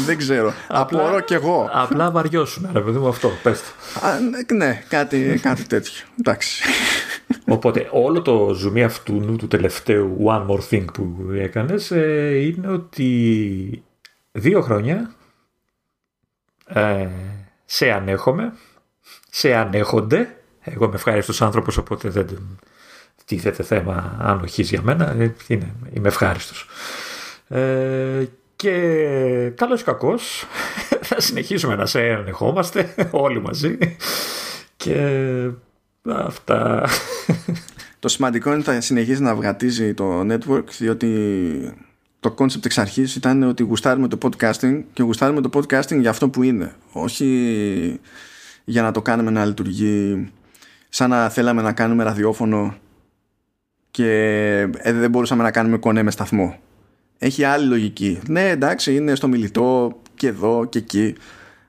Δεν ξέρω. Απορώ κι εγώ. Απλά βαριώσουν, ρε παιδί μου αυτό, πες το. Α, ναι, ναι, κάτι, κάτι τέτοιο. Εντάξει. Οπότε όλο το ζουμί αυτού του τελευταίου One More Thing που έκανες ε, είναι ότι δύο χρόνια ε, σε ανέχομαι, σε ανέχονται. Εγώ είμαι ευχάριστος άνθρωπος οπότε δεν τίθεται θέμα ανοχής για μένα. Ε, είναι, είμαι ευχάριστος. Ε, και καλός ή κακός (laughs) θα συνεχίσουμε να σε ανεχόμαστε (laughs) όλοι μαζί και αυτά Το σημαντικό είναι ότι θα συνεχίσει να βαδίζει το network διότι το concept εξ αρχής ήταν ότι γουστάρουμε το podcasting και γουστάρουμε το podcasting για αυτό που είναι. Όχι για να το κάνουμε να λειτουργεί σαν να θέλαμε να κάνουμε ραδιόφωνο και ε, δεν μπορούσαμε να κάνουμε κονέ με σταθμό. Έχει άλλη λογική. Ναι, εντάξει, είναι στο μιλητό και εδώ και εκεί,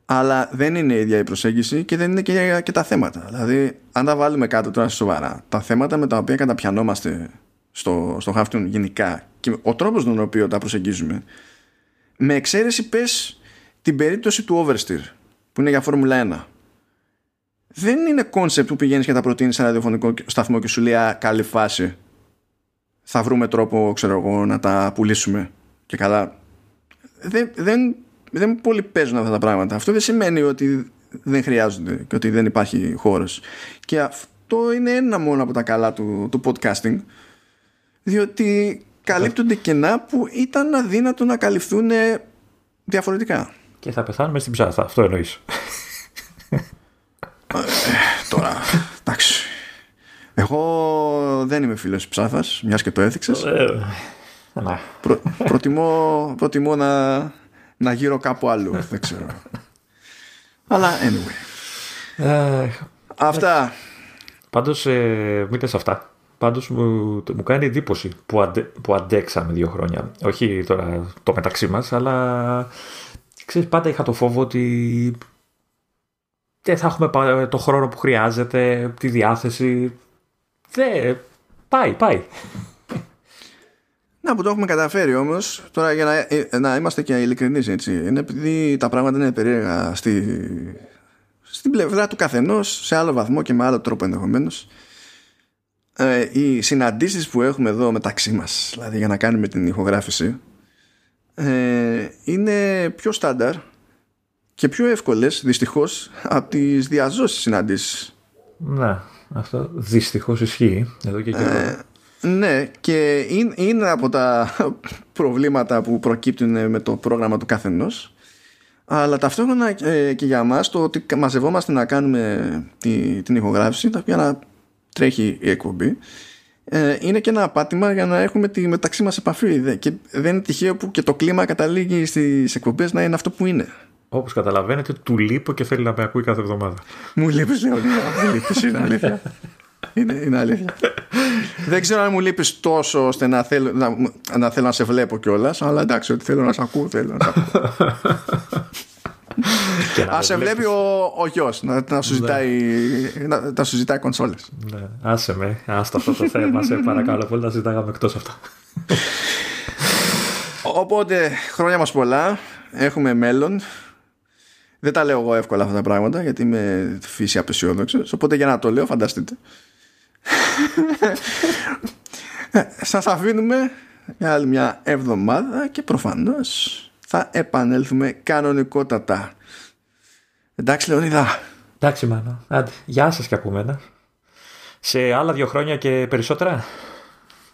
αλλά δεν είναι η ίδια η προσέγγιση και δεν είναι και, και τα θέματα. Δηλαδή, αν τα βάλουμε κάτω τώρα σοβαρά, τα θέματα με τα οποία καταπιανόμαστε στο, στο Halftone γενικά και ο τρόπος τον οποίο τα προσεγγίζουμε, με εξαίρεση πες την περίπτωση του Oversteer, που είναι για Φόρμουλα 1 δεν είναι concept που πηγαίνεις και τα προτείνεις σε ένα ραδιοφωνικό σταθμό και σου λέει καλή φάση θα βρούμε τρόπο ξέρω εγώ να τα πουλήσουμε. Και καλά δεν, δεν, δεν πολύ παίζουν αυτά τα πράγματα. Αυτό δεν σημαίνει ότι δεν χρειάζονται και ότι δεν υπάρχει χώρος. Και αυτό είναι ένα μόνο από τα καλά του, του podcasting διότι καλύπτονται κενά που ήταν αδύνατο να καλυφθούν διαφορετικά. Και θα πεθάνουμε στην ψάθα αυτό εννοείς. Ε, τώρα, εντάξει. Εγώ δεν είμαι φίλος ψάθας, μιας και το έθιξες. Ε, ναι. Προ, προτιμώ, προτιμώ να, να γύρω κάπου αλλού, δεν ξέρω. Αλλά anyway. Ε, αυτά. Πάντως, ε, μην αυτά. Πάντως μου, μου κάνει εντύπωση που, αντε, που αντέξαμε δύο χρόνια. Όχι τώρα το μεταξύ μας, αλλά ξέρεις, πάντα είχα το φόβο ότι δεν θα έχουμε το χρόνο που χρειάζεται, τη διάθεση. Δεν. Πάει, πάει. Να που το έχουμε καταφέρει όμως, τώρα για να, ε, να είμαστε και ειλικρινείς έτσι, είναι επειδή τα πράγματα είναι περίεργα στη, στην πλευρά του καθενός, σε άλλο βαθμό και με άλλο τρόπο ενδεχομένως. Ε, οι συναντήσεις που έχουμε εδώ μεταξύ μας δηλαδή για να κάνουμε την ηχογράφηση ε, είναι πιο στάνταρ και πιο εύκολες δυστυχώς από τις διαζώσεις συναντήσεις. Ναι, αυτό δυστυχώς ισχύει εδώ και ε, ναι και είναι, από τα προβλήματα που προκύπτουν με το πρόγραμμα του καθενός. Αλλά ταυτόχρονα ε, και για μας το ότι μαζευόμαστε να κάνουμε τη, την ηχογράφηση τα οποία να τρέχει η εκπομπή ε, είναι και ένα πάτημα για να έχουμε τη μεταξύ μας επαφή. Και δεν είναι τυχαίο που και το κλίμα καταλήγει στις εκπομπές να είναι αυτό που είναι Όπως καταλαβαίνετε, του λείπω και θέλει να με ακούει κάθε εβδομάδα. Μου λείπεις, Λεωνίδα. (laughs) Μου λείπεις, είναι αλήθεια. Είναι, είναι αλήθεια. Δεν ξέρω αν μου λείπεις τόσο ώστε να θέλω να, να, θέλω να σε βλέπω κιόλας, αλλά εντάξει, ότι θέλω να σε ακούω, θέλω να σε ακούω. Α σε βλέπει ο, ο γιος να, να, σου ναι. ζητάει, να, να σου ζητάει κονσόλες. Ναι, άσε με, άστα αυτό το θέμα, σε παρακαλώ πολύ, να ζητάγαμε εκτός αυτά. Οπότε, χρόνια μας πολλά. Έχουμε μέλλον. Δεν τα λέω εγώ εύκολα αυτά τα πράγματα γιατί είμαι φύση απεσιόδοξος. Οπότε για να το λέω, φανταστείτε. Σας αφήνουμε για άλλη μια εβδομάδα και προφανώς θα επανέλθουμε κανονικότατα. Εντάξει, Λεωνίδα. Εντάξει, μάνα. Άντε, γεια σας και από μένα. Σε άλλα δύο χρόνια και περισσότερα.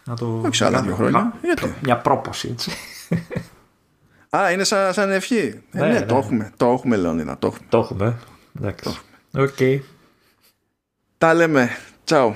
Να το... Όχι σε άλλα δύο χρόνια. Γιατί; Μια πρόποση, έτσι. Α, είναι σαν, σαν ευχή. Ε, ναι, ναι, ναι, το έχουμε. Το έχουμε, Λεωνίδα. Το έχουμε. Το έχουμε. Εντάξει. OK. Okay. Τα λέμε. Τσάου.